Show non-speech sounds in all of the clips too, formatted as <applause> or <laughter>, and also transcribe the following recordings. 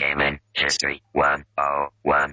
Gaming History 101.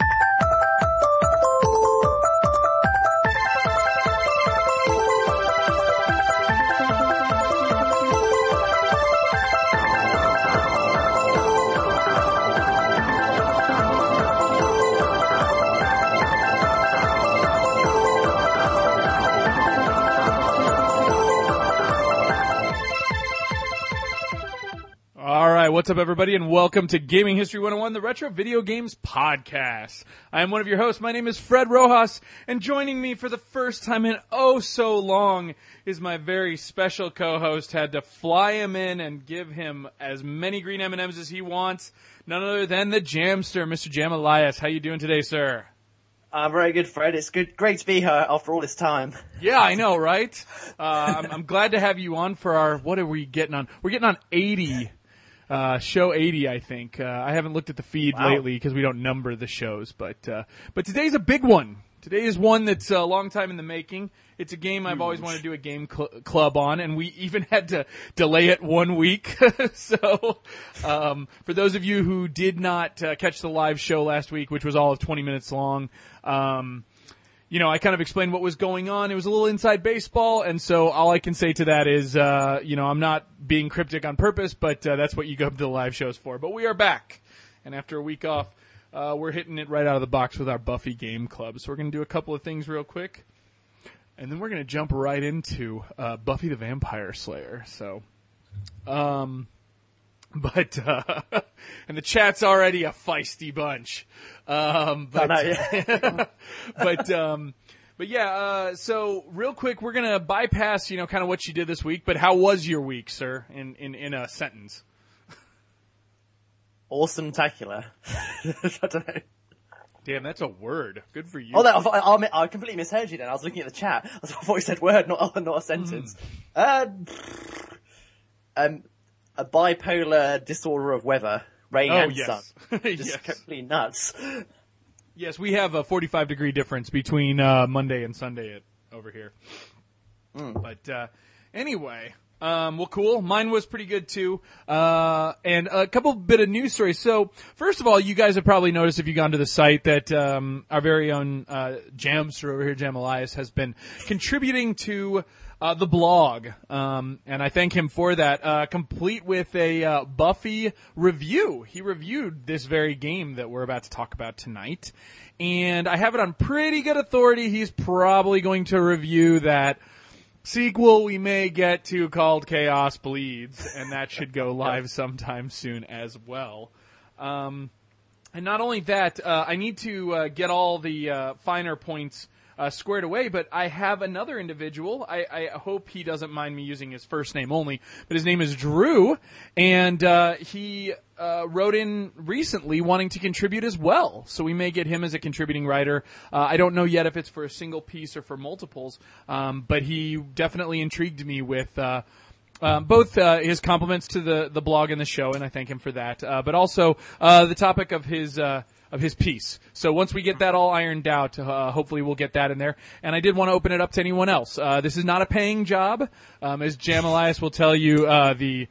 What's up, everybody, and welcome to Gaming History 101, the Retro Video Games Podcast. I am one of your hosts. My name is Fred Rojas, and joining me for the first time in oh so long is my very special co-host. Had to fly him in and give him as many green M&Ms as he wants. None other than the Jamster, Mr. Jam Elias. How you doing today, sir? Uh, very good, Fred. It's good, great to be here after all this time. Yeah, I <laughs> know, right? Uh, I'm, I'm glad to have you on for our. What are we getting on? We're getting on 80, uh, show 80, I think. Uh, I haven't looked at the feed Wow. lately because we don't number the shows, but uh, but today's a big one. Today is one that's a long time in the making. It's a game I've always wanted to do a game cl- club on, and we <laughs> even had to delay it one week. <laughs> so, um, for those of you who did not uh, catch the live show last week, which was all of 20 minutes long, um, you know, I kind of explained what was going on. It was a little inside baseball, and so all I can say to that is, uh, you know, I'm not being cryptic on purpose, but uh, that's what you go to the live shows for. But we are back, and after a week off, uh, we're hitting it right out of the box with our Buffy Game Club. So we're going to do a couple of things real quick, and then we're going to jump right into uh, Buffy the Vampire Slayer. So, um, <laughs> but uh, <laughs> and the chat's already a feisty bunch. Um, but <laughs> but um, but yeah. Uh, so real quick, we're gonna bypass you know kind of what you did this week. But how was your week, sir? In in in a sentence. Awesome tacular. I don't know. Damn, that's a word. Good for you. Oh, no, I, I, I completely misheard you then. I was looking at the chat. I thought you said word, not, not a sentence. Uh, um, a bipolar disorder of weather. Rain oh and yes, sun. <laughs> Just yes, completely nuts. yes. We have a forty-five degree difference between uh, Monday and Sunday at, over here. But uh, anyway, um, well, cool. Mine was pretty good too. Uh, and a couple bit of news stories. So, first of all, you guys have probably noticed if you've gone to the site that um, our very own uh, Jamster over here, Jam Elias, has been contributing to. Uh, the blog, um, and I thank him for that. Uh, complete with a uh, Buffy review. He reviewed this very game that we're about to talk about tonight, and I have it on pretty good authority. He's probably going to review that sequel we may get to called Chaos Bleeds, and that should go <laughs> live sometime soon as well. Um, and not only that, uh, I need to uh, get all the uh, finer points uh, squared away, but I have another individual. I, I hope he doesn't mind me using his first name only, but his name is Drew, and uh, he uh, wrote in recently wanting to contribute as well. So we may get him as a contributing writer. Uh, I don't know yet if it's for a single piece or for multiples, um, but he definitely intrigued me with. Uh, um, both uh, his compliments to the, the blog and the show, and I thank him for that. Uh, but also uh, the topic of his uh, of his piece. So once we get that all ironed out, uh, hopefully we'll get that in there. And I did want to open it up to anyone else. Uh, this is not a paying job, um, as Jam Elias will tell you. Uh, the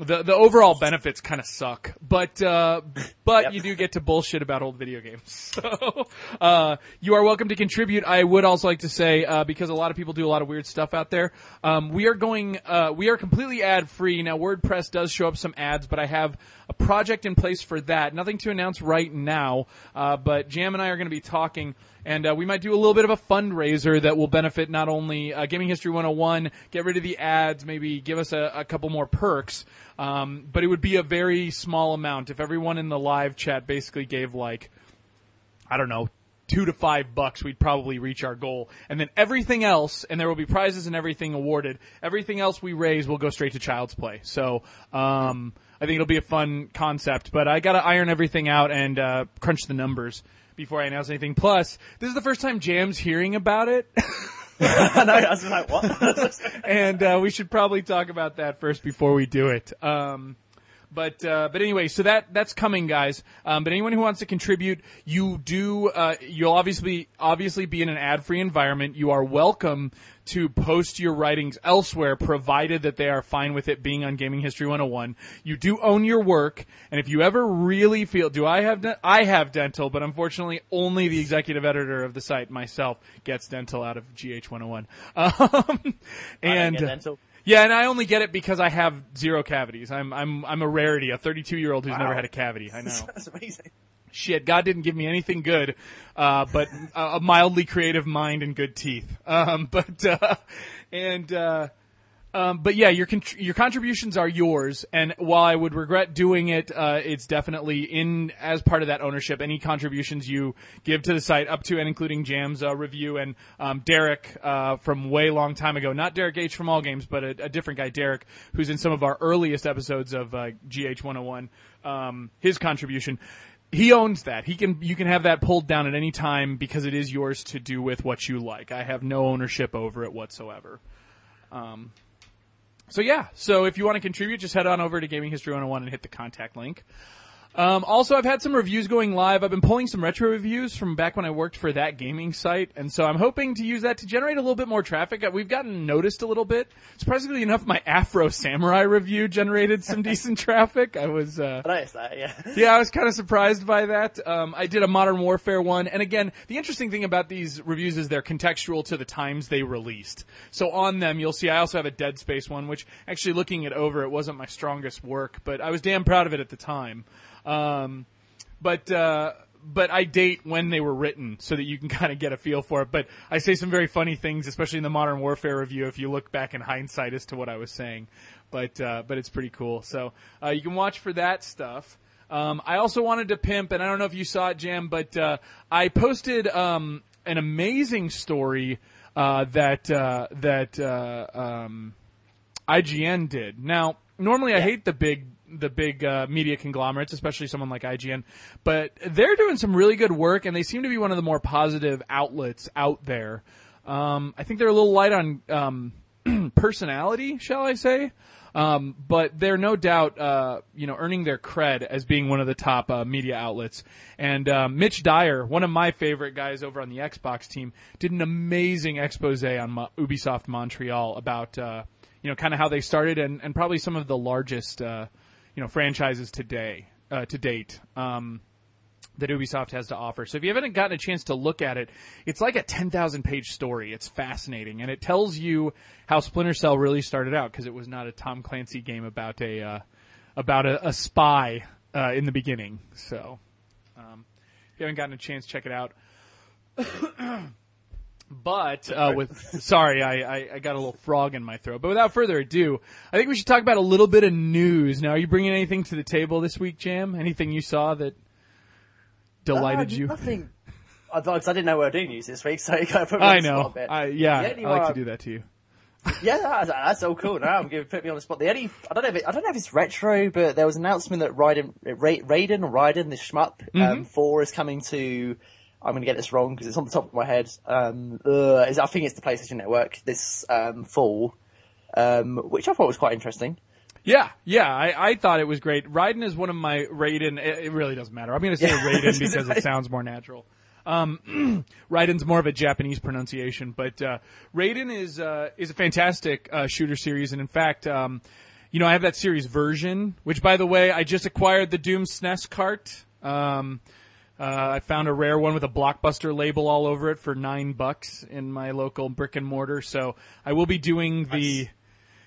the the overall benefits kind of suck, but uh, <laughs> but Yep. you do get to bullshit about old video games. <laughs> So uh, you are welcome to contribute. I would also like to say uh, because a lot of people do a lot of weird stuff out there. Um, we are going. Uh, we are completely ad free now. WordPress does show up some ads, but I have a project in place for that. Nothing to announce right now, uh, but Jam and I are going to be talking. And uh, we might do a little bit of a fundraiser that will benefit not only uh, Gaming History 101, get rid of the ads, maybe give us a, a couple more perks, um, but it would be a very small amount. If everyone in the live chat basically gave like, I don't know, two to five bucks, we'd probably reach our goal. And then everything else, and there will be prizes and everything awarded, everything else we raise will go straight to Child's Play. So, um, I think it'll be a fun concept, but I gotta iron everything out and, uh, crunch the numbers before I announce anything. Plus, this is the first time Jam's hearing about it. <laughs> <laughs> I I was like, what? <laughs> and uh, we should probably talk about that first before we do it. Um, But uh, but anyway, so that that's coming, guys. Um, but anyone who wants to contribute, you do. Uh, you'll obviously obviously be in an ad free environment. You are welcome to post your writings elsewhere, provided that they are fine with it being on Gaming History 101. You do own your work, and if you ever really feel, do I have de- I have dental, but unfortunately, only the executive editor of the site myself gets dental out of GH 101. <laughs> Um, and yeah, and I only get it because I have zero cavities. I'm I'm I'm a rarity, a 32 year old who's never had a cavity. I know. <laughs> That's amazing. Shit, God didn't give me anything good, uh, but a, a mildly creative mind and good teeth. Um, <laughs> but uh, and uh, um, but yeah, your con- your contributions are yours, and while I would regret doing it, uh, it's definitely in as part of that ownership. Any contributions you give to the site, up to and including Jam's uh, review, and um, Derek uh, from way long time ago, not Derek H from All Games, but a, a different guy, Derek, who's in some of our earliest episodes of uh, GH 101. Um, his contribution. He owns that. He can you can have that pulled down at any time because it is yours to do with what you like. I have no ownership over it whatsoever. Um, so yeah, so if you want to contribute, just head on over to Gaming History 101 and hit the contact link. Um, also, I've had some reviews going live. I've been pulling some retro reviews from back when I worked for that gaming site, and so I'm hoping to use that to generate a little bit more traffic. We've gotten noticed a little bit. Surprisingly enough, my Afro Samurai review generated some <laughs> decent traffic. I was uh, I noticed that. Yeah. yeah, I was kind of surprised by that. Um, I did a Modern Warfare one, and again, the interesting thing about these reviews is they're contextual to the times they released. So on them, you'll see I also have a Dead Space one, which actually looking it over, it wasn't my strongest work, but I was damn proud of it at the time. Um, but uh, but I date when they were written so that you can <laughs> kind of get a feel for it. But I say some very funny things, especially in the Modern Warfare review, if you look back in hindsight as to what I was saying. But uh, but it's pretty cool. So uh, you can watch for that stuff. Um, I also wanted to pimp, and I don't know if you saw it, Jam, but uh, I posted um, an amazing story uh, that uh, that uh, um, IGN did. Now, normally I hate the big the big uh, media conglomerates, especially someone like IGN, but they're doing some really good work, and they seem to be one of the more positive outlets out there. Um, I think they're a little light on um, <clears throat> personality, shall I say? Um, but they're no doubt, uh, you know, earning their cred as being one of the top uh, media outlets. And uh, Mitch Dyer, one of my favorite guys over on the Xbox team, did an amazing expose on Mo- Ubisoft Montreal about, uh, you know, kind of how they started and, and probably some of the largest, uh, you know, franchises today uh, to date. Um, that Ubisoft has to offer. So if you haven't gotten a chance to look at it, it's like a 10,000 page story. It's fascinating and it tells you how Splinter Cell really started out because it was not a Tom Clancy game about a uh, about a, a spy uh, in the beginning. So um, if you haven't gotten a chance, check it out. <clears throat> But uh, with sorry, I, I, I got a little frog in my throat. But without further ado, I think we should talk about a little bit of news. Now, are you bringing anything to the table this week, Jam? Anything you saw that delighted Uh, you? Nothing. I, thought- 'cause I didn't know we were doing news this week, so <laughs> you kind of put me I on the spot know. a bit. I, yeah, The only I like to do that to you. <laughs> Yeah, that's, that's so cool. Now I'm going to put me on the spot. The only I don't know if it, I don't know if it's retro, but there was an announcement that Raiden, Ra- Raiden Raiden, this shmup, Mm-hmm. um, four is coming to. I'm going to get this wrong because it's on the top of my head. Um, uh, is I think it's the PlayStation Network this um, fall, um, which I thought was quite interesting. Yeah, yeah, I, I thought it was great. Raiden is one of my Raiden. It, it really doesn't matter. I'm going to say Yeah. Raiden <laughs> because it sounds more natural. Um, <clears throat> Raiden's more of a Japanese pronunciation, but uh, Raiden is uh, is a fantastic uh, shooter series, and in fact, um, you know, I have that series version, which, by the way, I just acquired the Doom SNES cart. Um, uh, I found a rare one with a blockbuster label all over it for nine bucks in my local brick and mortar. So I will be doing the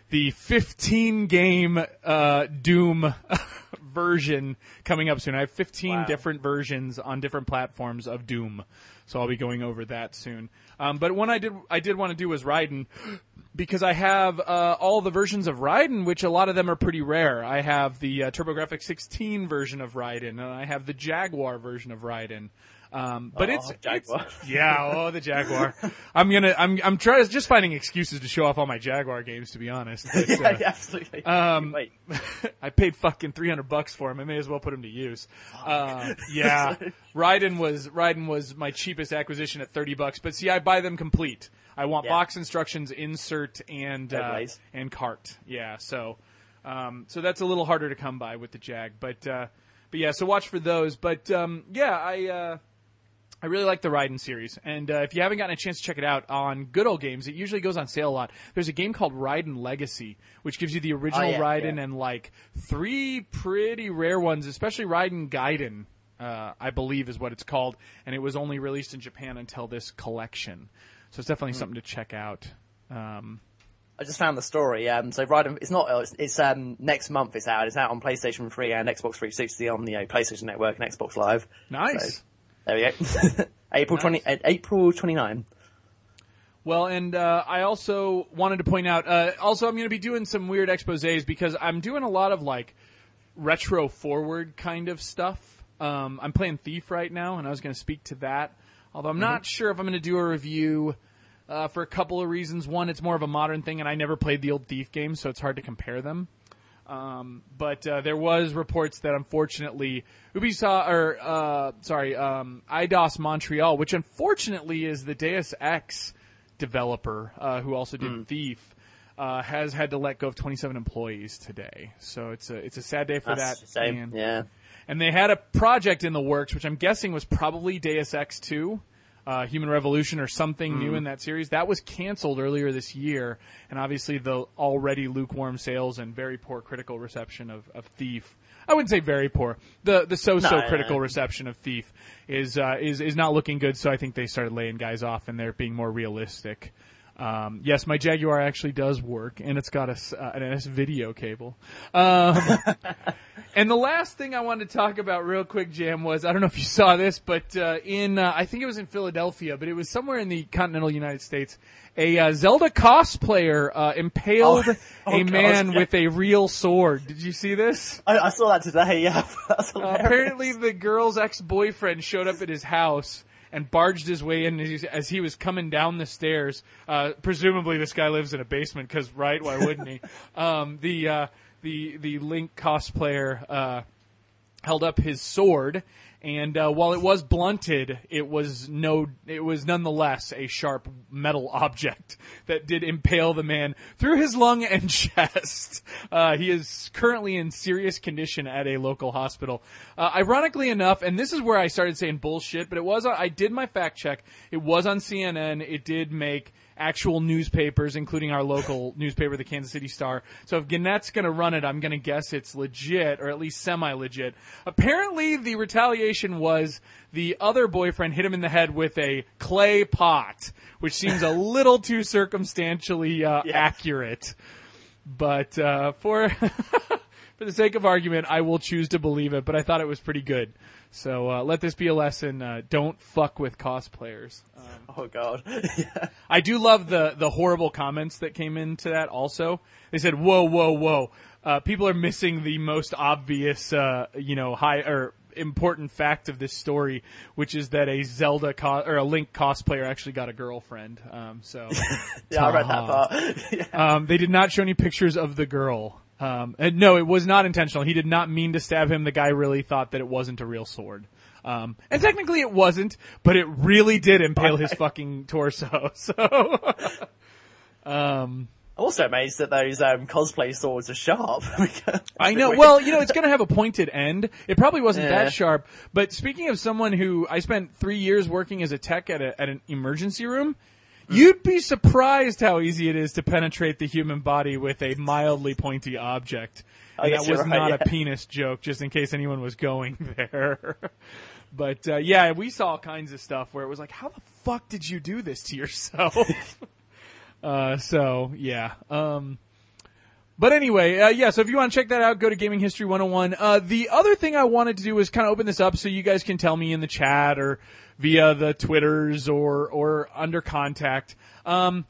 the 15 game uh, Doom <laughs> version coming up soon. I have 15 Wow. different versions on different platforms of Doom, so I'll be going over that soon. Um, but one I did I did want to do was Raiden <gasps> because I have uh, all the versions of Raiden, which a lot of them are pretty rare. I have the uh, TurboGrafx 16 version of Raiden, and I have the Jaguar version of Raiden. Um, but Aw, it's, Jaguar. it's <laughs> yeah, oh the Jaguar. <laughs> I'm gonna I'm I'm trying just finding excuses to show off all my Jaguar games. To be honest, <laughs> But, yeah, uh, yeah, absolutely. um, Wait, I paid fucking three hundred bucks for him. I may as well put him to use. Uh, yeah, Raiden was Raiden was my cheapest acquisition at thirty bucks. But see, I buy them complete. I want Yeah. box instructions, insert, and uh, and cart. Yeah, so. Um, so that's a little harder to come by with the Jag, but uh, but yeah, so watch for those. But um, yeah, I. I really like the Raiden series, and uh, if you haven't gotten a chance to check it out on Good Old Games, it usually goes on sale a lot. There's a game called Raiden Legacy, which gives you the original Oh, yeah, Raiden yeah. and like three pretty rare ones, especially Raiden Gaiden, uh, I believe is what it's called, and it was only released in Japan until this collection. So it's definitely something to check out. Um, I just found the story. Um, so Raiden, it's not. It's, it's um, next month. It's out. It's out on PlayStation 3 and Xbox 360 on the uh, PlayStation Network and Xbox Live. nice. So, there we go. <laughs> April twenty. Uh, April 29. Well, and uh, I also wanted to point out. Uh, also, I'm going to be doing some weird exposés because I'm doing a lot of like retro forward kind of stuff. Um, I'm playing Thief right now, and I was going to speak to that. Although I'm not sure if I'm going to do a review uh, for a couple of reasons. One, it's more of a modern thing, and I never played the old Thief games, so it's hard to compare them. Um, but uh, there was reports that unfortunately Ubisoft or uh, sorry um, Eidos Montreal, which unfortunately is the Deus Ex developer uh, who also did Thief, uh, has had to let go of 27 employees today. So it's a it's a sad day for That's that. same. and- Yeah. and they had a project in the works, which I'm guessing was probably Deus Ex 2, uh, Human Revolution, or something new in that series. That was canceled earlier this year, and obviously the already lukewarm sales and very poor critical reception of, of Thief. I wouldn't say very poor. The the so so no, critical no. reception of Thief is uh, is is not looking good. So I think they started laying guys off, and they're being more realistic. Um, yes, my Jaguar actually does work, and it's got a, s- uh, an S video cable. Um, <laughs> and the last thing I wanted to talk about real quick, Jam, was I don't know if you saw this, but uh, in uh, I think it was in Philadelphia, but it was somewhere in the continental United States. A uh, Zelda cosplayer uh, impaled Oh. <laughs> Oh, a God, man yeah. with a real sword. Did you see this? I, I saw that today. Yeah. <laughs> That's Uh, apparently, the girl's ex-boyfriend showed up at his house and barged his way in as he, as he was coming down the stairs. Uh, presumably, this guy lives in a basement because, right? Why wouldn't he? <laughs> Um, the uh, the the Link cosplayer uh, held up his sword, and uh, while it was blunted, it was no, it was nonetheless a sharp metal <laughs> object that did impale the man through his lung <laughs> and chest. Uh, he is currently in serious condition at a local hospital. Uh, ironically enough, and this is where I started saying bullshit, but it was on, I did my fact check. It was on CNN. It did make actual newspapers, including our local <laughs> newspaper, the Kansas City Star. So if Gannett's going to run it, I'm going to guess it's legit, or at least semi-legit. Apparently, the retaliation was the other boyfriend hit him in the head with a clay pot, which seems a <laughs> little too circumstantially uh, Yeah. accurate. But uh, for <laughs> for the sake of argument, I will choose to believe it. But I thought it was pretty good. So uh, let this be a lesson: uh, don't fuck with cosplayers. Oh god. yeah. <laughs> I do love the the horrible comments that came into that. Also, they said, "Whoa, whoa, whoa! Uh, people are missing the most obvious, uh, you know, high or important fact of this story, which is that a Zelda co- or a Link cosplayer actually got a girlfriend." Um, so, <laughs> Yeah, I read that part. <laughs> yeah. um, they did not show any pictures of the girl. Um, and no, it was not intentional. He did not mean to stab him. The guy really thought that it wasn't a real sword. Um, and technically it wasn't, but it really did impale his <laughs> fucking torso. <laughs> So, um, I'm also amazed that those um, cosplay swords are sharp. <laughs> I know. Well, you know, it's going to have a pointed end. It probably wasn't Yeah. that sharp. But speaking of someone who I spent three years working as a tech at, a, at an emergency room, you'd be surprised how easy it is to penetrate the human body with a mildly pointy object. And that was right, not a <laughs> penis joke, just in case anyone was going <laughs> there. but uh, yeah, we saw all kinds of stuff where it was like, how the fuck did you do this to yourself? <laughs> uh, so yeah. Um, but anyway, uh, yeah, so if you want to check that out, go to Gaming History 101. Uh, the other thing I wanted to do was kind of open this up so you guys can tell me in the chat or via the Twitters or, or under contact. Um,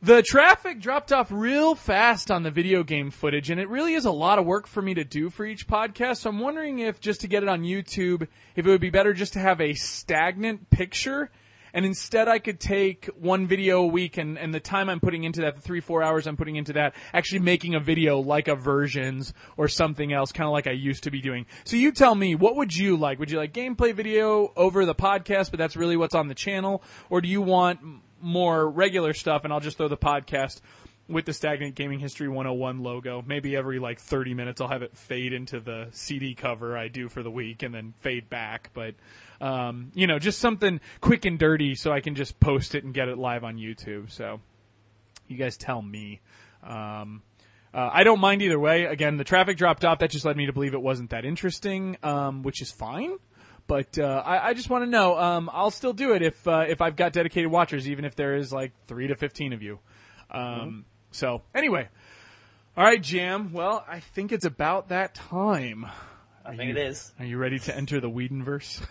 the traffic dropped off real fast on the video game footage, and it really is a lot of work for me to do for each podcast. So I'm wondering if just to get it on YouTube, if it would be better just to have a stagnant picture, and instead I could take one video a week, and, and the time I'm putting into that, the three four hours I'm putting into that, actually making a video like a versions or something else, kind of like I used to be doing. So you tell me, what would you like? Would you like gameplay video over the podcast, but that's really what's on the channel, or do you want more regular stuff and I'll just throw the podcast with the Stagnant Gaming History 101 logo. Maybe every like 30 minutes I'll have it fade into the CD cover I do for the week and then fade back. But, um, you know, just something quick and dirty so I can just post it and get it live on YouTube. So you guys tell me. Um, uh, I don't mind either way. Again, the traffic dropped off. That just led me to believe it wasn't that interesting, um, which is fine. But uh, I, I just want to know. Um, I'll still do it if uh, if I've got dedicated watchers, even if there is like three to fifteen of you. Um, So anyway, all right, Jam. Well, I think it's about that time. I think it is. Are you ready to enter the Whedonverse? <laughs>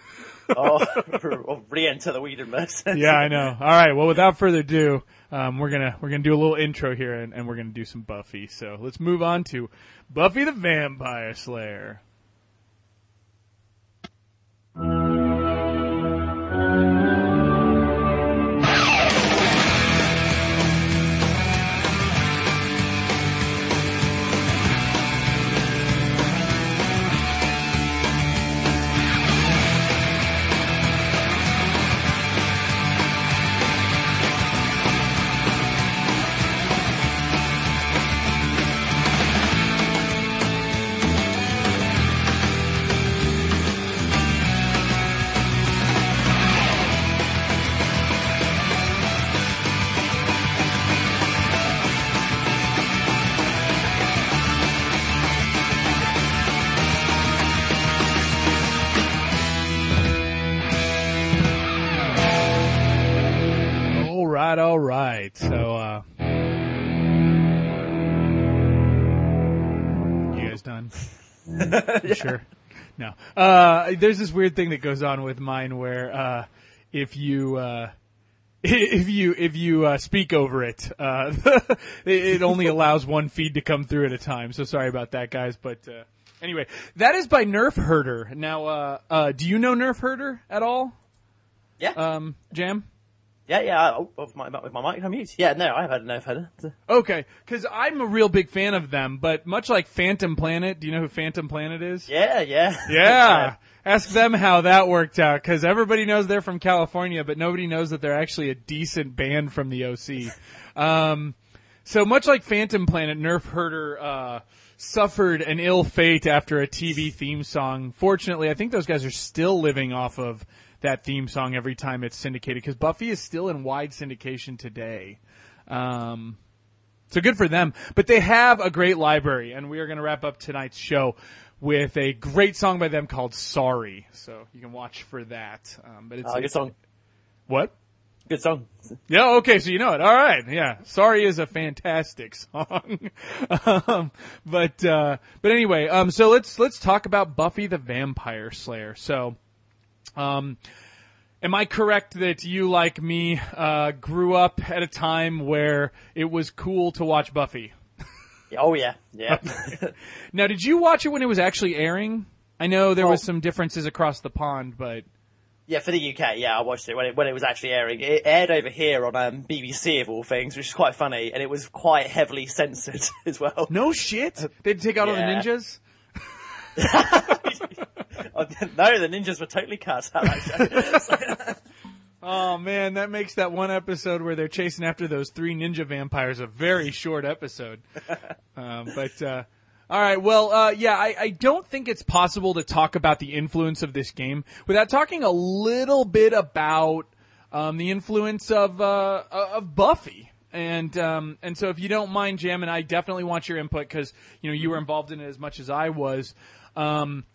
Oh, <laughs> or re-enter the Whedonverse. <laughs> yeah, I know. All right. Well, without further ado, um, we're gonna we're gonna do a little intro here, and, and we're gonna do some Buffy. So let's move on to Buffy the Vampire Slayer. You <laughs> Sure. No. Uh, there's this weird thing that goes on with mine where, uh, if you, uh, <laughs> if you if you uh, speak over it, uh, <laughs> it it only allows one feed to come through at a time. So sorry about that, guys. But uh, anyway, that is by Nerf Herder. Now, uh, uh, do you know Nerf Herder at all, Yeah, um, Jam? Yeah, yeah. Oh, with my with my mic on mute. Yeah, no, I've had no header. Okay, because I'm a real big fan of them, but much like Phantom Planet, do you know who Phantom Planet is? Yeah, yeah, Yeah. <laughs> Ask them how that worked out, because everybody knows they're from California, but nobody knows that they're actually a decent band from the OC. <laughs> Um, so much like Phantom Planet, Nerf Herder uh, suffered an ill fate after a TV theme song. Fortunately, I think those guys are still living off of that theme song every time it's syndicated, because Buffy is still in wide syndication today. Um, so good for them. But they have a great library, and we are going to wrap up tonight's show with a great song by them called "Sorry." So you can watch for that. Um, but it's Oh, good song. What? Good song. Yeah, okay, so you know it. All right, yeah. Sorry is a fantastic <laughs> song. um, but uh, but anyway, um, so let's let's talk about Buffy the Vampire Slayer. So, um, am I correct that you, like me, uh, grew up at a time where it was cool to watch Buffy? Oh yeah, yeah. <laughs> Now, did you watch it when it was actually airing? I know there was some differences across the pond, but yeah, for the UK, yeah, I watched it when it when it was actually airing. It aired over here on um, BBC of all things, which is quite funny, and it was quite heavily <laughs> censored <laughs> as well. no shit. They'd take out all the ninjas. Oh, <laughs> no, the ninjas were totally cast out. <laughs> Oh man, that makes that one episode where they're chasing after those three ninja vampires a very short episode. <laughs> um, but uh, all right, well, uh, yeah, I, I don't think it's possible to talk about the influence of this game without talking a little bit about um, the influence of uh, of Buffy. And um, and so if you don't mind, Jam, and I definitely want your input because you know you were involved in it as much as I was. Um,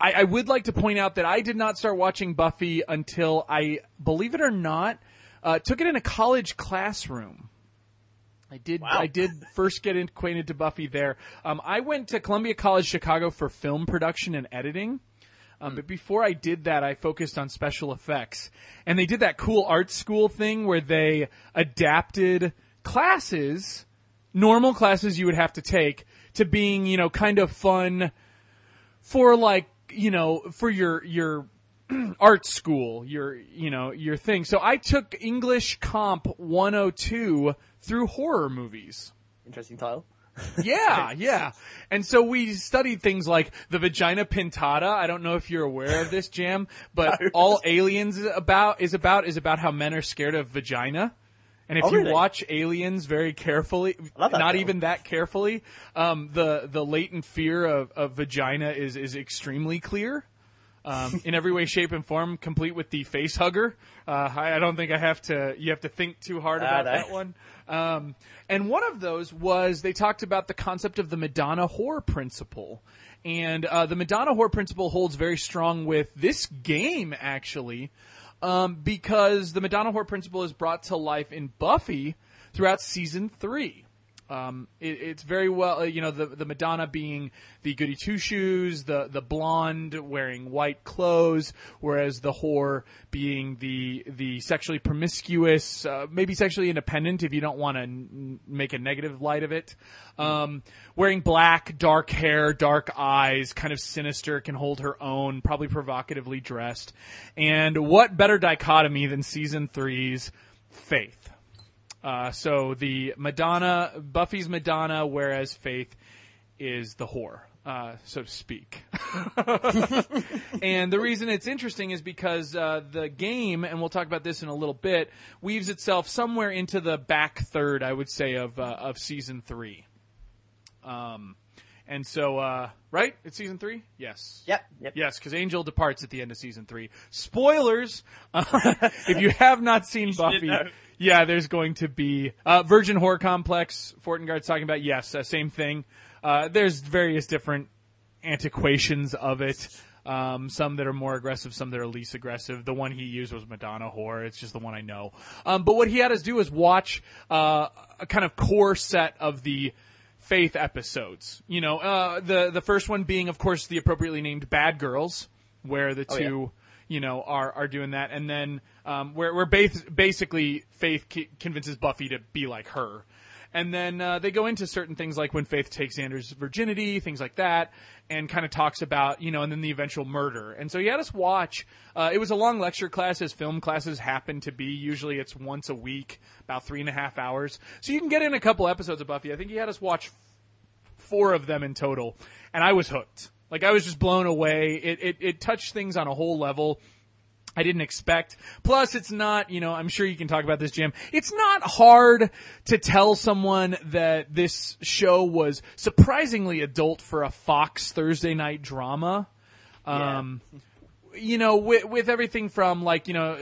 I, I would like to point out that I did not start watching Buffy until I, believe it or not, uh, took it in a college classroom. I did. Wow. I did first get acquainted to Buffy there. Um, I went to Columbia College Chicago for film production and editing. Um, but before I did that, I focused on special effects, and they did that cool art school thing where they adapted classes, normal classes you would have to take, to being you know kind of fun for like you know for your your <clears throat> art school your you know your thing. So i took english comp 102 through horror movies. Interesting title. <laughs> yeah yeah. And so we studied things like the vagina dentata i don't know if you're aware of this jam but <laughs> all aliens is about is about is about how men are scared of vagina And if Oh, you really? watch Aliens very carefully, not film. even that carefully, um, the the latent fear of, of vagina is is extremely clear. Um, <laughs> in every way, shape, and form, complete with the face hugger. Uh, I, I don't think I have to. You have to think too hard Ah, about that one. Um, and one of those was they talked about the concept of the Madonna whore principle. And uh, the Madonna whore principle holds very strong with this game, actually, um, because the Madonna whore principle is brought to life in Buffy throughout season three. Um, it, it's very well, uh, you know, the the Madonna being the goody two shoes, the the blonde wearing white clothes, whereas the whore being the the sexually promiscuous, uh, maybe sexually independent if you don't want to n- make a negative light of it. Um, wearing black, dark hair, dark eyes, kind of sinister, can hold her own, probably provocatively dressed. And what better dichotomy than season three's Faith? Uh, so the Madonna, Buffy's Madonna, whereas Faith is the whore, uh, so to speak. <laughs> and the reason it's interesting is because uh, the game, and we'll talk about this in a little bit, weaves itself somewhere into the back third, I would say, of uh, of season three. Um, and so, uh, right? It's season three. Yes. Yep. Yep. Yes, because Angel departs at the end of season three. Spoilers! <laughs> if you have not seen Buffy. Yeah, there's going to be uh, Virgin Whore Complex. Fortingard's talking about yes, uh, same thing. Uh, there's various different antiquations of it. Um, some that are more aggressive, some that are least aggressive. The one he used was Madonna Whore. It's just the one I know. Um, but what he had us do is watch uh, a kind of core set of the faith episodes. You know, uh, the the first one being, of course, the appropriately named Bad Girls, where the Oh, yeah. two, you know, are are doing that, and then um, where where ba- basically Faith convinces Buffy to be like her. And then uh, they go into certain things like when Faith takes Xander's virginity, things like that, and kind of talks about, you know, and then the eventual murder. And so he had us watch. Uh, it was a long lecture class, as film classes happen to be. Usually it's once a week, about three and a half hours. So you can get in a couple episodes of Buffy. I think he had us watch four of them in total, and I was hooked. Like I was just blown away. It it, it touched things on a whole level. I didn't expect. Plus, it's not, you know, I'm sure you can talk about this, Jim. It's not hard to tell someone that this show was surprisingly adult for a Fox Thursday night drama. Um, you know, with, with everything from like, you know,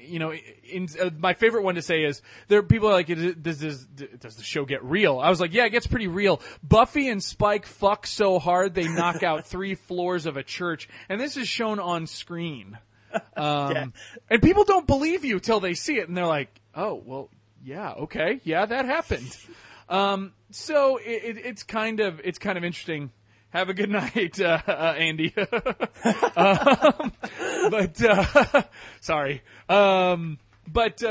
you know, in, uh, my favorite one to say is there are people are like, "Is- does this, does the show get real? I was like, yeah, it gets pretty real. Buffy and Spike fuck so hard they knock out <laughs> three floors of a church, and this is shown on screen. <laughs> Um, Yeah. and people don't believe you till they see it, and they're like, "Oh, well, yeah, okay, yeah, that happened." <laughs> Um, so it, it, it's kind of it's kind of interesting. Have a good <laughs> night, uh, uh, Andy. um, but uh, sorry, um, but.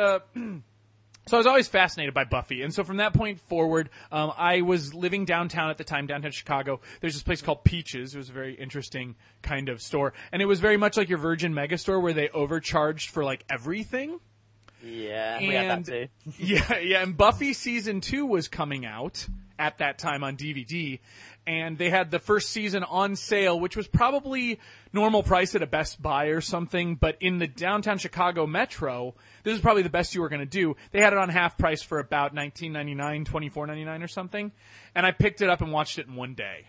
So I was always fascinated by Buffy, and so from that point forward, um, I was living downtown at the time, downtown Chicago. There's this place called Peaches. It was a very interesting kind of store, and it was very much like your Virgin Megastore, where they overcharged for like everything. Yeah. We had And- that too. <laughs> Yeah, yeah, and Buffy season two was coming out at that time on DVD, and they had the first season on sale, which was probably normal price at a Best Buy or something, but in the downtown Chicago metro, this is probably the best you were going to do. They had it on half price for about nineteen ninety nine, twenty four ninety nine or something, and I picked it up and watched it in one day.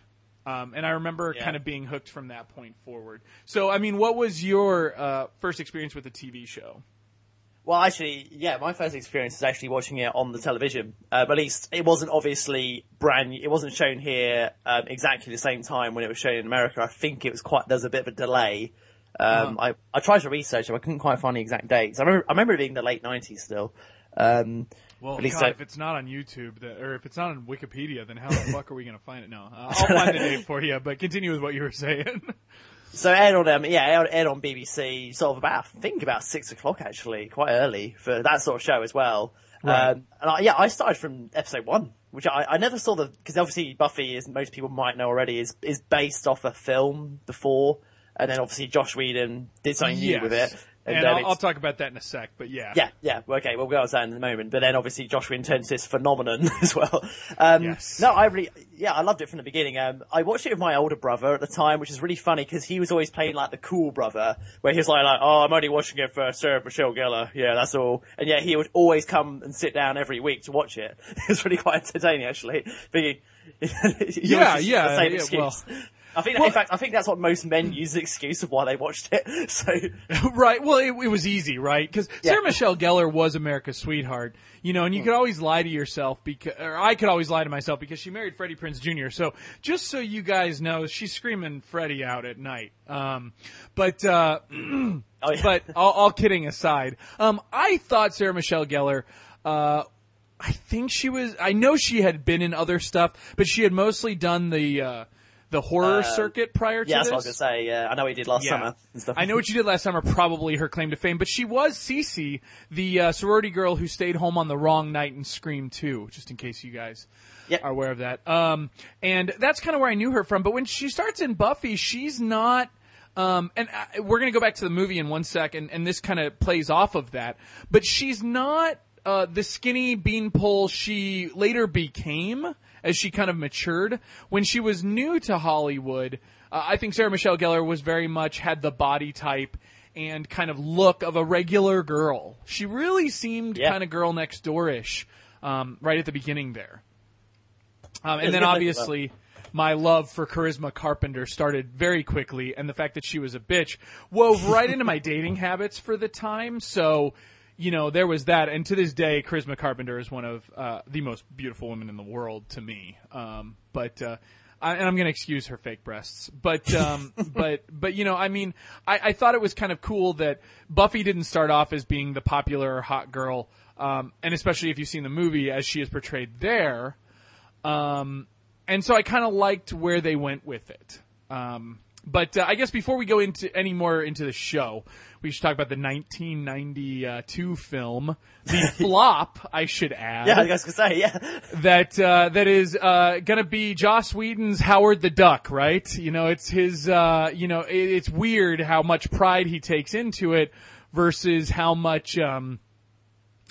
Um, and I remember Yeah. kind of being hooked from that point forward. So, I mean, what was your uh, first experience with a TV show? Well, actually, yeah, my first experience is actually watching it on the television. Um, at least it wasn't obviously brand. It wasn't shown here um, exactly the same time when it was shown in America. I think it was quite. There's a bit of a delay. Um, I I tried to research it, but I couldn't quite find the exact dates. I remember I remember it being the late '90s still. Um, Well, At least God, I- if it's not on YouTube, or if it's not on Wikipedia, then how the <laughs> fuck are we going to find it? No, uh, I'll find the date for you. But continue with what you were saying. <laughs> So aired on um, yeah, aired- aired on BBC sort of about I think about six o'clock actually, quite early for that sort of show as well. Right. Um, and I, yeah, I started from episode one, which I, I never saw the because obviously Buffy, as most people might know already, is is based off a film before, and then obviously Joss Whedon did something new with it. And um, I'll, I'll talk about that in a sec. But yeah, Yeah, yeah. Okay, we'll go on that in a moment. But then obviously Joss Whedon turns this phenomenon <laughs> as well. Um, Yes. No, I really, yeah, I loved it from the beginning. Um, I watched it with my older brother at the time, which is really funny because he was always playing like the cool brother, where he was like, like, oh, I'm only watching it for Sarah Michelle Gellar. Yeah, that's all. And yeah, he would always come and sit down every week to watch it. <laughs> It's really quite entertaining, actually. Thinking, <laughs> Yeah, yeah, yeah, well- I think, in fact, I think that's what most men use as an excuse of why they watched it. <laughs> So, <laughs> right. Well, it, it was easy, right? Because Yeah. Sarah Michelle Gellar was America's sweetheart, you know, and you could always lie to yourself because, or I could always lie to myself because she married Freddie Prinze Jr. So just so you guys know, she's screaming Freddie out at night. Um, but uh, <clears throat> oh, yeah. but all, all kidding aside, um, I thought Sarah Michelle Gellar. Uh, I think she was. I know she had been in other stuff, but she had mostly done the uh, the horror circuit prior to yeah, that's what I was gonna say. Yeah, I know he did last Yeah. summer and stuff. I know what you did last summer, probably her claim to fame, but she was Cici, the uh, sorority girl who stayed home on the wrong night in Scream 2. just in case you guys Yep. are aware of that. Um, and that's kind of where I knew her from, but when she starts in Buffy, she's not. Um, and uh, we're going to go back to the movie in one second, and this kind of plays off of that. But she's not uh, the skinny beanpole she later became as she kind of matured. When she was new to Hollywood, uh, I think Sarah Michelle Gellar was very much had the body type and kind of look of a regular girl. She really seemed Yeah. kind of girl next door-ish um, right at the beginning there. Um, and then a good look, obviously my love for Charisma Carpenter started very quickly, and the fact that she was a bitch wove right into my dating habits for the time. So, you know, there was that. And to this day, Charisma Carpenter is one of uh, the most beautiful women in the world to me. Um, but uh, I, and I'm going to excuse her fake breasts, but um, <laughs> but but you know, I mean, I, I thought it was kind of cool that Buffy didn't start off as being the popular hot girl, um, and especially if you've seen the movie as she is portrayed there. Um, and so I kind of liked where they went with it. Um, but uh, I guess before we go into any more into the show, we should talk about the 1992 film, the <laughs> flop. I should add yeah, I was gonna say, yeah. that uh, that is uh, gonna be Joss Whedon's Howard the Duck, right? You know, it's his. Uh, you know, it, it's weird how much pride he takes into it versus how much um,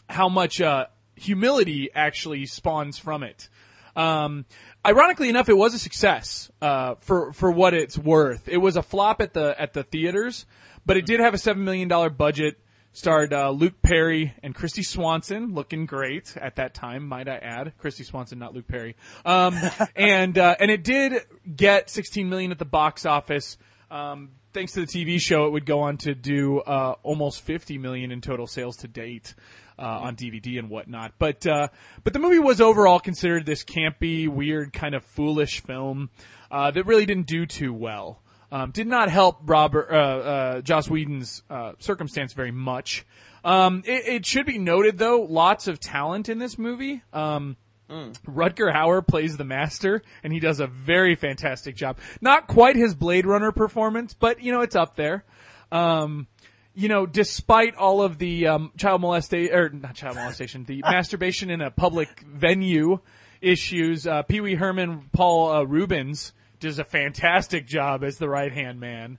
how much uh, humility actually spawns from it. Um, ironically enough, it was a success uh, for for what it's worth. It was a flop at the at the theaters, but it did have a seven million dollar budget. Starred uh, Luke Perry and Kristy Swanson, looking great at that time, might I add. Kristy Swanson, not Luke Perry. Um, <laughs> and uh, and it did get 16 million at the box office. Um, thanks to the TV show, it would go on to do uh, almost 50 million in total sales to date uh, on DVD and whatnot. But uh, but the movie was overall considered this campy, weird, kind of foolish film uh, that really didn't do too well. Um, did not help Robert uh, uh, Joss Whedon's uh, circumstance very much. Um, it, it should be noted though, lots of talent in this movie. Um, Rutger Hauer plays the master, and he does a very fantastic job. Not quite his Blade Runner performance, but you know it's up there. Um, you know, despite all of the um, child molestation or not child molestation, the <laughs> masturbation in a public venue issues, uh, Pee Wee Herman, Paul uh, Reubens does a fantastic job as the right hand man.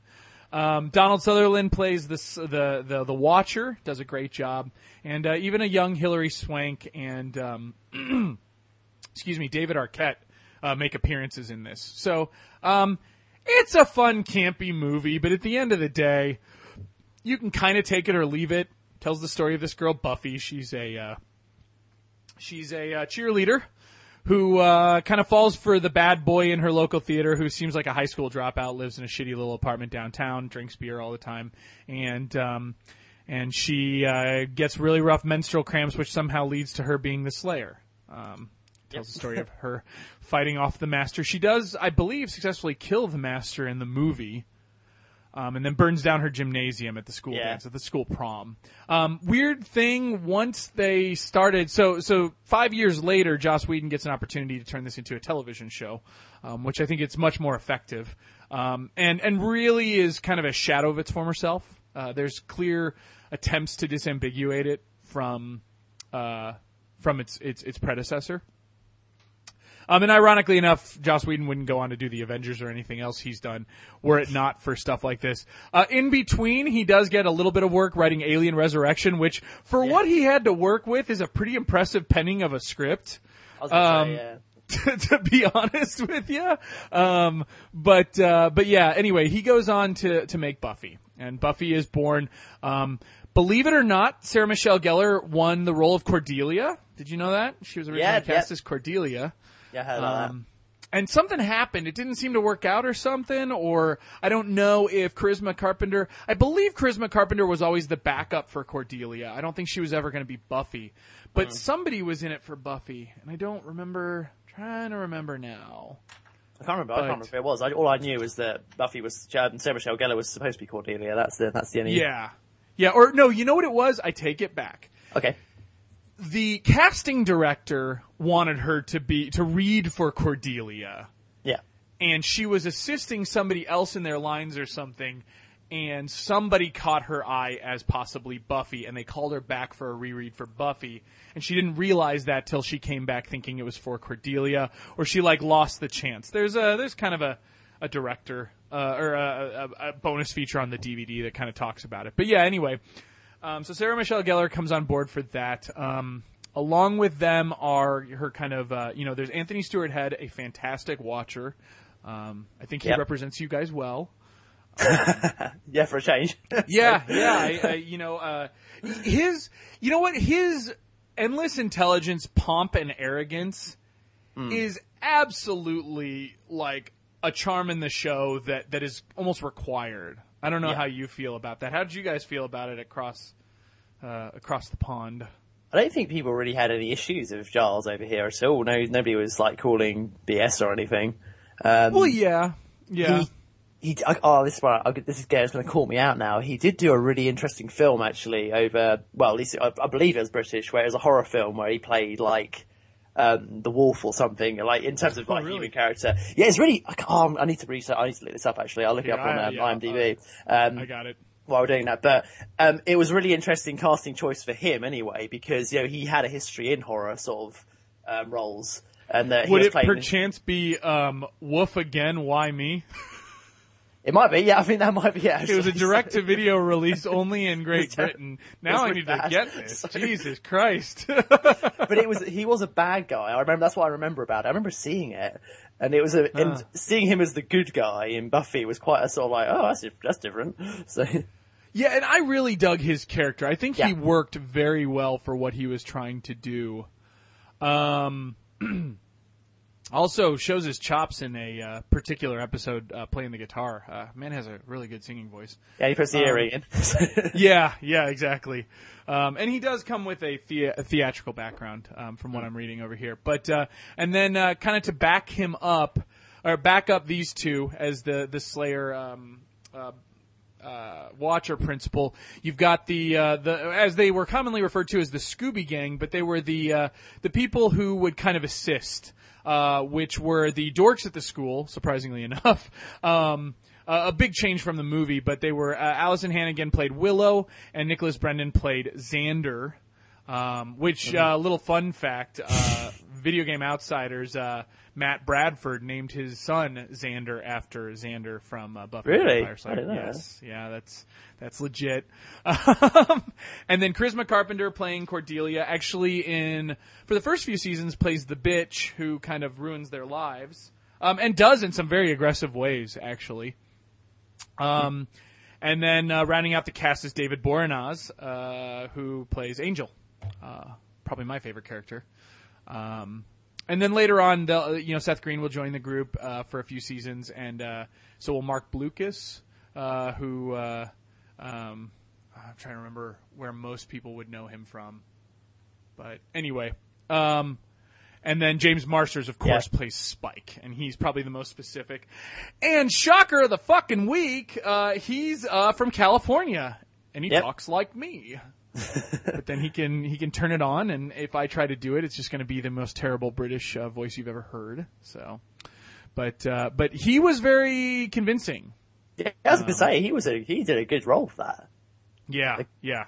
Um, Donald Sutherland plays this, the, the the Watcher, does a great job, and uh, even a young Hilary Swank and um, <clears throat> excuse me, David Arquette uh, make appearances in this. So um, it's a fun, campy movie, but at the end of the day, you can kind of take it or leave it. Tells the story of this girl Buffy. She's a uh, she's a uh, cheerleader who uh, kind of falls for the bad boy in her local theater who seems like a high school dropout, lives in a shitty little apartment downtown, drinks beer all the time, and um, and she uh, gets really rough menstrual cramps, which somehow leads to her being the Slayer. Um, tells the story of her fighting off the Master. She does, I believe, successfully kill the Master in the movie. Um, and then burns down her gymnasium at the school Yeah. dance, at the school prom. Um, weird thing, once they started, so, so five years later, Joss Whedon gets an opportunity to turn this into a television show, um, which I think it's much more effective. Um, and, and really is kind of a shadow of its former self. Uh, there's clear attempts to disambiguate it from, uh, from its, its, its predecessor. Um, and ironically enough, Joss Whedon wouldn't go on to do the Avengers or anything else he's done were it not for stuff like this. Uh, in between, he does get a little bit of work writing Alien Resurrection, which for what he had to work with is a pretty impressive penning of a script. I was gonna Um, say, yeah. <laughs> to, to be honest with you. Um, but uh, but yeah. Anyway, he goes on to to make Buffy, and Buffy is born. Um, believe it or not, Sarah Michelle Gellar won the role of Cordelia. Did you know that she was originally Yeah, cast yeah. as Cordelia? Yeah, I heard Um, and something happened. It didn't seem to work out or something, or I don't know if Charisma Carpenter, I believe Charisma Carpenter was always the backup for Cordelia. I don't think she was ever going to be Buffy, but Mm-hmm. somebody was in it for Buffy, and I don't remember, trying to remember now. I can't remember. I can't remember if it was. I, all I knew was that Buffy was Sarah Michelle Gellar was supposed to be Cordelia. That's the that's the only. Yeah. Yeah, or no, you know what it was? I take it back. Okay. The casting director wanted her to be, to read for Cordelia. Yeah. and she was assisting somebody else in their lines or something and somebody caught her eye as possibly Buffy and they called her back for a reread for Buffy and she didn't realize that till she came back thinking it was for Cordelia or she like lost the chance. There's a there's kind of a a director uh, or a, a, a bonus feature on the DVD that kind of talks about it. But yeah, anyway, um, so Sarah Michelle Gellar comes on board for that. Um, along with them are her kind of, uh, you know, there's Anthony Stewart Head, a fantastic watcher. Um, I think he Yep. represents you guys well. <laughs> Yeah, for a change. <laughs> Yeah, yeah. I, I, you know, uh, his, you know what? His endless intelligence, pomp, and arrogance is absolutely like a charm in the show that that is almost required. I don't know Yeah. how you feel about that. How did you guys feel about it across uh, across the pond? I don't think people really had any issues with Giles over here at all. No, nobody was like calling BS or anything. Um, Well, yeah, yeah. he, he, oh, this is why this is Gary's going to call me out now. He did do a really interesting film actually over, well, at least I, I believe it was British, where it was a horror film where he played like um, the wolf or something, like in terms of like Oh, really? human character. Yeah, it's really. I, can't- oh, I need to research. I need to look this up actually. I'll look it up Yeah, on um, yeah, IMDb. Um, I got it. while we're doing that. But um, it was really interesting casting choice for him anyway, because you know he had a history in horror sort of um, roles, and that he Would it perchance be um, Woof again? Why me? <laughs> it might be, yeah. I think that might be. Yeah, It was a direct-to-video <laughs> release only in Great Britain. Now I need to get this. <laughs> Sorry. Jesus Christ! <laughs> but it was he was a bad guy. I remember that's what I remember about it. I remember seeing it, and it was a Ah. and seeing him as the good guy in Buffy was quite a sort of like, oh, that's that's different. So Yeah, and I really dug his character. I think he worked very well for what he was trying to do. Um, <clears throat> also shows his chops in a uh, particular episode uh, playing the guitar. Uh, man has a really good singing voice. yeah, he puts the Um, in. <laughs> <laughs> Yeah, yeah, exactly. Um, and he does come with a, thea- a theatrical background, um, from what I'm reading over here. But uh, and then uh, kind of to back him up, or back up these two as the the Slayer um, uh, uh, Watcher principal. You've got the uh, the as they were commonly referred to as the Scooby Gang, but they were the uh, the people who would kind of assist, uh, which were the dorks at the school. Surprisingly enough. <laughs> Um, uh, a big change from the movie, but they were uh, Alyson Hannigan played Willow and Nicholas Brendon played Xander. Um, which uh, little fun fact: uh, video game outsiders uh, Matt Bradford named his son Xander after Xander from uh, Buffy the Really? Vampire Slayer. I didn't know Yes, yeah, that's that's legit. <laughs> Um, and then Charisma Carpenter playing Cordelia, actually in for the first few seasons plays the bitch who kind of ruins their lives, um, and does in some very aggressive ways, actually. Um, and then uh, rounding out the cast is David Boreanaz, uh, who plays Angel, uh, probably my favorite character. Um, and then later on, they'll- you know, Seth Green will join the group uh, for a few seasons, and uh, so will Marc Blucas, uh, who uh, um, I'm trying to remember where most people would know him from. But anyway, um, and then James Marsters, of course, Yeah. plays Spike, and he's probably the most specific. And shocker of the fucking week, uh, he's uh, from California, and he Yep. talks like me. But then he can he can turn it on, and if I try to do it, it's just going to be the most terrible British uh, voice you've ever heard. So, but uh, but he was very convincing. yeah, I was going to say he was a he did a good role for that. Yeah, yeah.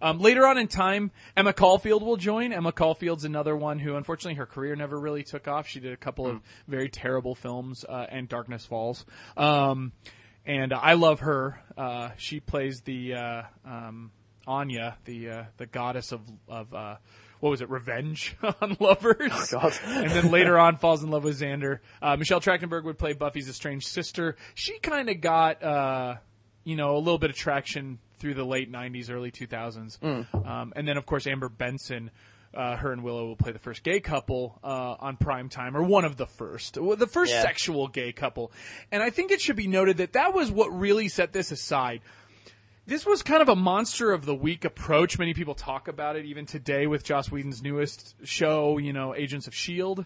Um, later on in time, Emma Caulfield will join. Emma Caulfield's another one who, unfortunately, her career never really took off. She did a couple of very terrible films, uh, and Darkness Falls. Um, and I love her. Uh, she plays the uh, um, Anya, the uh, the goddess of of uh, what was it, revenge <laughs> on lovers. God. and then later on falls in love with Xander. Uh, Michelle Trachtenberg would play Buffy's estranged sister. She kind of got uh, you know a little bit of traction through the late '90s, early 2000s, um, and then of course Amber Benson. Uh, her and Willow will play the first gay couple uh, on prime time, or one of the first, Well, the first Yeah. sexual gay couple. And I think it should be noted that that was what really set this aside this was kind of a monster of the week approach. Many people talk about it even today with Joss Whedon's newest show, you know, Agents of Shield.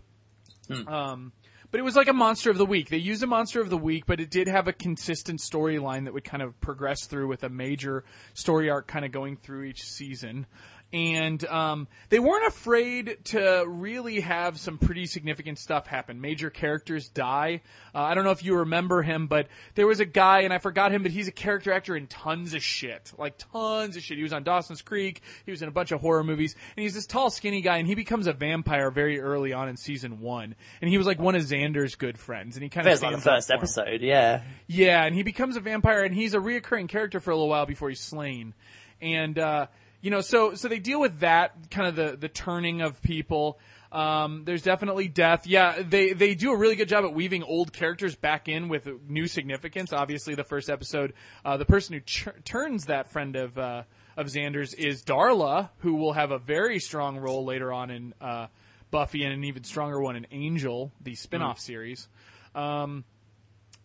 Um, but it was like a monster of the week. They used a monster of the week, but it did have a consistent storyline that would kind of progress through with a major story arc kind of going through each season. And um, they weren't afraid to really have some pretty significant stuff happen. Major characters die. Uh, I don't know if you remember him, but there was a guy, and I forgot him, but he's a character actor in tons of shit. Like tons of shit. He was on Dawson's Creek. He was in a bunch of horror movies. And he's this tall, skinny guy, and he becomes a vampire very early on in season one. And he was like one of Xander's good friends. And he kind of like the first episode, yeah. Yeah, and he becomes a vampire, and he's a reoccurring character for a little while before he's slain. And uh, you know, so so they deal with that kind of the the turning of people. Um, there's definitely death. Yeah, they they do a really good job at weaving old characters back in with new significance. Obviously, the first episode, uh, the person who ch- turns that friend of uh, of Xander's is Darla, who will have a very strong role later on in uh, Buffy, and an even stronger one in Angel, the spin-off series. Um,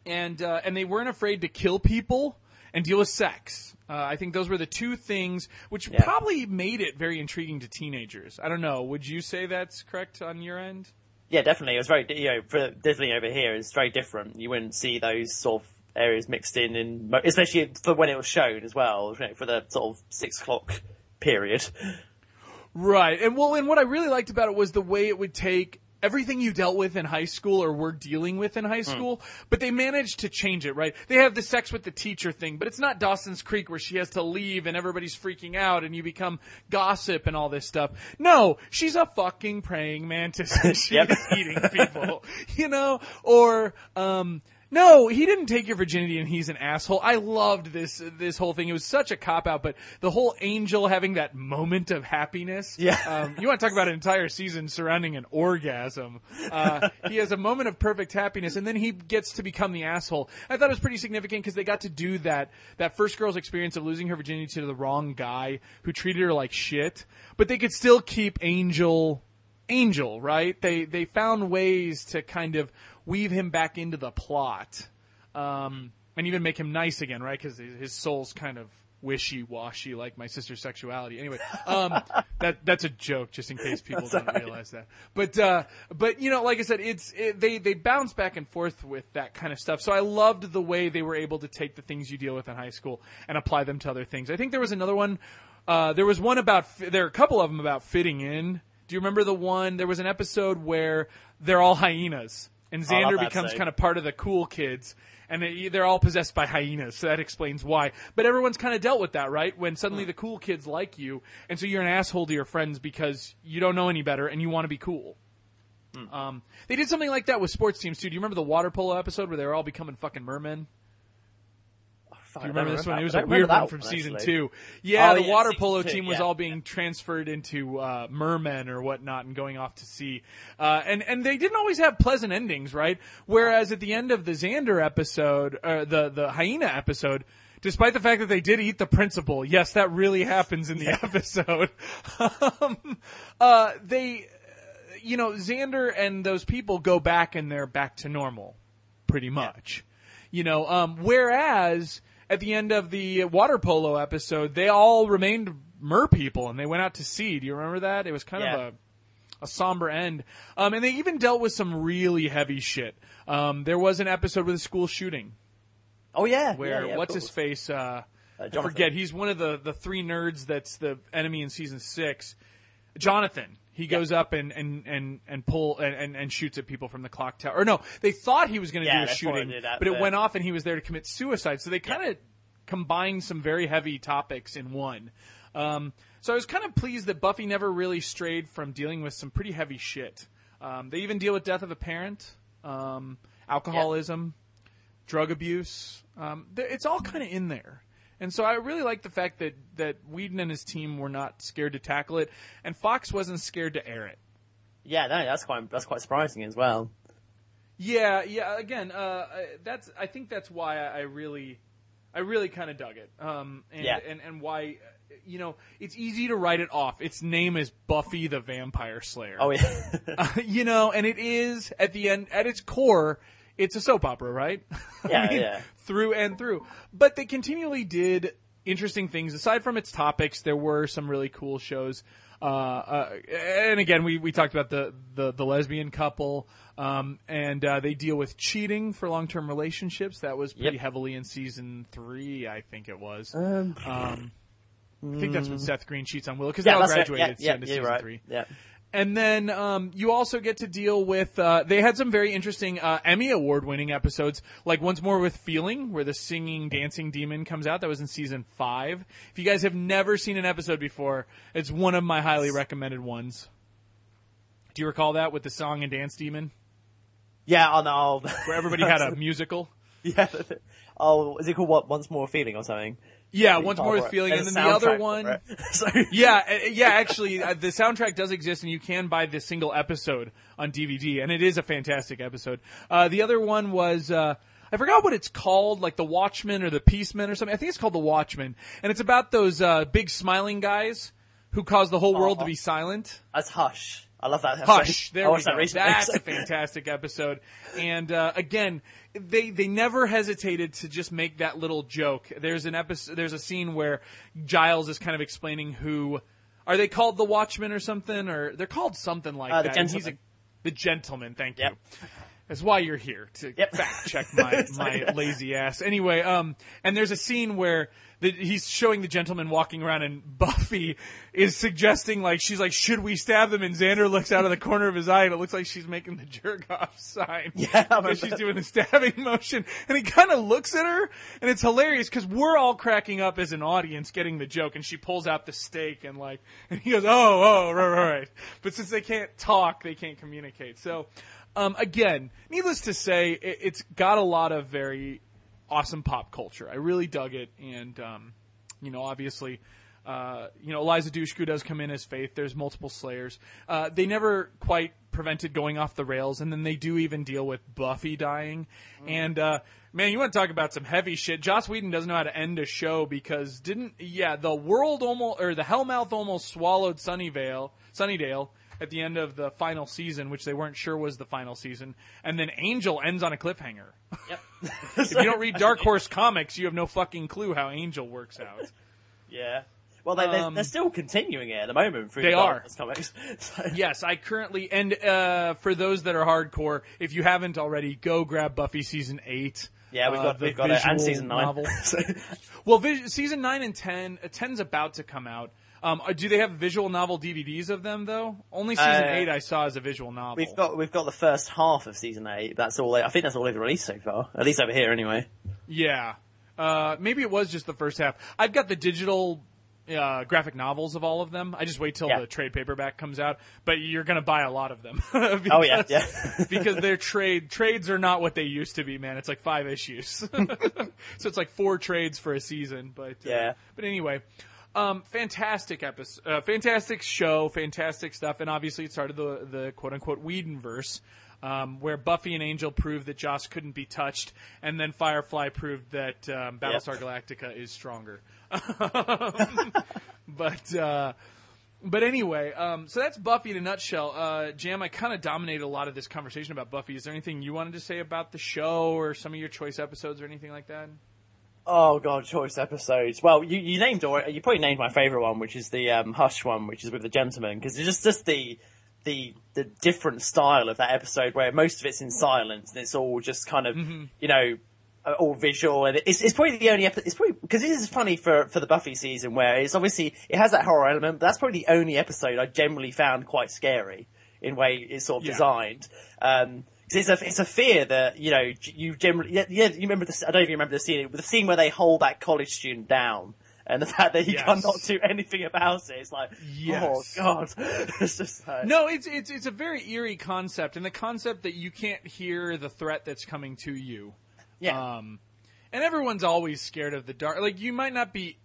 and uh, and they weren't afraid to kill people and deal with sex. Uh, I think those were the two things which Yeah. probably made it very intriguing to teenagers. I don't know. Would you say that's correct on your end? Yeah, definitely. It was very, you know, for definitely over here, it's very different. You wouldn't see those sort of areas mixed in, in especially for when it was shown as well, you know, for the sort of six o'clock period. Right. And well, and what I really liked about it was the way it would take everything you dealt with in high school or were dealing with in high school, but they managed to change it, right? They have the sex with the teacher thing, but it's not Dawson's Creek where she has to leave and everybody's freaking out and you become gossip and all this stuff. No, she's a fucking praying mantis and <laughs> she's Yep. eating people, <laughs> you know? Or, um, no, he didn't take your virginity and he's an asshole. I loved this this whole thing. It was such a cop out, but the whole angel having that moment of happiness. Yeah. Um, you want to talk about an entire season surrounding an orgasm. Uh, he has a moment of perfect happiness and then he gets to become the asshole. I thought it was pretty significant because they got to do that, that first girl's experience of losing her virginity to the wrong guy who treated her like shit, but they could still keep Angel Angel, right? They they found ways to kind of weave him back into the plot, um, and even make him nice again, right? Because his soul's kind of wishy washy, like my sister's sexuality. Anyway, um, <laughs> that that's a joke, just in case people don't realize that. But uh, but you know, like I said, it's it, they they bounce back and forth with that kind of stuff. So I loved the way they were able to take the things you deal with in high school and apply them to other things. I think there was another one. Uh, there was one about there are a couple of them about fitting in. Do you remember the one? There was an episode where they're all hyenas, and Xander becomes kind of part of the cool kids, and they, they're all possessed by hyenas. So that explains why. But everyone's kind of dealt with that, right? When suddenly the cool kids like you, and so you're an asshole to your friends because you don't know any better and you want to be cool. Um, they did something like that with sports teams too. Do you remember the water polo episode where they were all becoming fucking mermen? Do you remember this one? It was a weird one from season two. Yeah, Oh, the yeah, water polo two, team was yeah. all being transferred into uh, mermen or whatnot and going off to sea. Uh, and and they didn't always have pleasant endings, right? Whereas at the end of the Xander episode, uh, the the hyena episode. Despite the fact that they did eat the principal, yes, that really happens in the <laughs> episode. <laughs> um, uh, they, uh, you know, Xander and those people go back and they're back to normal, pretty much. You know, um, whereas at the end of the water polo episode, they all remained mer people and they went out to sea. Do you remember that? It was kind Yeah. of a a somber end. Um, and they even dealt with some really heavy shit. Um, there was an episode with a school shooting Oh yeah, where yeah, yeah, what's his face? Uh, I forget. He's one of the the three nerds that's the enemy in season six. Jonathan. He goes up and and and and pull and, and, and shoots at people from the clock tower. Or no, they thought he was going to Yeah, do a they thought he shooting, that, but it but- went off and he was there to commit suicide. So they kind of combined some very heavy topics in one. Um, so I was kind of pleased that Buffy never really strayed from dealing with some pretty heavy shit. Um, they even deal with death of a parent, um, alcoholism, drug abuse. Um, it's all kind of in there. And so I really like the fact that, that Whedon and his team were not scared to tackle it, and Fox wasn't scared to air it. Yeah, no, that's quite that's quite surprising as well. Yeah, yeah. Again, uh, that's I think that's why I, I really, I really kind of dug it. Um, and, Yeah. and and why, you know, it's easy to write it off. Its name is Buffy the Vampire Slayer. Oh yeah, <laughs> you know, and it is at the end, at its core, it's a soap opera, right? <laughs> I Yeah, yeah. Through and through. But they continually did interesting things. Aside from its topics, there were some really cool shows. Uh, uh, and again, we, we talked about the, the, the lesbian couple, um, and, uh, they deal with cheating for long-term relationships. That was pretty Yep. heavily in season three, I think it was. um, Um, I think that's when Seth Green cheats on Willow, because yeah, they all that's right. graduated Yeah, yeah, into you're season right. three. Yeah, And then um, you also get to deal with. Uh, they had some very interesting uh, Emmy award winning episodes, like once more with Feeling, where the singing dancing demon comes out. That was in season five. If you guys have never seen an episode before, it's one of my highly recommended ones. Do you recall that with the song and dance demon, yeah. Oh no, where everybody had a <laughs> musical? yeah. Oh, is it called what? Once more feeling or something? Yeah, once Oh, more with. Feeling, and There's then the other one. for it. <laughs> so, Yeah, uh, <laughs> yeah. Actually, uh, the soundtrack does exist, and you can buy this single episode on DVD, and it is a fantastic episode. Uh, the other one was uh, I forgot what it's called, like the Watchmen or the Peacemen or something. I think it's called the Watchmen, and it's about those uh, big smiling guys who cause the whole world to be silent. that's Hush. I love that. Hush. I There we watched go. that. That's a <laughs> fantastic episode. And uh, again, they they never hesitated to just make that little joke. There's an episode. There's a scene where Giles is kind of explaining who are they called the Watchmen or something, or they're called something like Uh, the that. and he's a, the gentleman. Thank Yep. you. That's why you're here to Yep. fact check <laughs> my my lazy ass. Anyway, um, and there's a scene where the, he's showing the gentleman walking around, and Buffy is suggesting like she's like, "Should we stab them?" And Xander looks out of the corner of his eye, and it looks like she's making the jerk off sign. Yeah, because she's doing the stabbing <laughs> motion, and he kind of looks at her, and it's hilarious because we're all cracking up as an audience, getting the joke, and she pulls out the stake and like, <laughs> and he goes, "Oh, oh, right, right." right." But since they can't talk, they can't communicate. So. Um, again, needless to say, it, it's got a lot of very awesome pop culture. I really dug it, and um, you know, obviously, uh, you know, Eliza Dushku does come in as Faith. There's multiple Slayers. Uh, they never quite prevented going off the rails, and then they do even deal with Buffy dying. And uh, man, you want to talk about some heavy shit? Joss Whedon doesn't know how to end a show because didn't yeah the world almost or the Hellmouth almost swallowed Sunnyvale, Sunnydale at the end of the final season, which they weren't sure was the final season, and then Angel ends on a cliffhanger. Yep. <laughs> if you don't read Dark Horse comics, you have no fucking clue how Angel works out. Yeah. Well, they, they're, Um, they're still continuing it at the moment through They the are. Comics. <laughs> So, Yes, I currently and uh, for those that are hardcore, if you haven't already, go grab Buffy season eight. yeah, we've uh, got the we've got it, and season nine. <laughs> Well, vis- season nine and ten, uh, 10's about to come out. Um, uh, do they have visual novel DVDs of them though? Only season Uh, eight I saw as a visual novel. we've got we've got the first half of season eight. That's all. They, I think that's all they've released so far. At least over here, anyway. Yeah. Uh, maybe it was just the first half. I've got the digital uh, graphic novels of all of them. I just wait till Yeah. the trade paperback comes out, but you're going to buy a lot of them. <laughs> Oh yeah, Because- yeah. <laughs> because their trade trades are not what they used to be, man. It's like five issues, <laughs> so it's like four trades for a season. But uh, Yeah. But anyway, um, fantastic episode, uh, fantastic show, fantastic stuff, and obviously it started the the quote unquote Whedonverse. Um, where Buffy and Angel proved that Joss couldn't be touched, and then Firefly proved that um, Battlestar Galactica is stronger. <laughs> but uh, but anyway, um, so that's Buffy in a nutshell. Uh, Jam, I kind of dominated a lot of this conversation about Buffy. Is there anything you wanted to say about the show or some of your choice episodes or anything like that? Oh god, choice episodes. Well, you, you named or you probably named my favorite one, which is the um, Hush one, which is with the gentleman, because it's just just the the the different style of that episode where most of it's in silence and it's all just kind of you know uh, all visual and it's it's probably the only episode. It's probably because this is funny for for the Buffy season where it's obviously it has that horror element, but that's probably the only episode I generally found quite scary in way it's sort of Yeah. designed. Um, It's a it's a fear that you know you generally yeah, yeah you remember the I don't even remember the scene the scene where they hold that college student down and the <laughs> fact that he Yes. cannot do anything about it it's like Yes. oh god <laughs> it's just like, No, it's it's it's a very eerie concept, and the concept that you can't hear the threat that's coming to you. yeah Um, and everyone's always scared of the dark. Like you might not be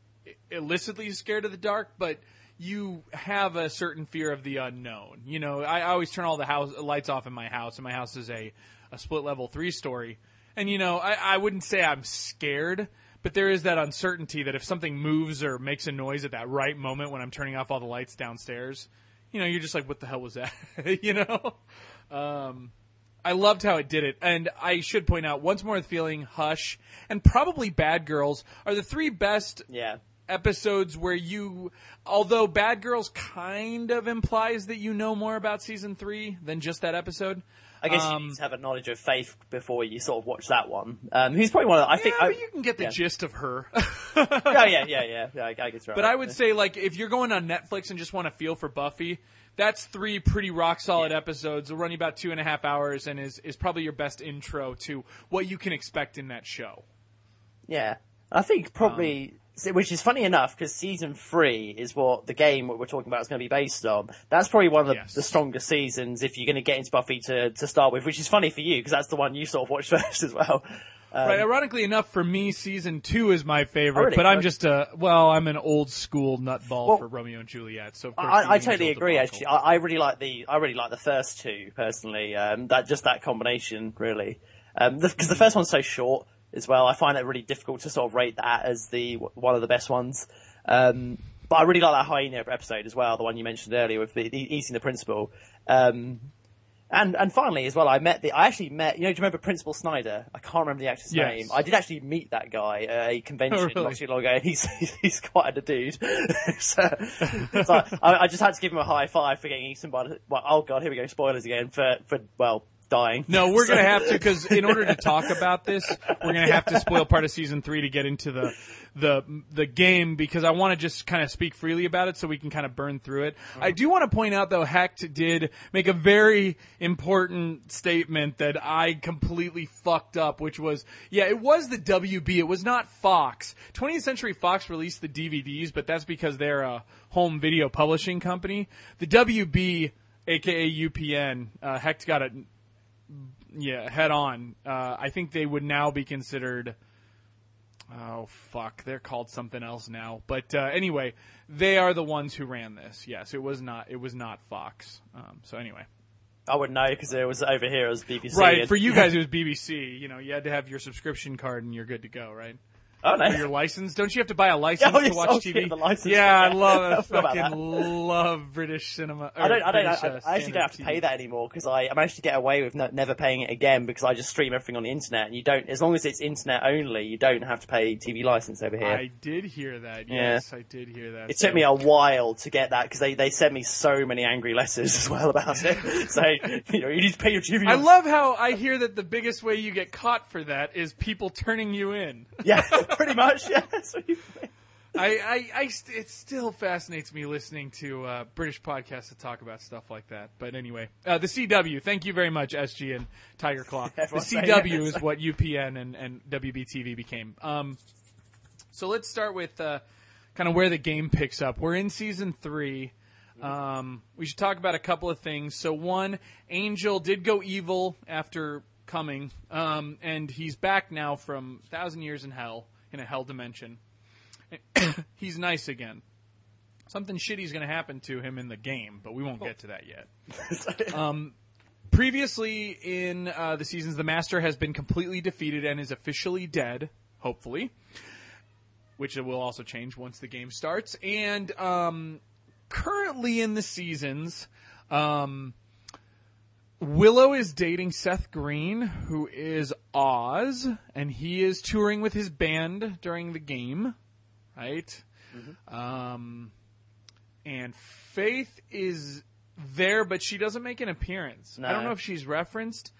illicitly scared of the dark, but you have a certain fear of the unknown. You know, I, I always turn all the house lights off in my house, and my house is a a split level three story. And you know, I, I wouldn't say I'm scared, but there is that uncertainty that if something moves or makes a noise at that right moment when I'm turning off all the lights downstairs, you know, you're just like, what the hell was that? <laughs> you know. Um, I loved how it did it, and I should point out once more the feeling, Hush, and probably Bad Girls are the three best yeah episodes where you, although Bad Girls kind of implies that you know more about season three than just that episode. I guess Um, you need to have a knowledge of Faith before you sort of watch that one. Um, who's probably one of the, I Yeah, think. I, you can get the yeah. gist of her. yeah, <laughs> yeah, yeah, yeah, yeah. I, I guess right. But I would say, like, if you're going on Netflix and just want to feel for Buffy, that's three pretty rock solid episodes. Will run you about two and a half hours, and is is probably your best intro to what you can expect in that show. Yeah, I think probably, so- which is funny enough because season three is what the game what we're talking about is going to be based on. That's probably one of the, Yes. the strongest seasons if you're going to get into Buffy to, to start with, which is funny for you because that's the one you sort of watched <laughs> first as well. Um, Right. Ironically enough, for me, season two is my favorite. Really? But I'm just a well, I'm an old school nutball Well, for Romeo and Juliet. So of course I, I totally agree. Actually, I, I really like the I really like the first two personally. Um, that just that combination really, because the, 'cause the first one's so short as well. I find it really difficult to sort of rate that as the one of the best ones. Um, but I really like that hyena episode as well, the one you mentioned earlier with the, the eating the principal. Um, and and finally as well, I met the I actually met you know do you remember Principal Snyder? I can't remember the actor's Yes. name. I did actually meet that guy at a convention Oh, <laughs> really? not too long ago, and he's <laughs> he's quite a dude. <laughs> so, so I, I just had to give him a high five for getting eaten by. The, well, oh god, here we go, spoilers again for for well dying. No, we're So- gonna have to because in order to talk <laughs> about this, we're gonna have to spoil part of season three to get into the the the game because I want to just kind of speak freely about it so we can kind of burn through it. I do want to point out though, Hecht did make a very important statement that I completely fucked up, which was yeah, it was the WB, it was not Fox. 20th Century Fox released the DVDs, but that's because they're a home video publishing company. The WB, aka UPN, uh, Hecht got it yeah, head on. Uh, I think they would now be considered. Oh fuck, they're called something else now. But uh, anyway, they are the ones who ran this. Yes, it was not. It was not Fox. Um, so anyway, I wouldn't know because it was over here. It was BBC. right for you <laughs> guys, it was BBC. You know, you had to have your subscription card and you're good to go, right? Oh no, Or your license. Don't you have to buy a license Oh, to watch TV? yeah, the license, yeah, I love. <laughs> I I forgot about fucking love British cinema. I don't. I don't. British, I, uh, I actually don't have to pay that anymore because I, I managed to get away with no, never paying it again because I just stream everything on the internet. And you don't, as long as it's internet only, you don't have to pay TV license over here. I did hear that. Yeah. Yes, I did hear that. It took me a while to get that because they, they sent me so many angry letters <laughs> as well about it. <laughs> so you know you need to pay your TV. I love how I hear that the biggest way you get caught for that is people turning you in. yeah, <laughs> pretty much. Yeah, that's what you- I, I, I st- it still fascinates me listening to uh, British podcasts that talk about stuff like that. But anyway, uh, the CW. Thank you very much, SG and Tiger Claw. <laughs> the CW is what UPN and, and WBTV became. Um, so let's start with uh, kind of where the game picks up. We're in season three. Um, we should talk about a couple of things. So one, Angel did go evil after coming, um, and he's back now from thousand years in hell in a hell dimension. <coughs> he's nice again. Something shitty's going to happen to him in the game, but we won't get to that yet. <laughs> Um, previously in uh, the seasons, the Master has been completely defeated and is officially dead. Hopefully, which it will also change once the game starts. And um, currently in the seasons, um, Willow is dating Seth Green, who is Oz, and he is touring with his band during the game, right? Um, and Faith is there, but she doesn't make an appearance. I don't know if she's referenced,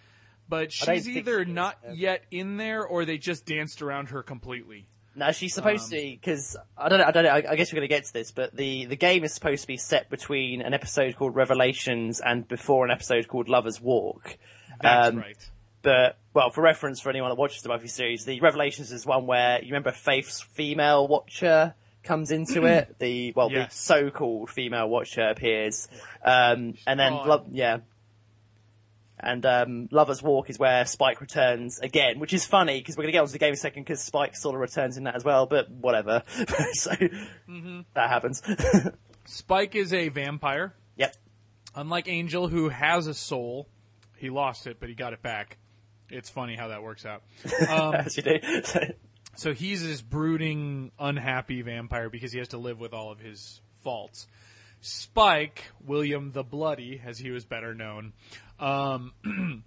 but she's either she not yet in there or they just danced around her completely. No, she's supposed Um, to be because I don't know. I don't know. I, I guess we're going to get to this, but the the game is supposed to be set between an episode called Revelations and before an episode called Lovers Walk. That's Um, right. But well, for reference for anyone that watches the Buffy series, the Revelations is one where you remember Faith's female watcher comes into it. <clears throat> The well, Yes. the so-called female watcher appears, um, and then lo- yeah. And um, Lover's Walk is where Spike returns again, which is funny because we're going to get onto the game in a second because Spike sort of returns in that as well, but whatever. <laughs> so that happens. <laughs> Spike is a vampire. yep. Unlike Angel, who has a soul, he lost it, but he got it back. It's funny how that works out. <laughs> Um, As you do. so he's this brooding, unhappy vampire because he has to live with all of his faults. Spike, William the Bloody, as he was better known, um, <clears throat>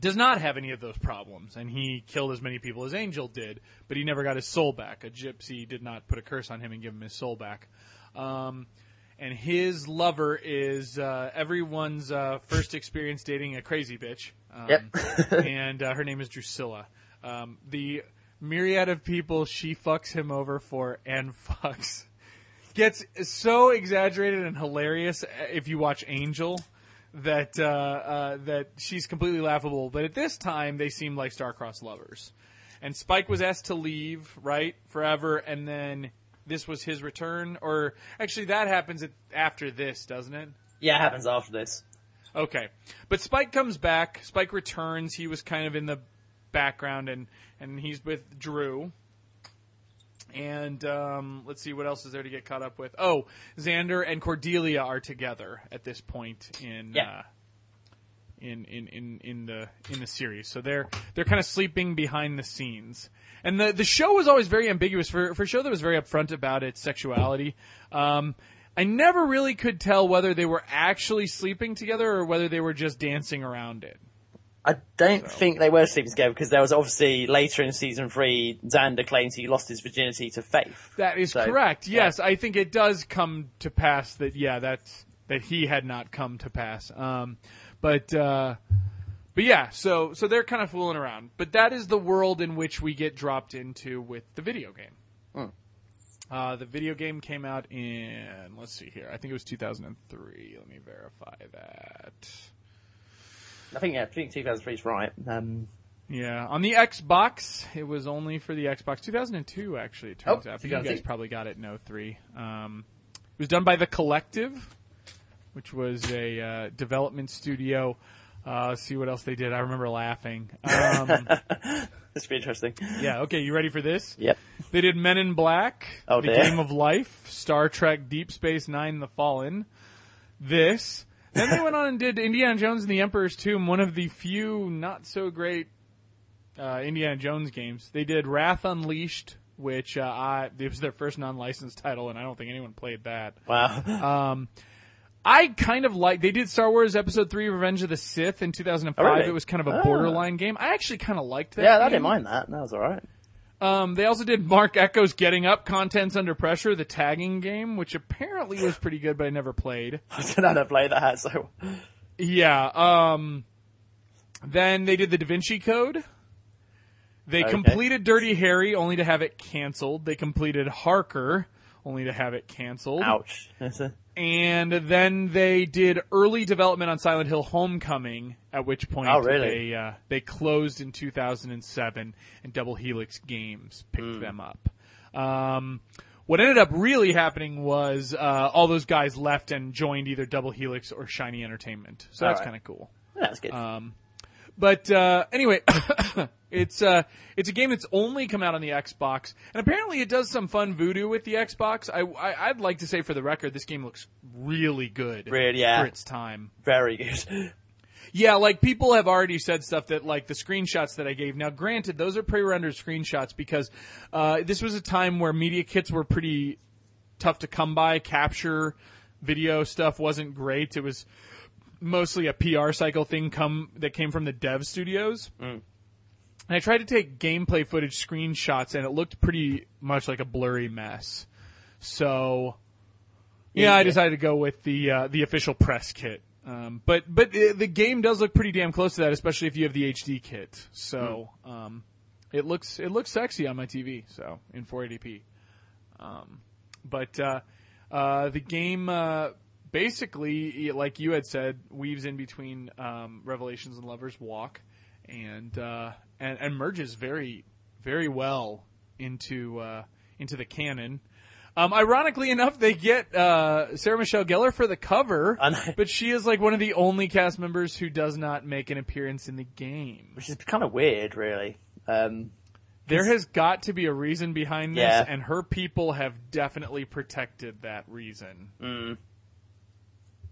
does not have any of those problems, and he killed as many people as Angel did, but he never got his soul back. A gypsy did not put a curse on him and give him his soul back. Um, and his lover is uh, everyone's uh, first experience dating a crazy bitch. Um, Yep. <laughs> and uh, her name is Drusilla. Um, the myriad of people she fucks him over for and <laughs> fucks gets so exaggerated and hilarious if you watch Angel that uh, uh, that she's completely laughable. But at this time, they seem like star-crossed lovers. And Spike was asked to leave, right, forever, and then this was his return. Or actually, that happens at, after this, doesn't it? yeah, it happens after this. Okay, but Spike comes back. Spike returns. He was kind of in the background, and and he's with Drew. And um, let's see what else is there to get caught up with. Oh, Xander and Cordelia are together at this point in Yeah. uh, in, in, in, in the in the series. So they're they're kind of sleeping behind the scenes. And the the show was always very ambiguous for for a show that was very upfront about its sexuality. Um, I never really could tell whether they were actually sleeping together or whether they were just dancing around it. I don't think they were sleeping together because there was obviously later in season three, Xander claims he lost his virginity to Faith. That is So, correct. yeah. Yes, I think it does come to pass that yeah, that's that he had not come to pass. Um, but uh, but yeah, so so they're kind of fooling around. But that is the world in which we get dropped into with the video game. Uh, the video game came out in let's see here. I think it was 2003. Let me verify that. I think yeah, I think 2003 is right. Um, Yeah, on the Xbox, it was only for the Xbox. 2002, actually, it turns Oh, out. But you guys probably got it in 03. Um, it was done by The Collective, which was a uh, development studio. Uh, see what else they did. I remember laughing. Um, <laughs> this would be interesting. yeah, okay, you ready for this? Yep. They did Men in Black, Oh, The dear. Game of Life, Star Trek Deep Space Nine, The Fallen, this. Then they went on and did Indiana Jones and the Emperor's Tomb, one of the few not so great uh, Indiana Jones games. They did Wrath Unleashed, which uh, I, it was their first non-licensed title, and I don't think anyone played that. Wow. Um, I kind of like they did Star Wars Episode Three: Revenge of the Sith in 2005. Oh, really? It was kind of a Ah. borderline game. I actually kind of liked that. yeah, I didn't mind that. That was alright. Um, they also did Marc Ecko's Getting Up, Contents Under Pressure, the tagging game, which apparently was pretty good, but I never played. <laughs> I how to play that, so. Yeah. Um, then they did the Da Vinci Code. They Okay. completed Dirty Harry, only to have it canceled. They completed Harker, only to have it canceled. Ouch. <laughs> And then they did early development on Silent Hill Homecoming, at which point Oh, really? they uh, they closed in 2007, and Double Helix Games picked Hmm. them up. Um, what ended up really happening was uh, all those guys left and joined either Double Helix or Shiny Entertainment. So that's Alright. kind of cool. That's good. Um, but uh, anyway, <coughs> it's uh, it's a game that's only come out on the Xbox, and apparently it does some fun voodoo with the Xbox. I, I I'd like to say for the record, this game looks really good Really, yeah. for its time. Very good. <laughs> Yeah, like people have already said stuff that like the screenshots that I gave. Now, granted, those are pre-rendered screenshots because uh, this was a time where media kits were pretty tough to come by. Capture video stuff wasn't great. It was mostly a PR cycle thing come that came from the dev studios. And I tried to take gameplay footage screenshots, and it looked pretty much like a blurry mess. So, yeah, I decided to go with the uh, the official press kit. Um, but but the game does look pretty damn close to that, especially if you have the HD kit. So um, it looks it looks sexy on my TV. So in 480p. Um, but uh, uh, the game uh, basically, like you had said, weaves in between um, Revelations and Lovers Walk, and uh, and, and merges very very well into uh, into the canon. Um, ironically enough, they get uh, Sarah Michelle Gellar for the cover, <laughs> but she is like one of the only cast members who does not make an appearance in the game. which is kind of weird, really. Um, There has got to be a reason behind this, Yeah. and her people have definitely protected that reason. maybe,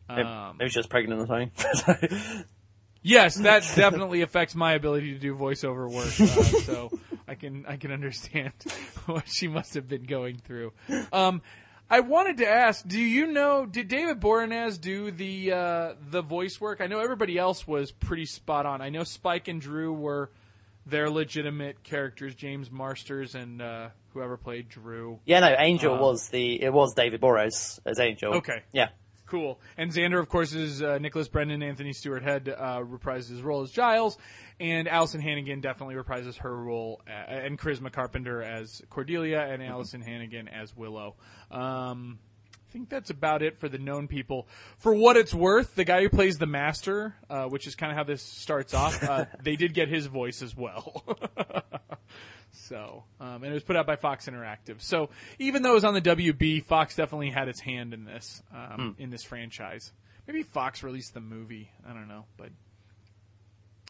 Um, maybe she's just pregnant or something. <laughs> Yes, that definitely affects my ability to do voiceover work. Uh, so I can I can understand <laughs> what she must have been going through. Um, I wanted to ask, do you know? Did David Boreanaz do the uh, the voice work? I know everybody else was pretty spot on. I know Spike and Drew were their legitimate characters, James Marsters and uh, whoever played Drew. yeah, no, Angel Um, was the it was David Burrows as Angel. Okay. Yeah. Cool. And Xander, of course, is uh, Nicholas Brendon. Anthony Stewart Head uh, reprises his role as Giles, and Alyson Hannigan definitely reprises her role, uh, and Charisma Carpenter as Cordelia, and Alyson Hannigan as Willow. Um, I think that's about it for the known people. For what it's worth, the guy who plays the Master, uh, which is kind of how this starts off, uh, <laughs> they did get his voice as well. <laughs> So, um, and it was put out by Fox Interactive. So, even though it was on the WB, Fox definitely had its hand in this, um, in this franchise. Maybe Fox released the movie. I don't know, but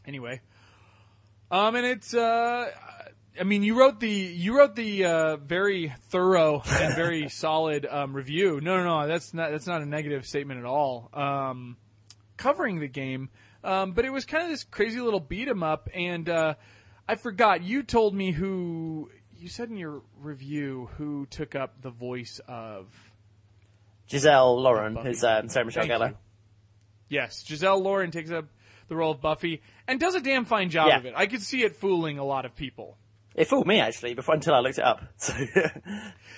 anyway. Um, and it's, uh, I mean, you wrote the, you wrote the, uh, very thorough and very <laughs> solid, um, review. No, no, no, that's not, that's not a negative statement at all. Um, covering the game. Um, but it was kind of this crazy little beat 'em up, and uh, I forgot. You told me who you said in your review who took up the voice of. Giselle Loren, who's um, Sarah Michelle Thank Gellar. you. Yes, Giselle Loren takes up the role of Buffy and does a damn fine job Yeah. of it. I could see it fooling a lot of people. It fooled me actually before until I looked it up. <laughs> So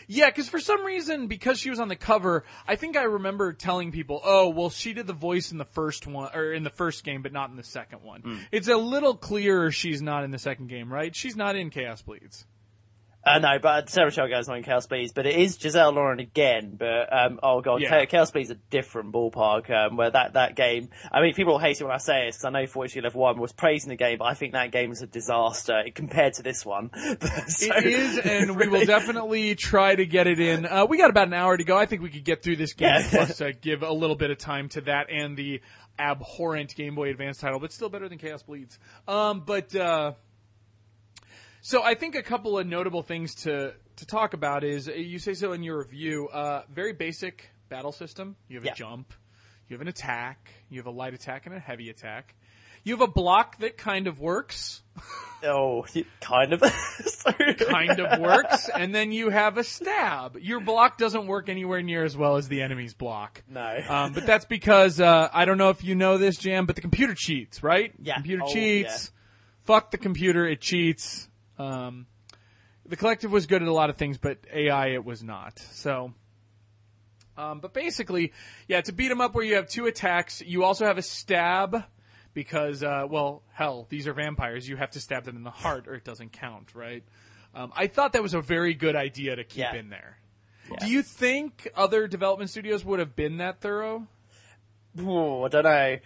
Yeah, because for some reason, because she was on the cover, I think I remember telling people, "Oh, well, she did the voice in the first one or in the first game, but not in the second one." Hmm. It's a little clearer she's not in the second game, right? She's not in Chaos Bleeds. Uh, no, but Sarah Michelle Gellar's not in Chaos Bleeds, but it is Giselle Loren again. But um, oh god, Yeah. Chaos Bleeds is a different ballpark. Um, where that that game, I mean, people will hate it when I say this because I know Fortitude Level One was praising the game, but I think that game is a disaster <laughs> compared to this one. <laughs> So- It is, and we will <laughs> definitely try to get it in. Uh, we got about an hour to go. I think we could get through this game, Yeah. plus uh, give a little bit of time to that and the abhorrent Game Boy Advance title, but still better than Chaos Bleeds. Um, but uh, so I think a couple of notable things to to talk about is uh, you say so in your review. Uh, very basic battle system. You have Yeah. a jump, you have an attack, you have a light attack and a heavy attack. You have a block that kind of works. <laughs> Oh, kind of. <laughs> Kind of works, and then you have a stab. Your block doesn't work anywhere near as well as the enemy's block. No. <laughs> Um, but that's because uh, I don't know if you know this, Jam, but the computer cheats, right? Yeah. Computer Oh, cheats. Fuck the computer, it cheats. Um, the collective was good at a lot of things, but AI it was not. So. Um, but basically, yeah, to beat them up where you have two attacks, you also have a stab because, uh, well, hell, these are vampires. You have to stab them in the heart or it doesn't count, right? Um, I thought that was a very good idea to keep Yeah. in there. Yeah. Do you think other development studios would have been that thorough? Ooh, I don't know.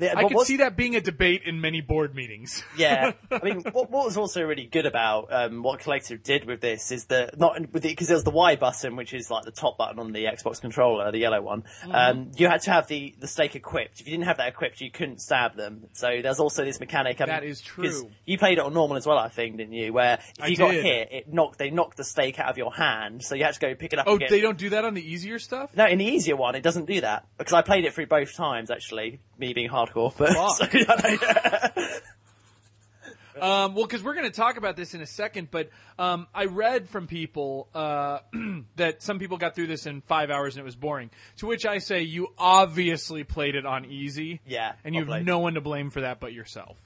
The- I could see that being a debate in many board meetings. <laughs> Yeah, I mean, what, what was also really good about um, what Collective did with this is that not with because there's the Y button, which is like the top button on the Xbox controller, the yellow one. Mm-hmm. Um, you had to have the the stake equipped. If you didn't have that equipped, you couldn't stab them. So there's also this mechanic. I mean, is 'cause true. You played it on normal as well, I think, didn't you? Where if I you got did. hit, it knocked they knocked the stake out of your hand, so you had to go pick it up. Oh, they don't do that on the easier stuff? No, in the easier one, it doesn't do that because I played it through both times. Actually, me being hardcore, but <laughs> Fuck. so, yeah, <laughs> Um, well, because we're going to talk about this in a second, but um, I read from people uh, <clears throat> that some people got through this in five hours and it was boring. To which I say, you obviously played it on easy. Yeah, And you well have played. no one to blame for that but yourself.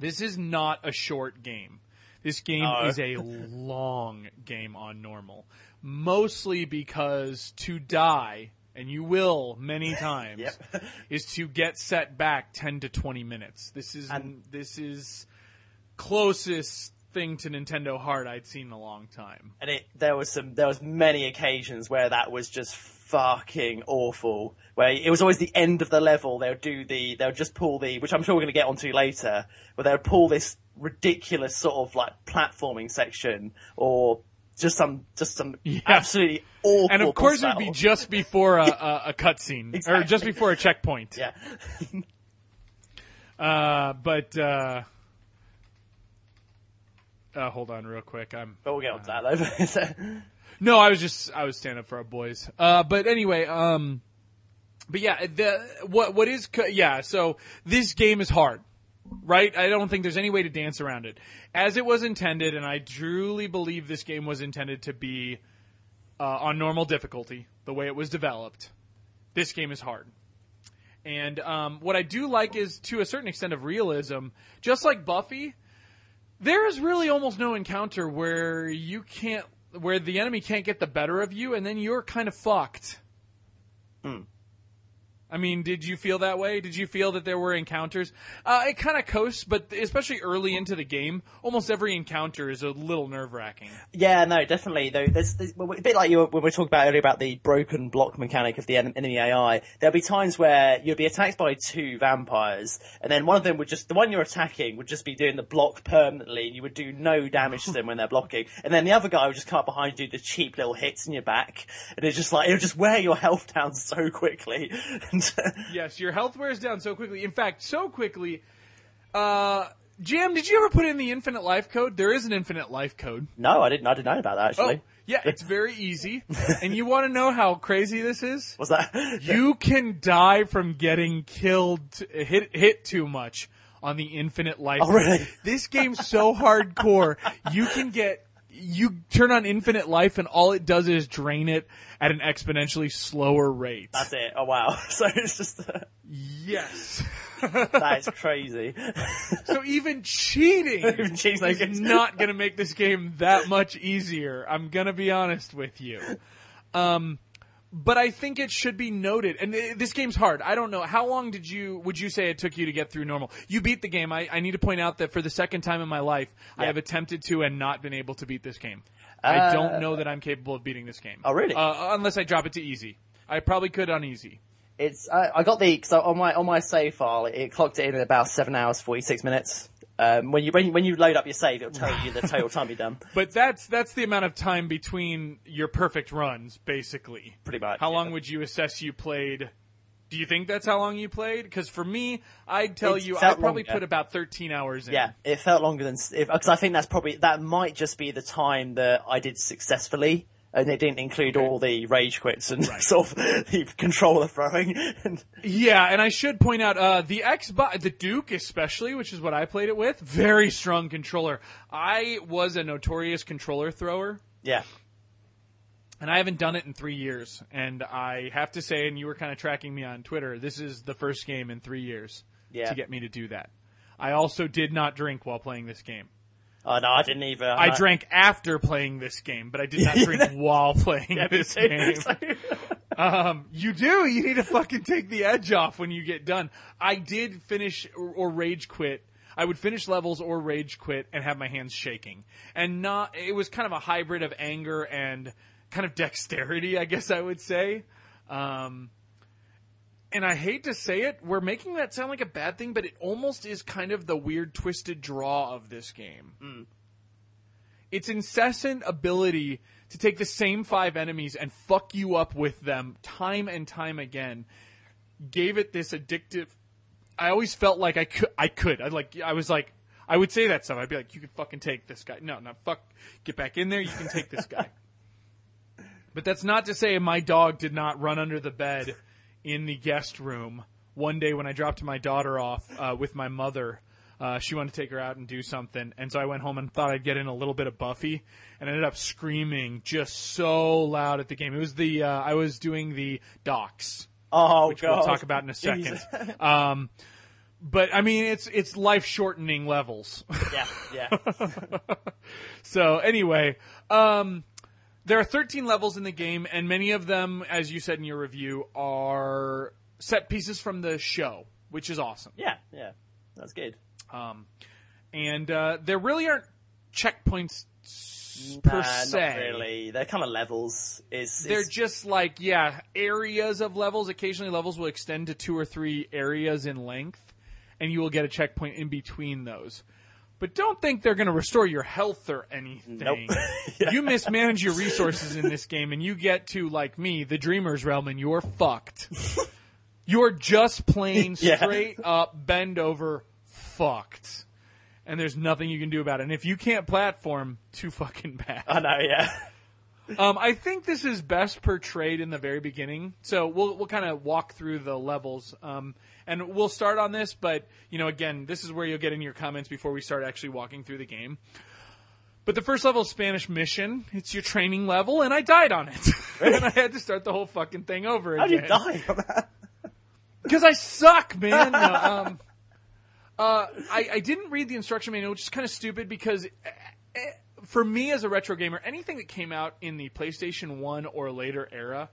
This is not a short game. This game No. is a <laughs> long game on normal. Mostly because to die, and you will many <laughs> times, Yep. <laughs> is to get set back 10 to 20 minutes. This is And- this is closest thing to Nintendo Hard I'd seen in a long time. and it there was some there was many occasions where that was just fucking awful. Where it was always the end of the level. They'll do the, they'll just pull the, which I'm sure we're going to get onto later, where they'll pull this ridiculous sort of like platforming section or just some, just some <laughs> Yeah. absolutely awful. And of course, it would be just <laughs> before a, a, a cutscene, or just before a checkpoint. yeah. Uh, but uh, uh, hold on, real quick. I'm But we'll get on to that later. <laughs> no, I was just I was standing up for our boys. Uh, but anyway, um, but yeah, the what what is yeah. So this game is hard, right? I don't think there's any way to dance around it, as it was intended, and I truly believe this game was intended to be uh, on normal difficulty, the way it was developed. This game is hard. And um, what I do like is, to a certain extent, of realism. Just like Buffy, there is really almost no encounter where you can't, where the enemy can't get the better of you, and then you're kind of fucked. I mean, did you feel that way? Did you feel that there were encounters? Uh, it kind of coasts, but especially early into the game, almost every encounter is a little nerve wracking. Yeah, no, definitely. Though there's, there's a bit like you when we were talking about earlier about the broken block mechanic of the enemy AI. There'll be times where you'll be attacked by two vampires, and then one of them would just the one you're attacking would just be doing the block permanently, and you would do no damage to them when they're blocking. And then the other guy would just come up behind you, do the cheap little hits in your back, and it's just like it'll just wear your health down so quickly. <laughs> <laughs> Yes, your health wears down so quickly. In fact, so quickly. Uh, Jam, did you ever put in the infinite life code? There is an infinite life code. no, I didn't. I didn't know about that actually. Oh, yeah, it's very easy. <laughs> and you want to know how crazy this is? Was that? You can die from getting killed, hit hit too much on the infinite life. Oh, really? This game's so hardcore. You can get you turn on infinite life, and all it does is drain it at an exponentially slower rate. That's it. Oh wow. <laughs> So it's just uh, yes. <laughs> that is crazy. <laughs> so even cheating Even cheating is is- not going to make this game that much easier. I'm going to be honest with you. Um, but I think it should be noted, and this game's hard. I don't know how long did you would you say it took you to get through normal? You beat the game. I, I need to point out that for the second time in my life, I have attempted to and not been able to beat this game. I don't know that I'm capable of beating this game. Oh, really? Uh, unless I drop it to easy. I probably could on easy. It's I, I got the so on my on my save file it clocked it in at about seven hours forty six minutes. Um, when you when you, when you load up your save, it'll tell you the total time you've done. <laughs> But that's that's the amount of time between your perfect runs, basically. Pretty much, How yeah. long would you assess you played? Do you think that's how long you played? Because for me, I'd tell It you I probably longer. put about 13 hours in. Yeah, it felt longer than because I think that's probably that might just be the time that I did successfully, and it didn't include all the rage quits and <laughs> sort of the controller throwing. and <laughs> Yeah, and I should point out uh, the Xbox, the Duke especially, which is what I played it with, very strong controller. I was a notorious controller thrower. yeah, And I haven't done it in three years. And I have to say, and you were kind of tracking me on Twitter, this is the first game in three years Yeah. to get me to do that. I also did not drink while playing this game. Oh no, I didn't either. I drank after playing this game, but I did not <laughs> drink while playing this game. <laughs> Um, you do. You need to fucking take the edge off when you get done. I did finish or, or rage quit. I would finish levels or rage quit and have my hands shaking. And not, it was kind of a hybrid of anger and kind of dexterity, I guess I would say. Um, and I hate to say it, we're making that sound like a bad thing, but it almost is kind of the weird twisted draw of this game. Hmm. Its incessant ability to take the same five enemies and fuck you up with them time and time again gave it this addictive I always felt like I could I could. I like I was like I would say that stuff. I'd be like, you can fucking take this guy. No, no, fuck get back in there, you can take this guy. <laughs> But that's not to say my dog did not run under the bed in the guest room one day when I dropped my daughter off uh, with my mother. Uh, she wanted to take her out and do something, and so I went home and thought I'd get in a little bit of Buffy, and ended up screaming just so loud at the game. It was the uh, I was doing the docs, oh which god, we'll talk about in a second. Um, but I mean, it's it's life shortening levels. yeah, yeah. <laughs> So anyway, um, there are 13 levels in the game, and many of them, as you said in your review, are set pieces from the show, which is awesome. Yeah, yeah, that's good. Um, and uh, there really aren't checkpoints per Nah, se. Not really. They're kind of levels. Is They're just like, yeah, areas of levels. Occasionally, levels will extend to two or three areas in length, and you will get a checkpoint in between those. But don't think they're going to restore your health or anything. Nope. <laughs> You mismanage your resources in this game, and you get to, like me, the Dreamer's Realm, and you're fucked. <laughs> you're just plain Yeah. straight up, bend over, fucked. And there's nothing you can do about it. And if you can't platform, too fucking bad. I know. Yeah. Um, I think this is best portrayed in the very beginning. So we'll we'll kind of walk through the levels, um, and we'll start on this. But you know, again, this is where you'll get in your comments before we start actually walking through the game. But the first level is Spanish Mission. It's your training level, and I died on it, <laughs> and I had to start the whole fucking thing over How again. did you die on that? Because I suck, man. No, um, <laughs> uh, I, I didn't read the instruction manual, which is kind of stupid because eh, eh, for me as a retro gamer, anything that came out in the PlayStation 1 or later era,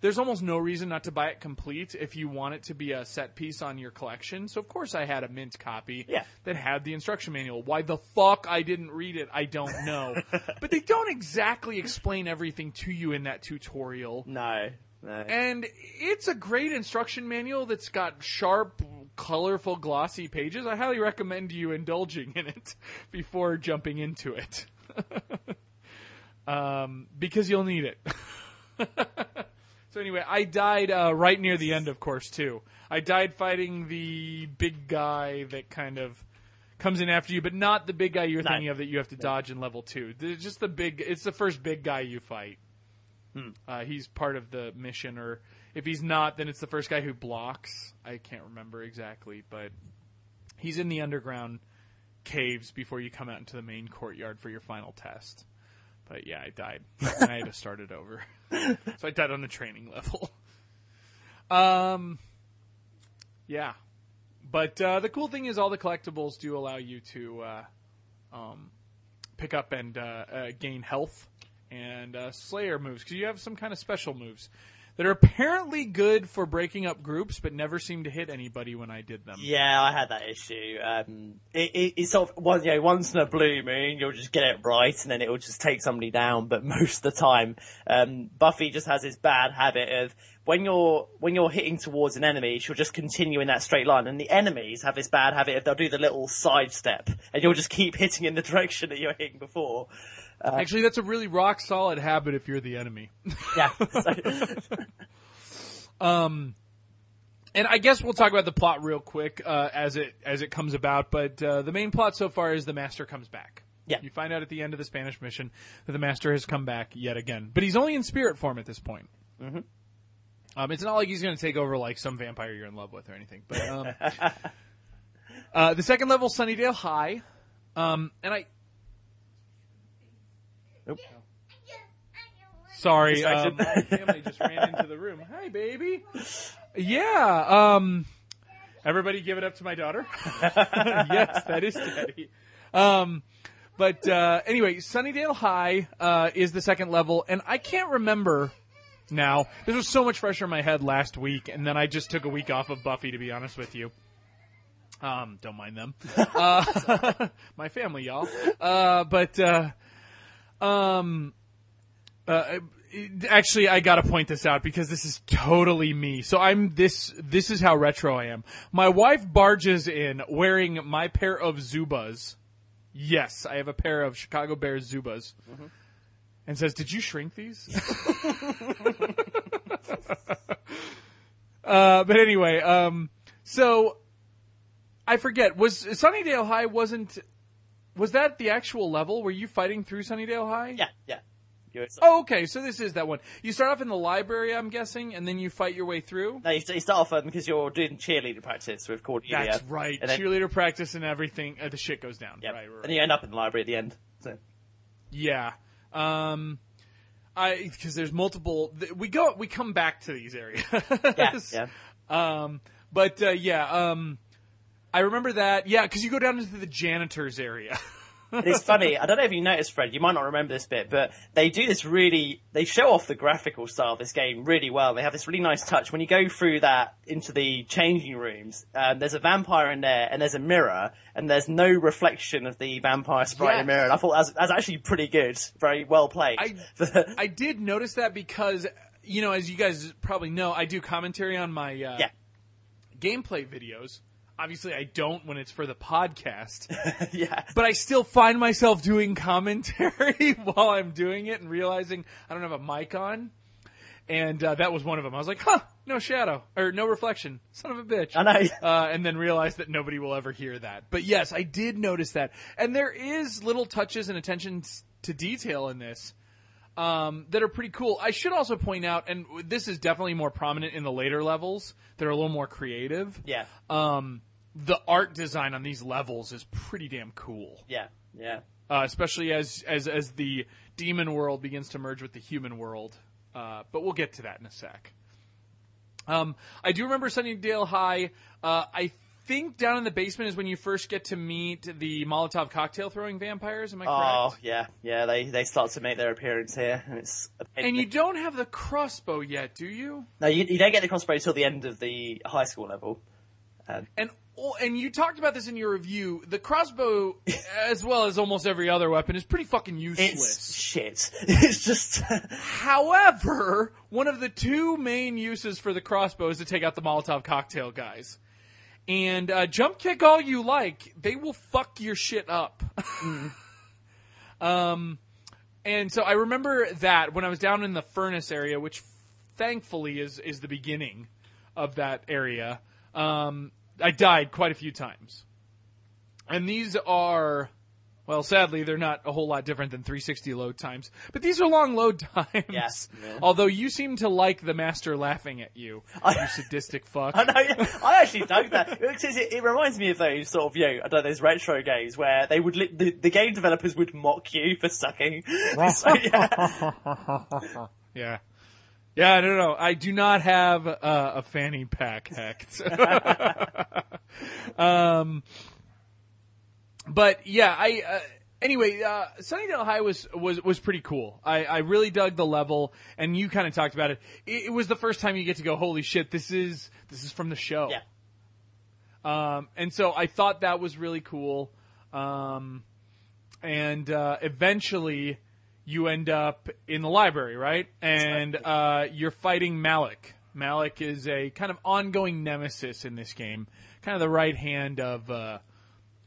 there's almost no reason not to buy it complete if you want it to be a set piece on your collection. So, of course, I had a mint copy Yeah. that had the instruction manual. Why the fuck I didn't read it, I don't know. <laughs> but they don't exactly explain everything to you in that tutorial. No. No. And it's a great instruction manual that's got sharp, colorful, glossy pages. I highly recommend you indulging in it <laughs> before jumping into it. <laughs> um, because you'll need it. So anyway, I died uh, right near the end, of course, too. I died fighting the big guy that kind of comes in after you, but not the big guy you're No. thinking of that you have to dodge in level two. It's just the big. It's the first big guy you fight. Uh, he's part of the mission, or if he's not, then it's the first guy who blocks. I can't remember exactly, but he's in the underground caves before you come out into the main courtyard for your final test. But yeah, I died. and <laughs> I had to start it over. <laughs> so I died on the training level. <laughs> Um, yeah. But uh, the cool thing is, all the collectibles do allow you to uh, um, pick up and uh, uh, gain health and uh, Slayer moves because you have some kind of special moves that are apparently good for breaking up groups, but never seem to hit anybody when I did them. Yeah, I had that issue. Um, it, it, it's sort of you know, once in a blue moon, you'll just get it right, and then it will just take somebody down. But <laughs> most of the time, um, Buffy just has this bad habit of when you're when you're hitting towards an enemy, she'll just continue in that straight line, and the enemies have this bad habit of they'll do the little side step, and you'll just keep hitting in the <laughs> direction that you're hitting before. Actually, that's a really rock solid habit if you're the enemy. Yeah, so, <laughs> <laughs> And I guess we'll talk about the plot real quick uh, as it as it comes about. But uh, the main plot so far is the master comes back. Yeah. you find out at the end of the Spanish mission that the master has come back yet again, but he's only in spirit form at this point. Mm-hmm. Um, it's not like he's going to take over like some vampire you're in love with or anything. But um, <laughs> uh, the second level, Sunnydale High, um, and I. Nope. Sorry, um, my <laughs> family just ran into the room. Hi, baby. Yeah. Um, everybody, give it up to my daughter. <laughs> yes, that is Daddy. Um, but uh, anyway, Sunnydale High uh, is the second level, and I can't remember now. This was so much fresher in my head last week, and then I just took a week off of Buffy, to be honest with you. Um, don't mind them. <laughs> Uh, my family, y'all. Uh, but uh, um, uh, actually, I gotta point this out because this is totally me. So I'm this. This is how retro I am. My wife barges in wearing my pair of Zubaz. Yes, I have a pair of Chicago Bears Zubaz, and says, "Did you shrink these?" <laughs> uh, but anyway, um, so I forget. Was Sunnydale High wasn't? Was that the actual level? Were you fighting through Sunnydale High? yeah, yeah. Oh, okay. So this is that one. You start off in the library, I'm guessing, and then you fight your way through. No, you, you start off um, because you're doing cheerleader practice with Cordelia. That's right. Then, Cheerleader practice and everything. Uh, the shit goes down. yeah, Right, right, and you end up in the library at the end. So. Yeah. Um, I because there's multiple. th- We go. We come back to these areas. Yeah, <laughs> yeah. Um, but uh, yeah. Um, I remember that. Yeah, because you go down into the janitor's area. <laughs> it's funny. I don't know if you noticed, Fred. You might not remember this bit, but they do this really. They show off the graphical style of this game really well. They have this really nice touch when you go through that into the changing rooms. Um, there's a vampire in there, and there's a mirror, and there's no reflection of the vampire sprite in the mirror. And I thought that was, that was actually pretty good. Very well played. I- <laughs> I did notice that because, you know, as you guys probably know, I do commentary on my uh, yeah, gameplay videos. Obviously, I don't when it's for the podcast, <laughs> yeah. but I still find myself doing commentary <laughs> while I'm doing it and realizing I don't have a mic on. And uh, that was one of them. I was like, huh, no shadow, or no reflection. Son of a bitch. I know. <laughs> uh, and then realized that nobody will ever hear that. But yes, I did notice that, and there is little touches and attentions to detail in this um, that are pretty cool. I should also point out, and this is definitely more prominent in the later levels that are a little more creative. Yeah, Um, the art design on these levels is pretty damn cool, yeah, yeah. uh, especially as as as the demon world begins to merge with the human world. Uh, but we'll get to that in a sec. Um, I do remember Sunnydale High. Uh, I think down in the basement is when you first get to meet the Molotov cocktail throwing vampires. Am I correct? Oh, yeah, yeah. They they start to make their appearance here, and it's. And you don't have the crossbow yet, do you? no, you, you don't get the crossbow until the end of the high school level. And oh, and you talked about this in your review. The crossbow, <laughs> as well as almost every other weapon, is pretty fucking It's useless. shit. <laughs> It's just. <laughs> However, one of the two main uses for the crossbow is to take out the Molotov cocktail guys. And uh, jump kick all you like, they will fuck your shit up. um, and so I remember that when I was down in the furnace area, which thankfully is is the beginning of that area. Um, I died quite a few times, and these are well, sadly, they're not a whole lot different than 360 load times, but these are long load <laughs> times. Yeah. Yeah. Although you seem to like the master laughing at you, you sadistic <laughs> fuck. I know. yeah. I actually dug that. It, it reminds me of those sort of, you know, I don't know, those retro games where they would, li- the, the game developers would mock you for sucking. <laughs> so, yeah. Yeah. Yeah, no, no, no. I do not have uh, a fanny pack hecht. <laughs> um, but yeah, I uh, anyway. Uh, Sunnydale High was was was pretty cool. I, I really dug the level, and you kind of talked about it. it. It was the first time you get to go, holy shit! This is this is from the show. Yeah. Um, and so I thought that was really cool. Um, and uh, eventually, you end up in the library, right? And uh, you're fighting Malik. Malik is a kind of ongoing nemesis in this game, kind of the right hand of uh,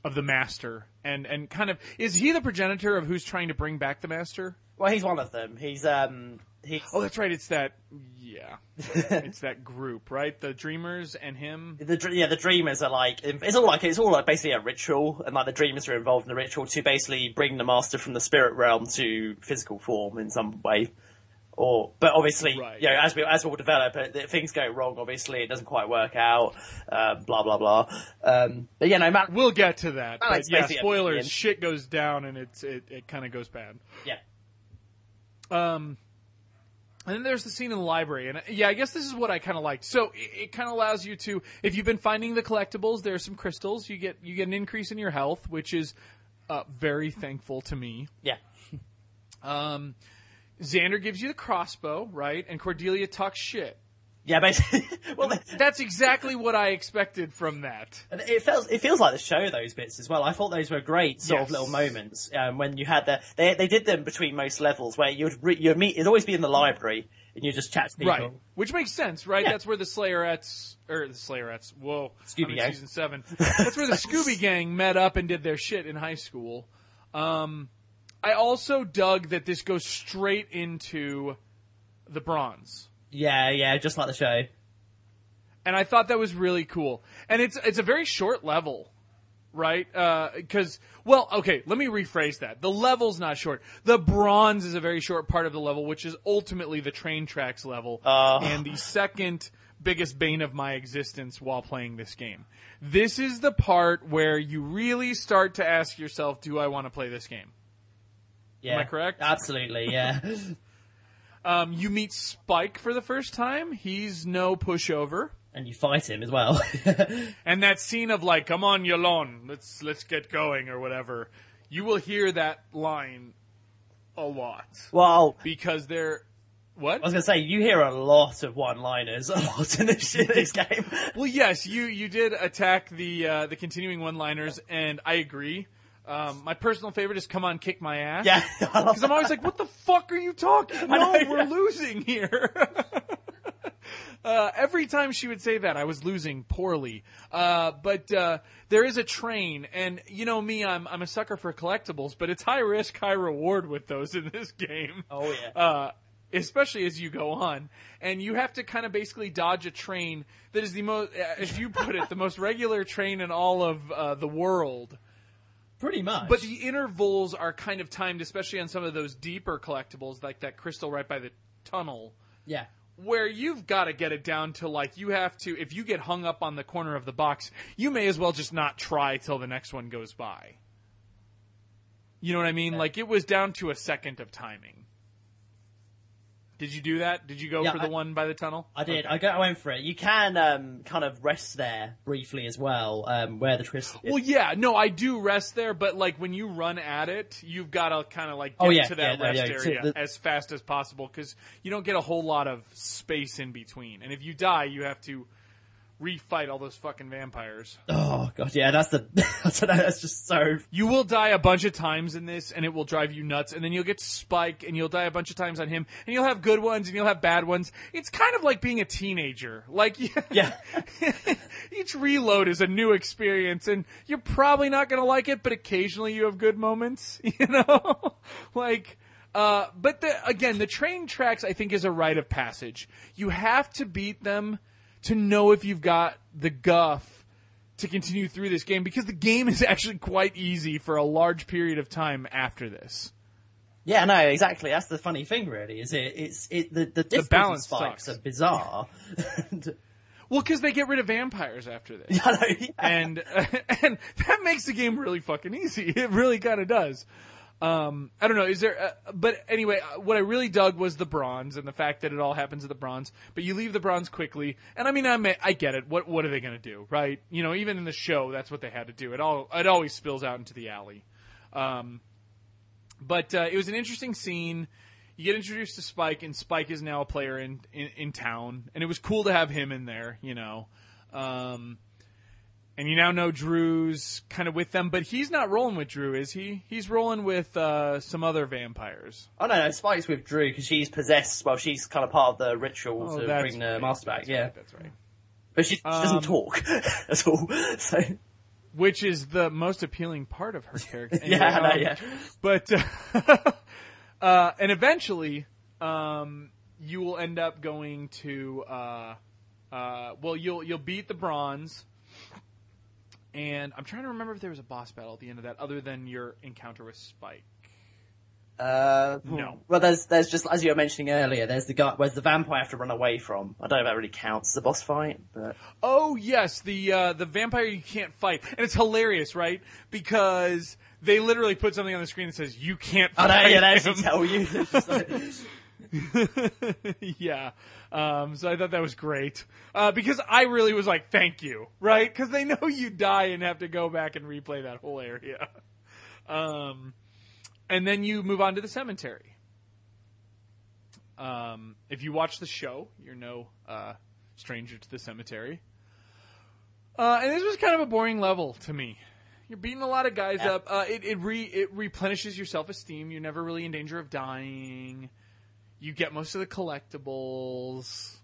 of the master, and and kind of is he the progenitor of who's trying to bring back the master? Well, he's one of them. He's, um, he's, Oh, that's right. It's that. Yeah, <laughs> it's that group, right? The Dreamers and him. the, yeah, the dreamers are like, it's all like, it's all like basically a ritual, and like the dreamers are involved in the ritual to basically bring the master from the spirit realm to physical form in some way. Or, but obviously, Right. you know, as we as we'll develop, uh, th- things go wrong. Obviously, it doesn't quite work out. Uh, blah blah blah. Um, but yeah, no, man, We'll get to that. Yeah, spoilers. Shit goes down, and it's it, it kind of goes bad. yeah, Um, and then there's the scene in the library, and yeah, I guess this is what I kind of liked. So it, it kind of allows you to, if you've been finding the collectibles, there are some crystals. You get you get an increase in your health, which is uh, very thankful to me. yeah, <laughs> Um, Xander gives you the crossbow, right? And Cordelia talks shit. Yeah. Basically, <laughs> well, That's exactly what I expected from that. It feels it feels like the show those bits as well. I thought those were great sort of little moments um, when you had the they they did them between most levels where you'd re, you'd meet it'd always be in the library and you just chat to people. Right. Which makes sense, right? Yeah. That's where the Slayerettes, or the Slayerettes, whoa. Scooby Gang. season seven. That's where the <laughs> Scooby Gang met up and did their shit in high school. Um, I also dug that this goes straight into the bronze. Yeah, yeah, just like the show. And I thought that was really cool. And it's, it's a very short level. Right? Because, well, okay, let me rephrase that. The level's not short. The bronze is a very short part of the level, which is ultimately the train tracks level. Uh. and the second biggest bane of my existence while playing this game. This is the part where you really start to ask yourself, do I want to play this game? Yeah, Am I correct? Absolutely, yeah. <laughs> Um, you meet Spike for the first time. He's no pushover. and you fight him as well. <laughs> And that scene of like, come on, Yolon, let's let's get going or whatever. You will hear that line a lot Well, because they're what? I was gonna say you hear a lot of one-liners a lot in this, in this game. Well, yes, you you did attack the uh, the continuing one-liners, and I agree. Um, my personal favorite is "Come on, kick my ass." Yeah, <laughs> because I'm always like, "What the fuck are you talking? No, know, we're yeah. losing here." <laughs> uh, every time she would say that, I was losing poorly. Uh, but uh, there is a train, and you know me, I'm I'm a sucker for collectibles, but it's high risk, high reward with those in this game Oh yeah. uh, especially as you go on, and you have to kind of basically dodge a train that is the most, as you put it, the most regular train in all of uh, the world. Pretty much. But the intervals are kind of timed, especially on some of those deeper collectibles, like that crystal right by the tunnel, yeah. where you've got to get it down to like you have to. If you get hung up on the corner of the box, you may as well just not try till the next one goes by. You know what I mean? Like it was down to a second of timing. Did you do that? Did you go Yeah, for the one by the tunnel? I did. Okay. I, go, I went for it. You can um, kind of rest there briefly as well, um, where the twist. is. Well, yeah, no, I do rest there, but like when you run at it, you've got to kind of like get Oh, yeah, to that yeah, rest so area the- as fast as possible because you don't get a whole lot of space in between. And if you die, you have to refight all those fucking vampires. oh god, yeah, that's the. <laughs> That's just so. You will die a bunch of times in this, and it will drive you nuts. And then you'll get Spike, and you'll die a bunch of times on him, and you'll have good ones, and you'll have bad ones. It's kind of like being a teenager. Like, <laughs> Yeah. <laughs> each reload is a new experience, and you're probably not going to like it, but occasionally you have good moments, you know? like, uh, but the, again, the train tracks, I think, is a rite of passage. You have to beat them to know if you've got the guff to continue through this game because the game is <laughs> actually quite easy for a large period of time after this. Yeah, no, exactly. That's the funny thing, really. Is it? It's it. The the difficulty balance spikes sucks. are bizarre. And- <laughs> Well, because they get rid of vampires after this. <laughs> I know. yeah. and and that makes the game really fucking easy. It really kind of does. Um, I don't know. Is there? Uh, but anyway, uh, what I really dug was the bronze and the fact that it all happens at the bronze. But you leave the bronze quickly, and I mean, I may, I get it. What what are they going to do, right? You know, even in the show, that's what they had to do. It all it always spills out into the alley. Um, but uh, it was an interesting scene. You get introduced to Spike, and Spike is now a player in, in, in town, and it was cool to have him in there, you know. Um, and you now know Drew's kind of with them, but he's not rolling with Drew, is he? He's rolling with uh, some other vampires. Oh no, no, Spike's with Drew because she's possessed. Well, she's kind of part of the ritual Oh, to bring the right. master back. That's yeah, right, that's right. but she, she Um, doesn't talk <laughs> at all. So Which is the most appealing part of her <laughs> character. Anyway, yeah, know, um, yeah. but uh, <laughs> uh, and eventually um, you will end up going to uh, uh, well you'll you'll beat the bronze and I'm trying to remember if there was a boss battle at the end of that other than your encounter with Spike. Uh, No. Well, there's there's just as you were mentioning earlier. There's the guy. Where's the vampire I have to run away from? I don't know if that really counts as a boss fight, but Oh yes, the uh, the vampire you can't fight, and it's hilarious, right? Because they literally put something on the screen that says you can't I fight know. Yeah, they him. actually tell you. <laughs> <laughs> It's just like- yeah. Um, so I thought that was great. Uh, because I really was like, thank you, right? Because they know you die and have to go back and replay that whole area. Um, and then you move on to the cemetery. Um, if you watch the show, you're no uh, stranger to the cemetery. Uh, and this was kind of a boring level to me. You're beating a lot of guys Yeah. up. Uh, it it, re, it replenishes your self esteem. You're never really in danger of dying. You get most of the collectibles.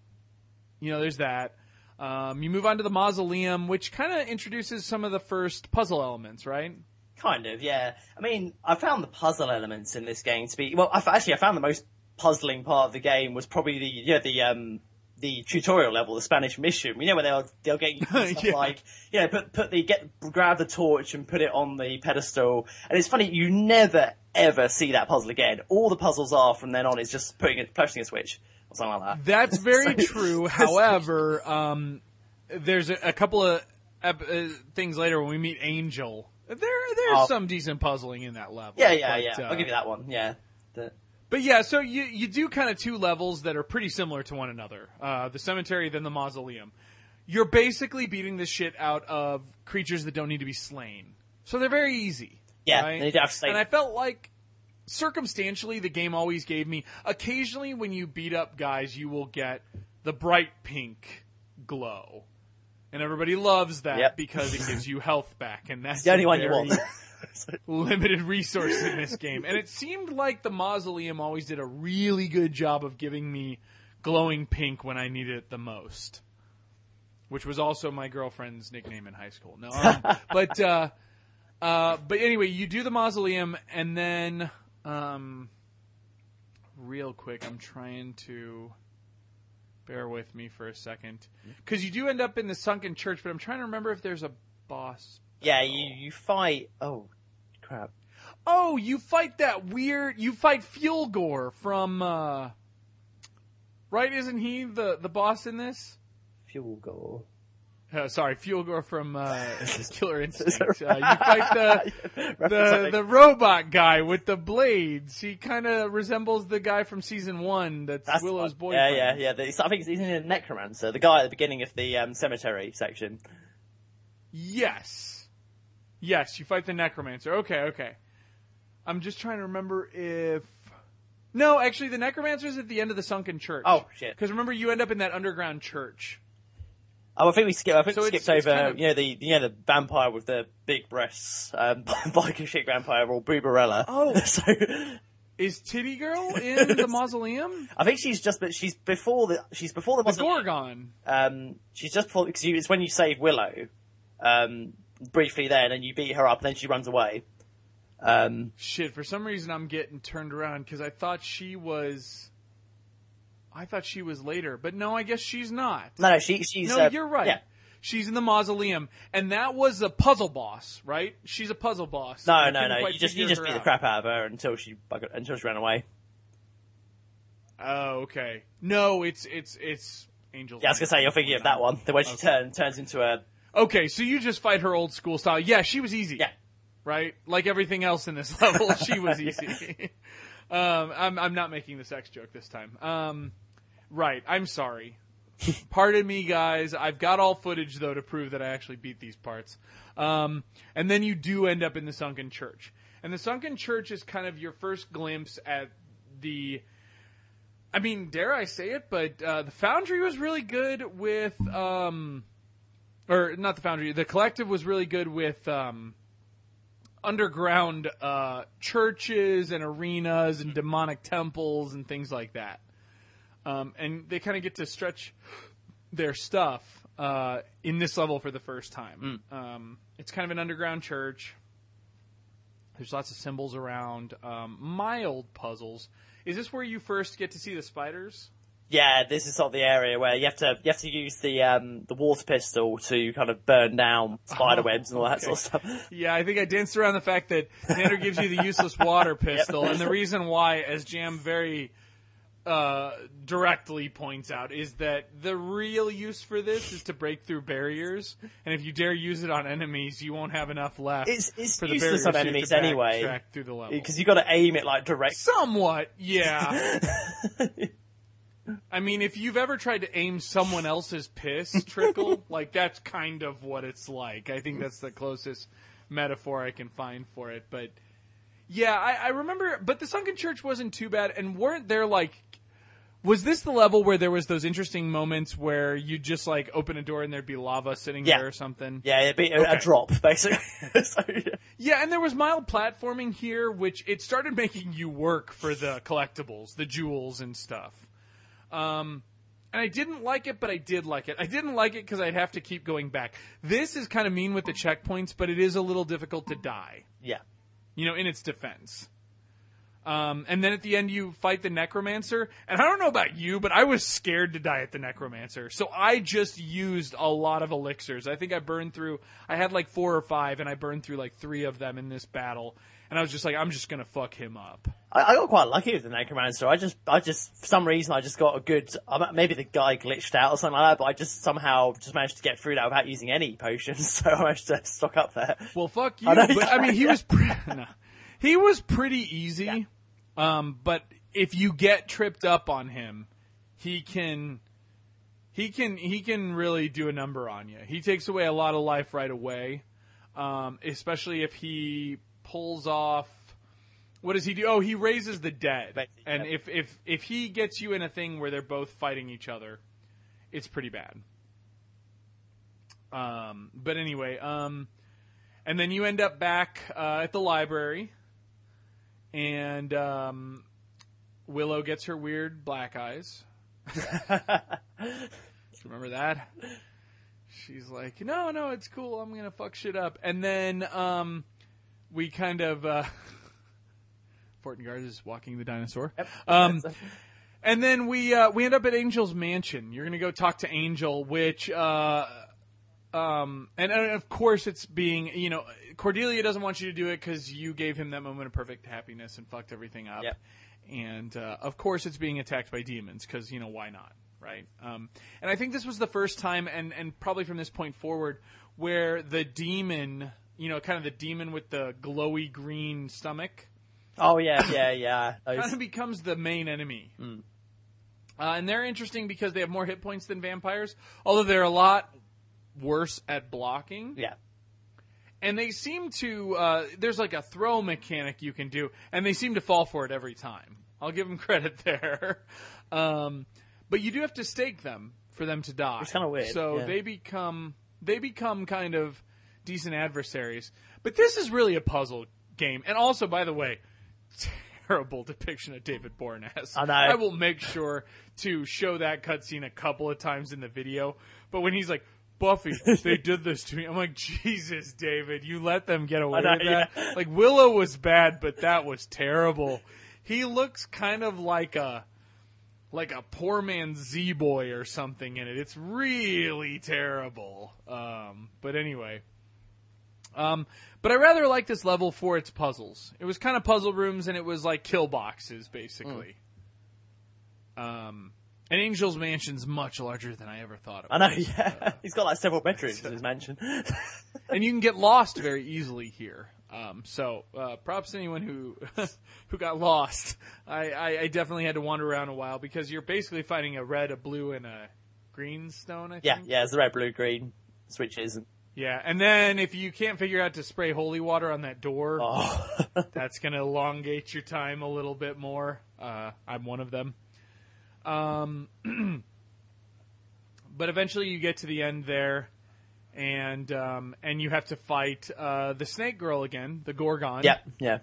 You know, there's that. Um, you move on to the mausoleum, which kind of introduces some of the first puzzle elements, right? Kind of, yeah. I mean, I found the puzzle elements in this game to be well. I, actually, I found the most puzzling part of the game was probably the yeah the um the tutorial level, the Spanish mission. You know where they'll they'll get you <laughs> stuff Yeah. like yeah, put put the get grab the torch and put it on the pedestal. And it's funny, you never ever see that puzzle again. All the puzzles are from then on is just putting it pressing a switch or something like that. That's very So- <laughs> true. However, um, there's a, a couple of ep- uh, things later when we meet Angel. There, there's Oh. some decent puzzling in that level. Yeah, yeah, but, yeah. uh, I'll give you that one. Yeah. The- But yeah, so you you do kind of two levels that are pretty similar to one another. Uh, the cemetery, then the mausoleum. You're basically beating the shit out of creatures that don't need to be slain. So they're very easy. Yeah, right? and you don't have to say- And I felt like circumstantially the game always gave me occasionally when you beat up guys you will get the bright pink glow. And everybody loves that Yep. because it gives you <laughs> health back and that's the only one you want. <laughs> limited resource in this game. And it seemed like the mausoleum always did a really good job of giving me glowing pink when I needed it the most. Which was also my girlfriend's nickname in high school. No, um, <laughs> but uh, uh, but anyway, you do the mausoleum, and then um, real quick, I'm trying to bear with me for a second because you do end up in the sunken church. But I'm trying to remember if there's a boss yeah, you you fight. Oh, crap. Oh, you fight that weird. You fight Fulgore from. uh Right? Isn't he the the boss in this? Fulgore. Uh, sorry, Fulgore from uh, <laughs> <laughs> Killer Instinct. Uh, you fight the <laughs> the the robot guy with the blades. He kind of resembles the guy from season one. That's, That's Willow's Yeah, boyfriend. yeah, yeah. The, I think he's in a necromancer, the guy at the beginning of the um, cemetery section. Yes. Yes, you fight the necromancer. Okay, okay. I'm just trying to remember if. No, actually, the necromancer is at the end of the sunken church. Oh shit! Because remember, you end up in that underground church. Oh, I think we skipped. I think So we skipped over. kind of- You know the you know the vampire with the big breasts, um, <laughs> biker chick vampire or Boobarella. Oh. <laughs> so Is Titty Girl <laughs> in the mausoleum? I think she's just, but she's before the she's before the, The mausoleum. Gorgon. Um, she's just before because it's when you save Willow, um, briefly there, and then you beat her up, and then she runs away. Um, Shit, for some reason I'm getting turned around because I thought she was. I thought she was later, but no, I guess she's not. no, no, she she's. No, uh, you're right. Yeah. She's in the mausoleum, and that was a puzzle boss, right? She's a puzzle boss. No, no, no. You just you just beat the crap out of her until she until she ran away. Oh, okay. No, it's it's it's Angel. Yeah, I was gonna say you're thinking of that one, the way she turn, turns into a Okay, so you just fight her old school style. Yeah, she was easy. yeah. right? Like everything else in this <laughs> level, she <laughs> was easy. <laughs> um, I'm I'm not making the sex joke this time. Um, right. I'm sorry. Pardon me, guys. I've got all footage though to prove that I actually beat these parts. Um, and then you do end up in the sunken church, and the sunken church is kind of your first glimpse at the. I mean, dare I say it, but uh, the Foundry was really good with, um, or not the Foundry. The Collective was really good with um, underground uh, churches and arenas and demonic temples and things like that. Um, and they kind of get to stretch their stuff uh, in this level for the first time. Um, it's kind of an underground church. There's lots of symbols around. Um, mild puzzles. Is this where you first get to see the spiders? Yeah, this is sort of the area where you have to you have to use the um, the water pistol to kind of burn down spider webs and all that okay. sort of stuff. <laughs> Yeah, I think I danced around the fact that Xander gives you the useless water <laughs> pistol, and the reason why, as Jam very uh, directly points out, is that the real use for this is to break through barriers, and if you dare use it on enemies, you won't have enough left It's it's for the useless barriers on so you enemies to anyway through the level. because you got to aim it like direct. Somewhat, yeah. <laughs> I mean, if you've ever tried to aim someone else's piss <laughs> trickle, like that's kind of what it's like. I think that's the closest metaphor I can find for it. But yeah, I, I remember. But the sunken church wasn't too bad, and weren't there like. Was this the level where there was those interesting moments where you just like open a door and there'd be lava sitting Yeah. there or something? Yeah, it'd be a, a drop basically. <laughs> so, yeah. Yeah, and there was mild platforming here, which it started <laughs> making you work for the collectibles, the jewels and stuff. Um, and I didn't like it, but I did like it. I didn't like it because I'd have to keep going back. This is kind of mean with the checkpoints, but it is a little difficult to die. yeah. You know, in its defense. Um, and then at the end, you fight the necromancer. And I don't know about you, but I was scared to die at the necromancer. So I just used a lot of elixirs. I think I burned through, I had like four or five, and I burned through like three of them in this battle. And I was just like, I'm just gonna fuck him up. I, I got quite lucky with the Necromancer. I just, I just, for some reason, I just got a good. Maybe the guy glitched out or something like that, but I just somehow just managed to get through that without using any potions. <laughs> So I managed to stock up there. Well, fuck you. I know, but, I mean, he was pre- <laughs> no. he was pretty easy. Um, but if you get tripped up on him, he can he can he can really do a number on you. He takes away a lot of life right away. Um, especially if he pulls off. What does he do? Oh, he raises the dead. And yeah. if if if he gets you in a thing where they're both fighting each other, it's pretty bad. Um, but anyway, um, and then you end up back uh, at the library, and um, Willow gets her weird black eyes. <laughs> Remember that? She's like, "No, no, it's cool. I'm gonna fuck shit up." And then um, we kind of uh, <laughs> Fortengard is walking the dinosaur. Um, <laughs> and then we uh, we end up at Angel's mansion. You're gonna go talk to Angel, which uh, um, and, and of course it's being you know Cordelia doesn't want you to do it because you gave him that moment of perfect happiness and fucked everything up. Yep. And uh, of course it's being attacked by demons because you know why not, right? Um, and I think this was the first time, and and probably from this point forward, where the demon, you know, kind of the demon with the glowy green stomach oh yeah, yeah, yeah. <laughs> kind of becomes the main enemy. Hmm. Uh, and they're interesting because they have more hit points than vampires, although they're a lot worse at blocking. yeah. And they seem to, uh, there's like a throw mechanic you can do, and they seem to fall for it every time. I'll give them <laughs> credit there. Um, but you do have to stake them for them to die. It's kinda weird, So yeah. they become, they become kind of decent adversaries. But this is really a puzzle game. And also, by the way, <laughs> terrible depiction of David Boreanaz. I know. I will make sure to show that cutscene a couple of times in the video. But when he's like, Buffy, <laughs> they did this to me. I'm like, Jesus, David, you let them get away with that. Like Willow was bad, but that was terrible. He looks kind of like a like a poor man's Z boy or something in it. It's really terrible. Um, but anyway, um, but I rather like this level for its puzzles. It was kind of puzzle rooms, and it was like kill boxes basically. Um, and Angel's Mansion's much larger than I ever thought it. I know. Yeah, <laughs> he's got like several bedrooms in his mansion. <laughs> and you can get lost very easily here. Um, so uh, props to anyone who <laughs> who got lost. I, I, I definitely had to wander around a while because you're basically fighting a red, a blue, and a green stone. I think. yeah, yeah. It's the red, blue, green switches. And, Yeah, and then if you can't figure out to spray holy water on that door, oh, <laughs> that's going to elongate your time a little bit more. Uh, I'm one of them. Um, <clears throat> but eventually you get to the end there, and um, and you have to fight uh, the snake girl again, the Gorgon. yeah, yeah.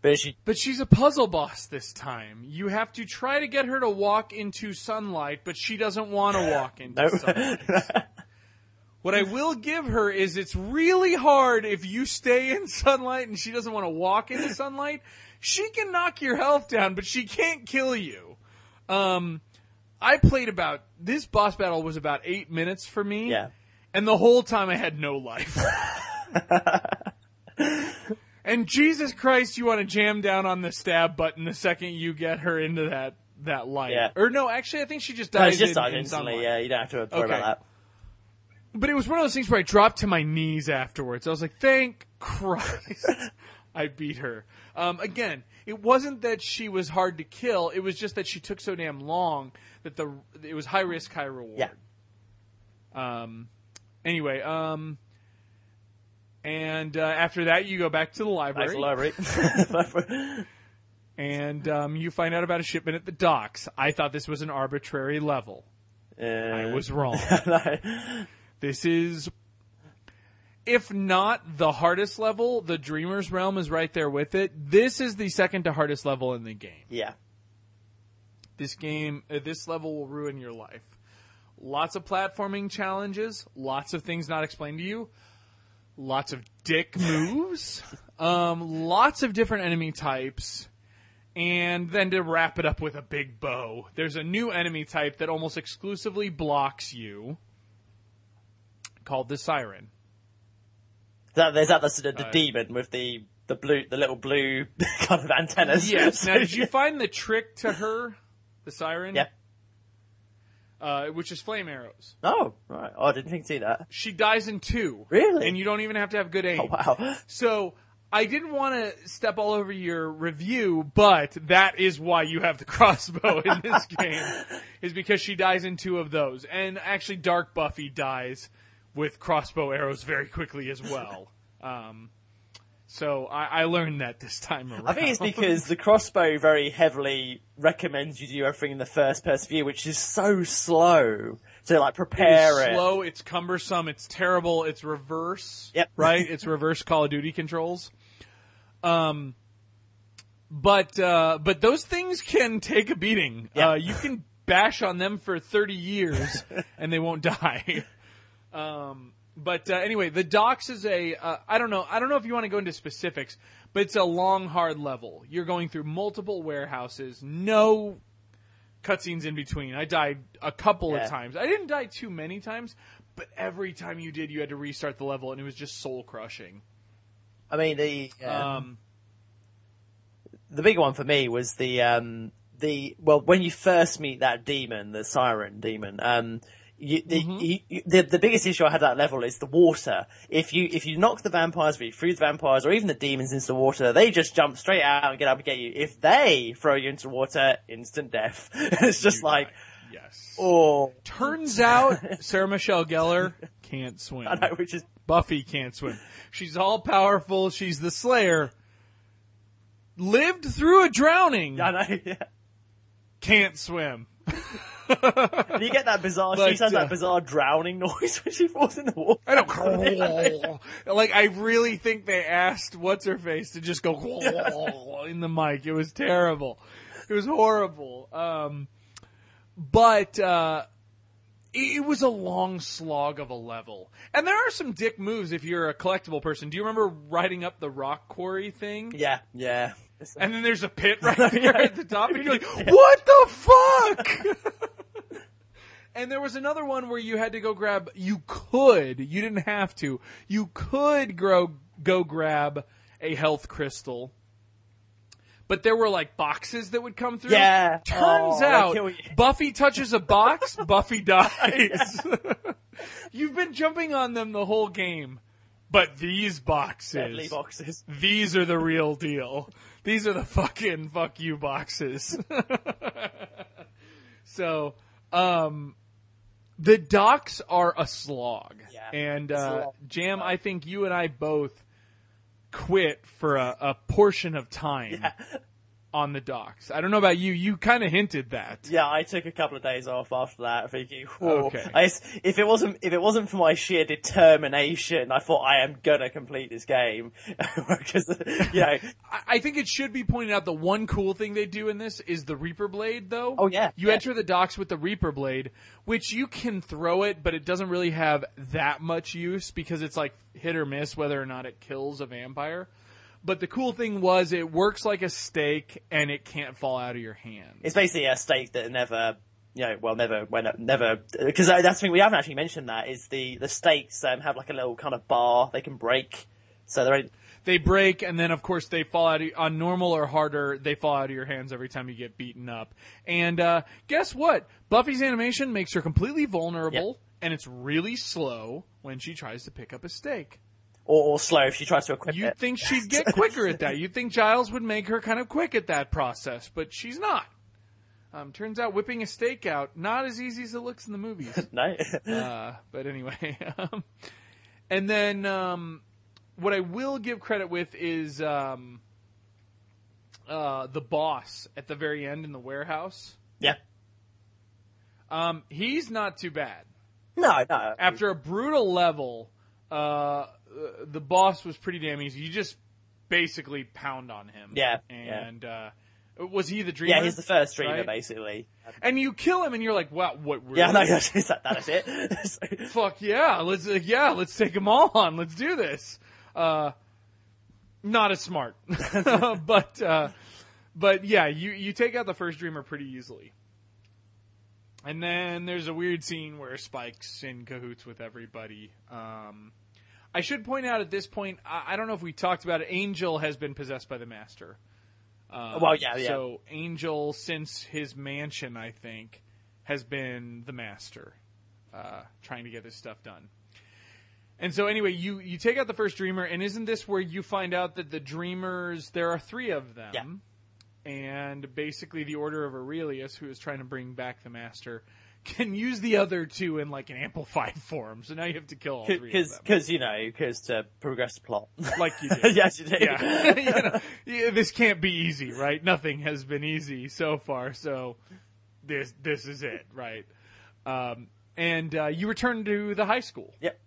But she, But she's a puzzle boss this time. You have to try to get her to walk into sunlight, but she doesn't want to <laughs> walk into sunlight. <laughs> What I will give her is it's really hard if you stay in sunlight and she doesn't want to walk in the sunlight. She can knock your health down, but she can't kill you. Um, I played about this boss battle was about eight minutes for me. Yeah. And the whole time I had no life. <laughs> and Jesus Christ, you want to jam down on the stab button the second you get her into that that light. Yeah. Or no, actually, I think she just no, dies it's just in, died in instantly. sunlight. Yeah, you don't have to worry Okay. about that. But it was one of those things where I dropped to my knees afterwards. I was like, thank Christ <laughs> I beat her. Um, again, it wasn't that she was hard to kill. It was just that she took so damn long that the it was high risk, high reward. Yeah. Um, anyway, um, and uh, after that, you go back to the Back library, to the library. <laughs> <laughs> and um, you find out about a shipment at the docks. I thought this was an arbitrary level. I Uh, was wrong. This is, if not the hardest level, the Dreamer's Realm is right there with it. This is the second to hardest level in the game. Yeah. This game, uh, this level will ruin your life. Lots of platforming challenges, lots of things not explained to you, lots of dick <laughs> moves, um, lots of different enemy types, and then to wrap it up with a big bow, there's a new enemy type that almost exclusively blocks you, called the Siren. That, there's that the, the, the Uh, demon with the the blue, the little blue <laughs> kind of antennas. Yes. Now, did you <laughs> find the trick to her, the Siren? Yeah. Uh, which is flame arrows. Oh, right. Oh, I didn't think see that. She dies in two. Really? And you don't even have to have good aim. Oh, wow. <laughs> So I didn't want to step all over your review, but that is why you have the crossbow in this game, is because she dies in two of those. And actually, Dark Buffy dies with crossbow arrows very quickly as well. <laughs> Um, So I, I learned that this time around. I think it's because the crossbow very heavily recommends you do everything in the first person view, which is so slow to like prepare it's it. slow, it's cumbersome, it's terrible, it's reverse. Yep. <laughs> Right? It's reverse Call of Duty controls. Um but uh but those things can take a beating. Yeah. Uh you can bash on them for 30 years <laughs> and they won't die. Um but uh, anyway, the docks is a uh, I don't know I don't know if you want to go into specifics, but it's a long hard level. You're going through multiple warehouses, no cutscenes in between. I died a couple Yeah. of times. I didn't die too many times, but every time you did, you had to restart the level, and it was just soul crushing. I mean, the Um, the big one for me was the um the well when you first meet that demon, the siren demon. You, the, Mm-hmm. you, you- the the biggest issue I had at that level is the water. If you if you knock the vampires, if you threw the vampires, or even the demons into the water, they just jump straight out and get up and get you. If they throw you into the water, instant death. <laughs> it's just like yes. oh, Turns out <laughs> Sarah Michelle Gellar can't swim. I know, which is Buffy can't swim. She's all powerful. She's the Slayer. Lived through a drowning. I know. <laughs> Yeah. Can't swim. And <laughs> you get that bizarre. But, she sounds uh, that bizarre drowning noise <laughs> when she falls in the water. I don't. <laughs> like I really think they asked what's her face to just go in the mic. It was terrible. It was horrible. Um, but uh, it, it was a long slog of a level, and there are some dick moves if you're a collectible person. Do you remember riding up the rock quarry thing? Yeah, yeah. And then there's a pit right there at the top, and you're like, "What the fuck?" And there was another one where you had to go grab. You could, you didn't have to. You could grow, go grab a health crystal, but there were like boxes that would come through. Yeah. Turns Oh, out, you. <laughs> Buffy touches a box, Buffy dies. <laughs> You've been jumping on them the whole game, but these boxes Deadly boxes. these are the real deal. These are the fucking fuck you boxes. <laughs> so, um, the docks are a slog. Yeah, and, uh. Jam, I think you and I both quit for a, a portion of time <laughs> on the docks. I don't know about you. You kind of hinted that. Yeah, I took a couple of days off after that, thinking, "Whoa." Okay. I if it wasn't if it wasn't for my sheer determination, I thought I am gonna complete this game <laughs> because you know. <laughs> I- I think it should be pointed out the one cool thing they do in this is the Reaper Blade, though. Oh, yeah, You yeah. enter the docks with the Reaper Blade, which you can throw it, but it doesn't really have that much use because it's like hit or miss whether or not it kills a vampire. But the cool thing was it works like a stake and it can't fall out of your hand. It's basically a stake that never, you know, well, never, when, never, because that's the thing we haven't actually mentioned. That is the the stakes um, have like a little kind of bar they can break, so they're They break and then of course they fall out of, on normal or harder, they fall out of your hands every time you get beaten up. And uh, guess what? Buffy's animation makes her completely vulnerable and it's really slow when she tries to pick up a stake. Or, or slow if she tries to equip You'd it. think she'd <laughs> get quicker at that. You'd think Giles would make her kind of quick at that process, but she's not. Um, turns out whipping a stake out not as easy as it looks in the movies. <laughs> no, uh, but anyway, <laughs> um, and then um, what I will give credit with is um, uh, the boss at the very end in the warehouse. yeah, Um, he's not too bad. no, no. After a brutal level, uh, the boss was pretty damn easy. You just basically pound on him. Yeah, yeah. And uh, was he the dreamer? yeah, he's the first dreamer right? basically. And you kill him, and you're like, "Wow, what?" Really? Yeah, no, <laughs> that is it. <laughs> Fuck yeah, let's uh, yeah, let's take them all on. Let's do this. Uh, not as smart, <laughs> but uh, but yeah, you you take out the first dreamer pretty easily. And then there's a weird scene where Spike's in cahoots with everybody. Um, I should point out at this point, I, I don't know if we talked about it. Angel has been possessed by the Master. Uh, Well, yeah, yeah. So Angel, since his mansion, I think, has been the Master, uh, trying to get this stuff done. And so anyway, you you take out the first dreamer, and isn't this where you find out that the dreamers there are three of them? Yeah. And basically, the Order of Aurelius, who is trying to bring back the Master, can use the other two in like an amplified <laughs> form. So now you have to kill all three of Because, you know, because to progress the plot. <laughs> like you <laughs> did. yes, you do. yeah. you know, yeah, this can't be easy, right? Nothing has been easy so far, so this this is it, right? Um, and uh, you return to the high school, Yep.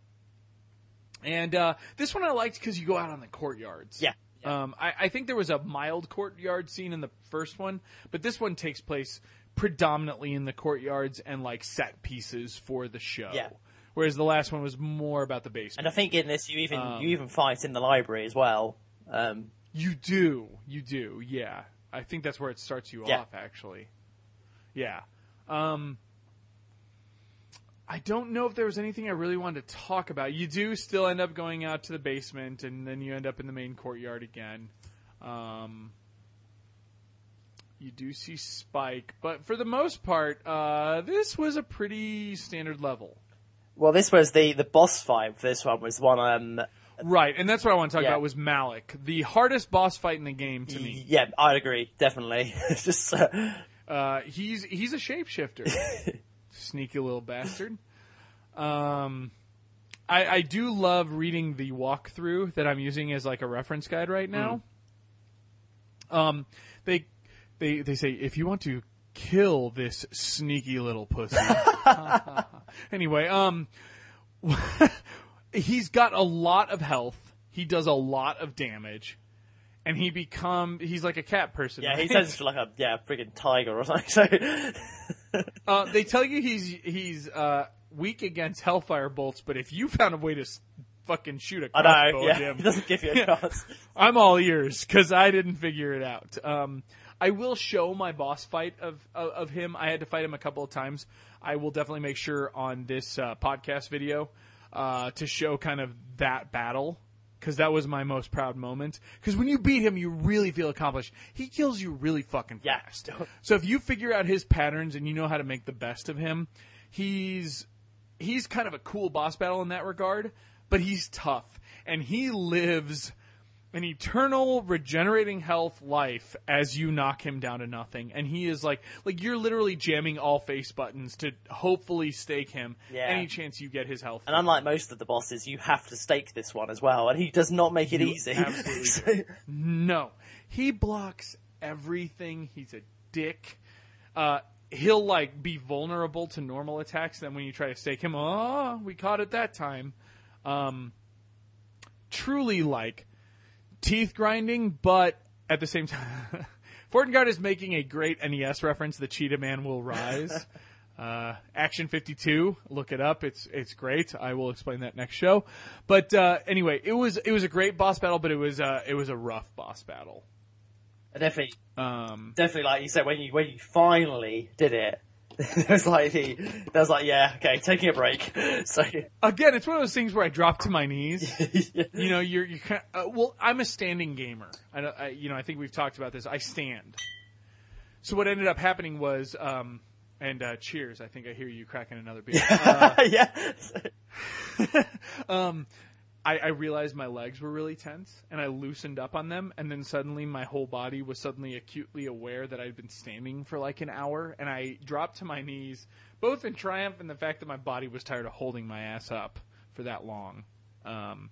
and uh, this one I liked because you go out on the courtyards. Yeah. Um, I, I think there was a mild courtyard scene in the first one, but this one takes place predominantly in the courtyards and like set pieces for the show. Yeah. Whereas the last one was more about the basement. And I think in this, you even Um, you even fight in the library as well. Um, You do, you do, yeah. I think that's where it starts you Yeah. off, actually. Yeah. Um, I don't know if there was anything I really wanted to talk about. You do still end up going out to the basement, and then you end up in the main courtyard again. Um, you do see Spike, but for the most part, uh, this was a pretty standard level. well, this was the the boss fight. For this one was one. Um, Right, and that's what I want to talk Yeah. about was Malik, the hardest boss fight in the game to me. yeah, I'd agree, definitely. <laughs> Just uh, Uh, he's he's a shapeshifter, <laughs> sneaky little bastard. Um, I I do love reading the walkthrough that I'm using as like a reference guide right now. Um, they they they say if you want to kill this sneaky little pussy. <laughs> anyway, um, <laughs> he's got a lot of health. He does a lot of damage. And he become he's like a cat person. yeah, he right? turns into like a yeah friggin' tiger or something. <laughs> So Uh, they tell you he's he's uh, weak against Hellfire bolts, but if you found a way to s- fucking shoot a crossbow know, at yeah, him, he doesn't give you a Yeah. chance. I'm all ears because I didn't figure it out. Um, I will show my boss fight of, of of him. I had to fight him a couple of times. I will definitely make sure on this uh, podcast video uh, to show kind of that battle because that was my most proud moment. Because when you beat him, you really feel accomplished. He kills you really fucking Yeah. fast. So if you figure out his patterns and you know how to make the best of him, he's he's kind of a cool boss battle in that regard, but he's tough and he lives an eternal regenerating health life as you knock him down to nothing and he is like like you're literally jamming all face buttons to hopefully stake him Yeah. any chance you get his health And unlike most of the bosses, you have to stake this one as well, and he does not make it You easy. absolutely <laughs> So- No, he blocks everything. He's a dick. Uh, he'll like be vulnerable to normal attacks. Then when you try to stake him, oh, we caught it that time. Um, truly like teeth grinding, but at the same time, <laughs> Fortengard is making a great NES reference. The Cheetah Man will rise. <laughs> Uh, Action 52, look it up. It's it's great. I will explain that next show. But uh, anyway, it was it was a great boss battle, but it was uh, it was a rough boss battle. definitely, Um, definitely, like you said, when you when you finally did it, <laughs> it was like he, that was like, yeah, okay, taking a break. <laughs> So again, it's one of those things where I drop to my knees. <laughs> yeah. you know, you're you kind uh, well, I'm a standing gamer. I, I you know I think we've talked about this. I stand. So what ended up happening was, um, and uh, cheers. I think I hear you cracking another beer. Uh, yeah. um, I, I realized my legs were really tense, and I loosened up on them, and then suddenly my whole body was suddenly acutely aware that I'd been standing for like an hour, and I dropped to my knees, both in triumph and the fact that my body was tired of holding my ass up for that long. Um,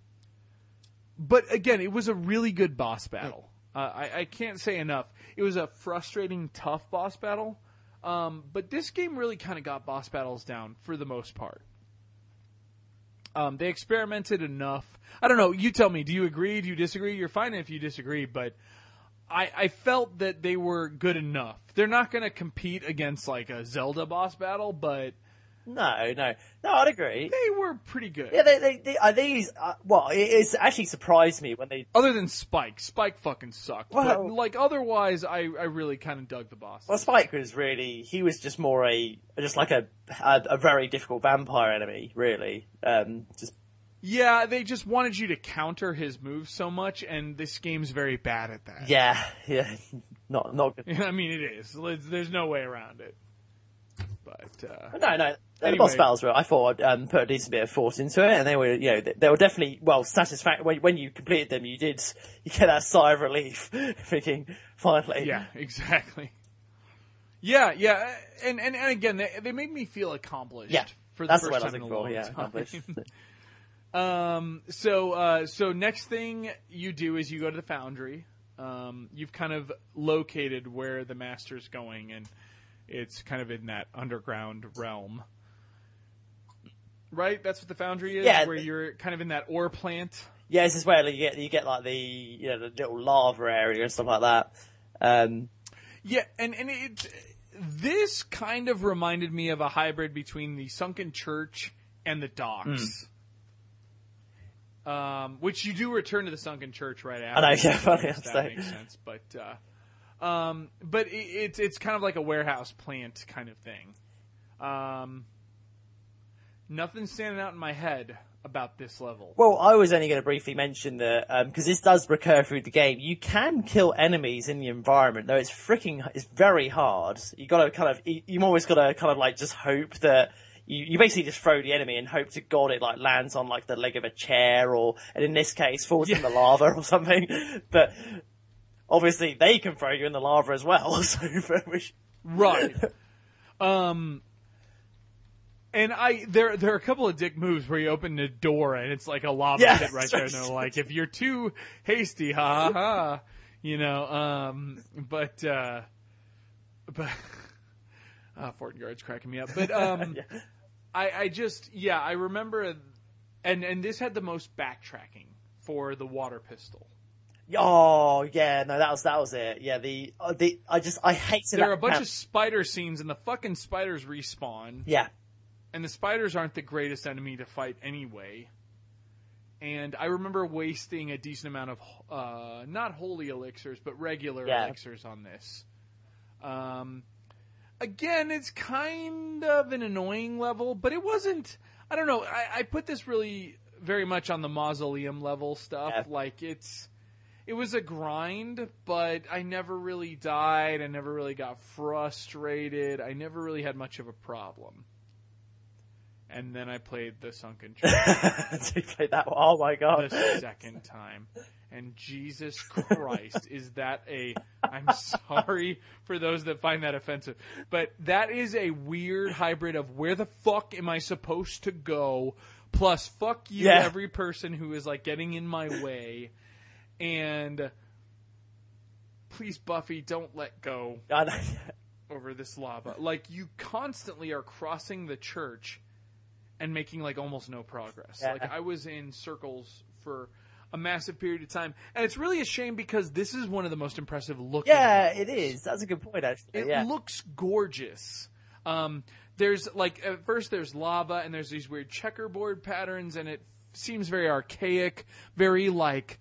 but again, it was a really good boss battle. Uh, I, I can't say enough. It was a frustrating, tough boss battle. Um, but this game really kind of got boss battles down for the most part. Um, they experimented enough. I don't know. You tell me. Do you agree? Do you disagree? You're fine if you disagree, but I, I felt that they were good enough. They're not going to compete against like a Zelda boss battle, but No, no, no. I'd agree. they were pretty good. Yeah, they, they, they are these. Uh, well, it, it's actually surprised me when they. Other than Spike, Spike fucking sucked. Well- but like otherwise, I, I really kind of dug the boss. Well, Spike was really. He was just more a just like a a, a very difficult vampire enemy, really. Um, just Yeah, they just wanted you to counter his moves so much, and this game's very bad at that. yeah, yeah, <laughs> not not good. <laughs> I mean, it is. There's no way around it. But uh, No, no. The Anyway. boss battles were, I thought, um, put a decent bit of thought into it, and they were, you know, they, they were definitely well satisfactory. When, when you completed them, you did, you get that sigh of relief, <laughs> thinking, finally, yeah, exactly. Yeah, yeah, and and, and again, they, they made me feel accomplished. Yeah, for the That's first word I was time in looking for. Yeah, time. accomplished. <laughs> <laughs> Um, so, uh, so next thing you do is you go to the foundry. Um, you've kind of located where the master's going, and it's kind of in that underground realm. Right? That's what the foundry is, Yeah. where you're kind of in that ore plant. yeah, this is where you get you get like the you know the little lava area and stuff like that. Um, Yeah, and, and it, this kind of reminded me of a hybrid between the sunken church and the docks. Um, which you do return to the sunken church right after. know, yeah, funny that makes sense, but uh, um, but it, it's it's kind of like a warehouse plant kind of thing. Um, nothing standing out in my head about this level. Well, I was only going to briefly mention that because this does recur through the game. You can kill enemies in the environment, though it's freaking it's very hard. You got to kind of you, you've always got to kind of like just hope that you, you basically just throw the enemy and hope to God it like lands on like the leg of a chair or and in this case falls in the lava or something. <laughs> But obviously they can throw you in the lava as well. <laughs> So which, Right. um and I there there are a couple of dick moves where you open the door and it's like a lava Yeah, pit right there. And they're like, if you're too hasty, ha ha ha, you know. Um, but uh, but <laughs> uh, Fort Guard's cracking me up. But <laughs> um, I I just yeah I remember, and and this had the most backtracking for the water pistol. oh yeah, no, that was that was it. Yeah, the uh, the I just I hated There that are a bunch of spider scenes, and the fucking spiders respawn. yeah. And the spiders aren't the greatest enemy to fight anyway. And I remember wasting a decent amount of uh, not holy elixirs, but regular Yeah. elixirs on this. Um, again, it's kind of an annoying level, but it wasn't. I don't know. I, I put this really very much on the mausoleum level stuff. Yeah. Like it's. It was a grind, but I never really died. I never really got frustrated. I never really had much of a problem. And then I played the Sunken <laughs> Church so you played that one. Oh my god. the second time. And Jesus <laughs> Christ, is that a. I'm sorry for those that find that offensive. But that is a weird hybrid of where the fuck am I supposed to go? Plus, fuck you, Yeah. every person who is like getting in my way. And. Please, Buffy, don't let go <laughs> over this lava. Like you constantly are crossing the church and making like almost no progress. Yeah. Like I was in circles for a massive period of time, and it's really a shame because this is one of the most impressive looking. Yeah, it levels. is. That's a good point, actually. It yeah. looks gorgeous. Um, there's like at first there's lava and there's these weird checkerboard patterns, and it seems very archaic, very like.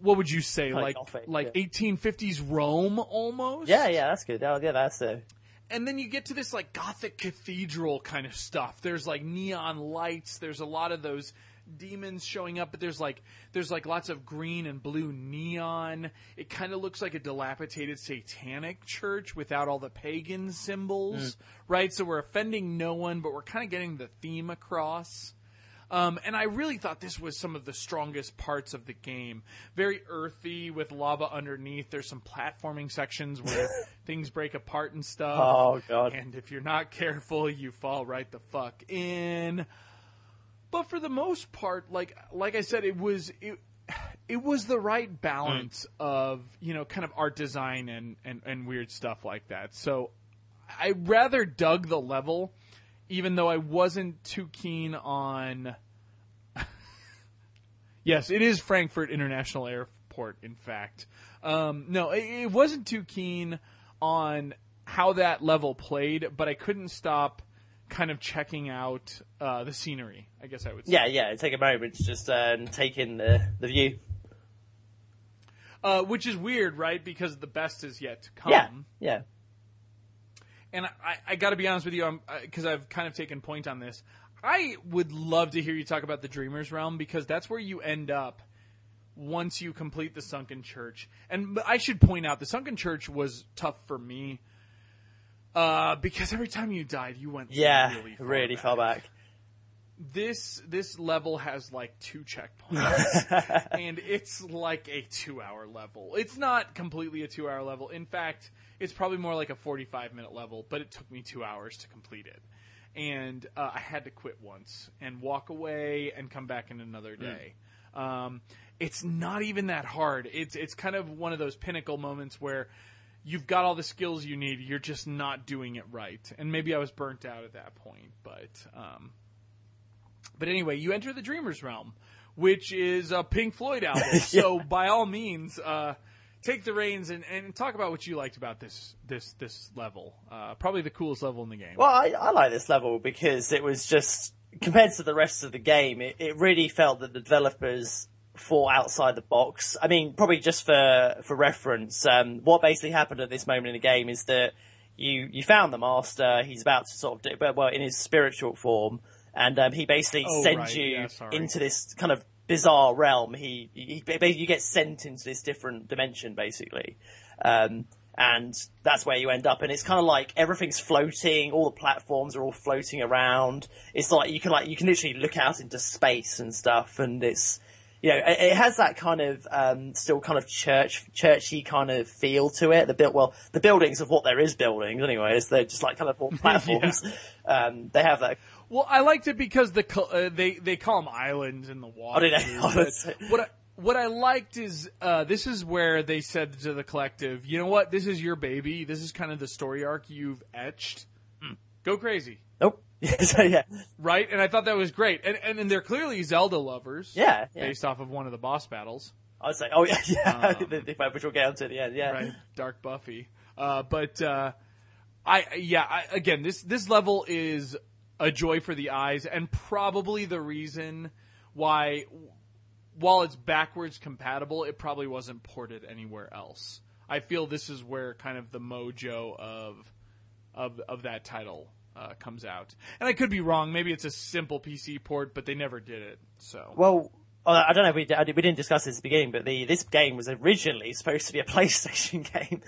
What would you say, like Gothic, like yeah. 1850s Rome almost? yeah, yeah, that's good. Oh, yeah, that's a. and then you get to this like gothic cathedral kind of stuff. There's like neon lights. There's a lot of those demons showing up but there's like there's like lots of green and blue neon. It kind of looks like a dilapidated satanic church without all the pagan symbols mm. right? So we're offending no one but we're kind of getting the theme across um, and I really thought this was some of the strongest parts of the game. Very earthy with lava underneath. There's some platforming sections where <laughs> things break apart and stuff. Oh, God. And if you're not careful, you fall right the fuck in. But for the most part, like like I said, it was it, it was the right balance of you know kind of art design and, and and weird stuff like that. So I rather dug the level, even though I wasn't too keen on. Yes, it is Frankfurt International Airport. In fact, um, no, it, it wasn't too keen on how that level played, but I couldn't stop kind of checking out uh, the scenery. I guess I would say. Yeah, yeah. Take a moment to just um, take in the the view. Uh, which is weird, right? Because the best is yet to come. Yeah, yeah. and I, I got to be honest with you, because I've kind of taken point on this. I would love to hear you talk about the Dreamers Realm because that's where you end up once you complete the Sunken Church. And I should point out the Sunken Church was tough for me uh, because every time you died, you went Yeah, really far really back. far back. this this level has like two checkpoints, <laughs> and it's like a two hour level. It's not completely a two hour level. In fact, it's probably more like a forty five minute level. But it took me two hours to complete it, and uh, I had to quit once and walk away and come back in another day. Um, it's not even that hard. It's it's kind of one of those pinnacle moments where you've got all the skills you need. You're just not doing it right. And maybe I was burnt out at that point, but um, but anyway, you enter the Dreamer's Realm, which is a Pink Floyd album. <laughs> So by all means, uh, take the reins and, and talk about what you liked about this this this level. Uh, probably the coolest level in the game. Well, I, I like this level because it was just compared to the rest of the game, it, it really felt that the developers thought outside the box. I mean, probably just for for reference, um, what basically happened at this moment in the game is that you you found the master. He's about to sort of do, well in his spiritual form, and um, he basically Oh, sends right. you Yeah, into this kind of bizarre realm. He, he basically you get sent into this different dimension, basically. Um, and that's where you end up. And it's kind of like everything's floating. All the platforms are all floating around. It's like you can like you can literally look out into space and stuff. And it's you know it, it has that kind of um, still kind of church churchy kind of feel to it. The built well the buildings of what there is buildings anyways. They're just like kind of all <laughs> platforms. um, they have that. Well, I liked it because the uh, they they call them islands in the water. Oh, they? Oh, what I, what I liked is uh, this is where they said to the collective, you know what, this is your baby. This is kind of the story arc you've etched. Hmm. Go crazy, Nope. <laughs> so yeah, right? And I thought that was great. And and, and they're clearly Zelda lovers. yeah, yeah. Based off of one of the boss battles, I would say, oh <laughs> yeah, yeah, Um, <laughs> The- the- which we'll get onto at the end. Yeah, right? Dark Buffy. Uh, but uh, I yeah, I, again, this this level is a joy for the eyes, and probably the reason why, while it's backwards compatible, it probably wasn't ported anywhere else. I feel this is where kind of the mojo of of of that title uh, comes out, and I could be wrong. Maybe it's a simple PC port, but they never did it. So Well, I don't know we, we didn't discuss this at the beginning, but the this game was originally supposed to be a <laughs> PlayStation game.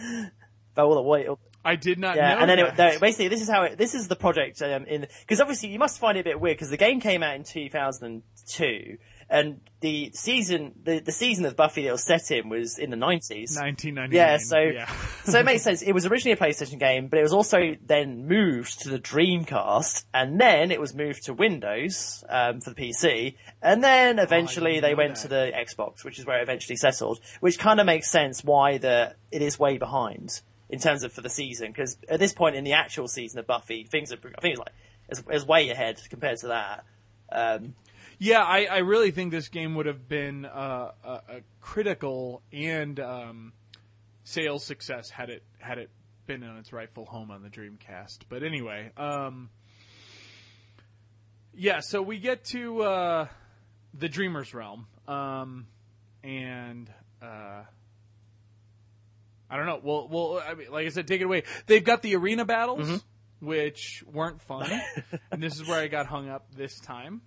But all the way, I did not yeah, know. and then that. it, no, basically this is how it, this is the project um, in because obviously you must find it a bit weird because the game came out in 2002 and the season the, the season of Buffy that it was set in was in the 90s. 1999. Yeah, so yeah. so it makes <laughs> sense. It was originally a PlayStation game, but it was also then moved to the Dreamcast, and then it was moved to Windows um, for the PC, and then eventually didn't they went that. to the Xbox, which is where it eventually settled. Which kind of makes sense why the it is way behind in terms of for the season, because at this point in the actual season of Buffy, things are I think it's like it's, it's way ahead compared to that. Um, Yeah, I, I really think this game would have been uh, a, a critical and um, sales success had it had it been on its rightful home on the Dreamcast. But anyway, um, yeah. So we get to uh, the Dreamer's Realm, um, and uh, I don't know. Well, well, I mean, like I said, take it away. They've got the arena battles, Mm-hmm. which weren't fun, <laughs> and this is where I got hung up this time.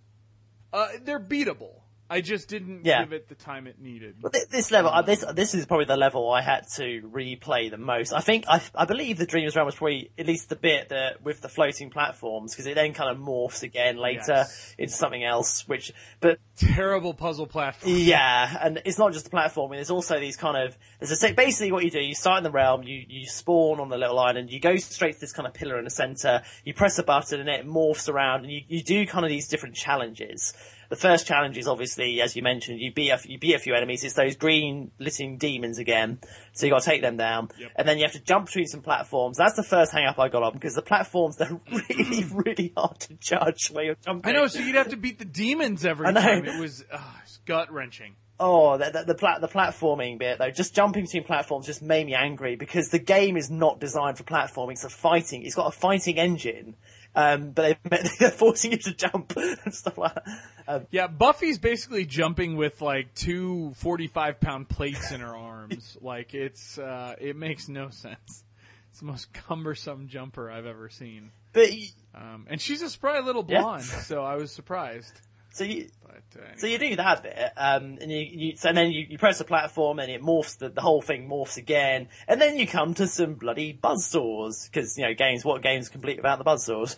Uh, they're beatable. I just didn't Yeah. give it the time it needed. But thi- this level, uh, this this is probably the level I had to replay the most. I think I I believe the Dreamers Realm was probably at least the bit that with the floating platforms because it then kind of morphs again later Yes. into something else. Which, but Terrible puzzle platform. yeah, and it's not just the platforming. There's also these kind of there's a basically what you do. You start in the realm. You you spawn on the little island. You go straight to this kind of pillar in the center. You press a button and it morphs around, and you you do kind of these different challenges. The first challenge is obviously, as you mentioned, you beat a, you beat a few enemies. It's those green litting demons again. So you got to take them down, Yep. and then you have to jump between some platforms. That's the first hang up I got on because the platforms they're <laughs> really really hard to judge where you're jumping. I know. So you'd have to beat the demons every I know. time. It was uh, gut wrenching. Oh, the, the, the, pla- the platforming bit though, just jumping between platforms just made me angry because the game is not designed for platforming. It's a fighting. It's got a fighting engine, um, but they, <laughs> they're forcing you to jump <laughs> and stuff like that. Um, Yeah, Buffy's basically jumping with like two 45 pound plates in her arms. <laughs> like it's uh, it makes no sense. It's the most cumbersome jumper I've ever seen. but you, Um, and she's a spry little Yeah. blonde, so I was surprised. so you, But uh, so you do that bit, um, and you, you so then you, you press a platform and it morphs. The, the whole thing morphs again, and then you come to some bloody buzzsaws because you know games. What games complete without the buzzsaws?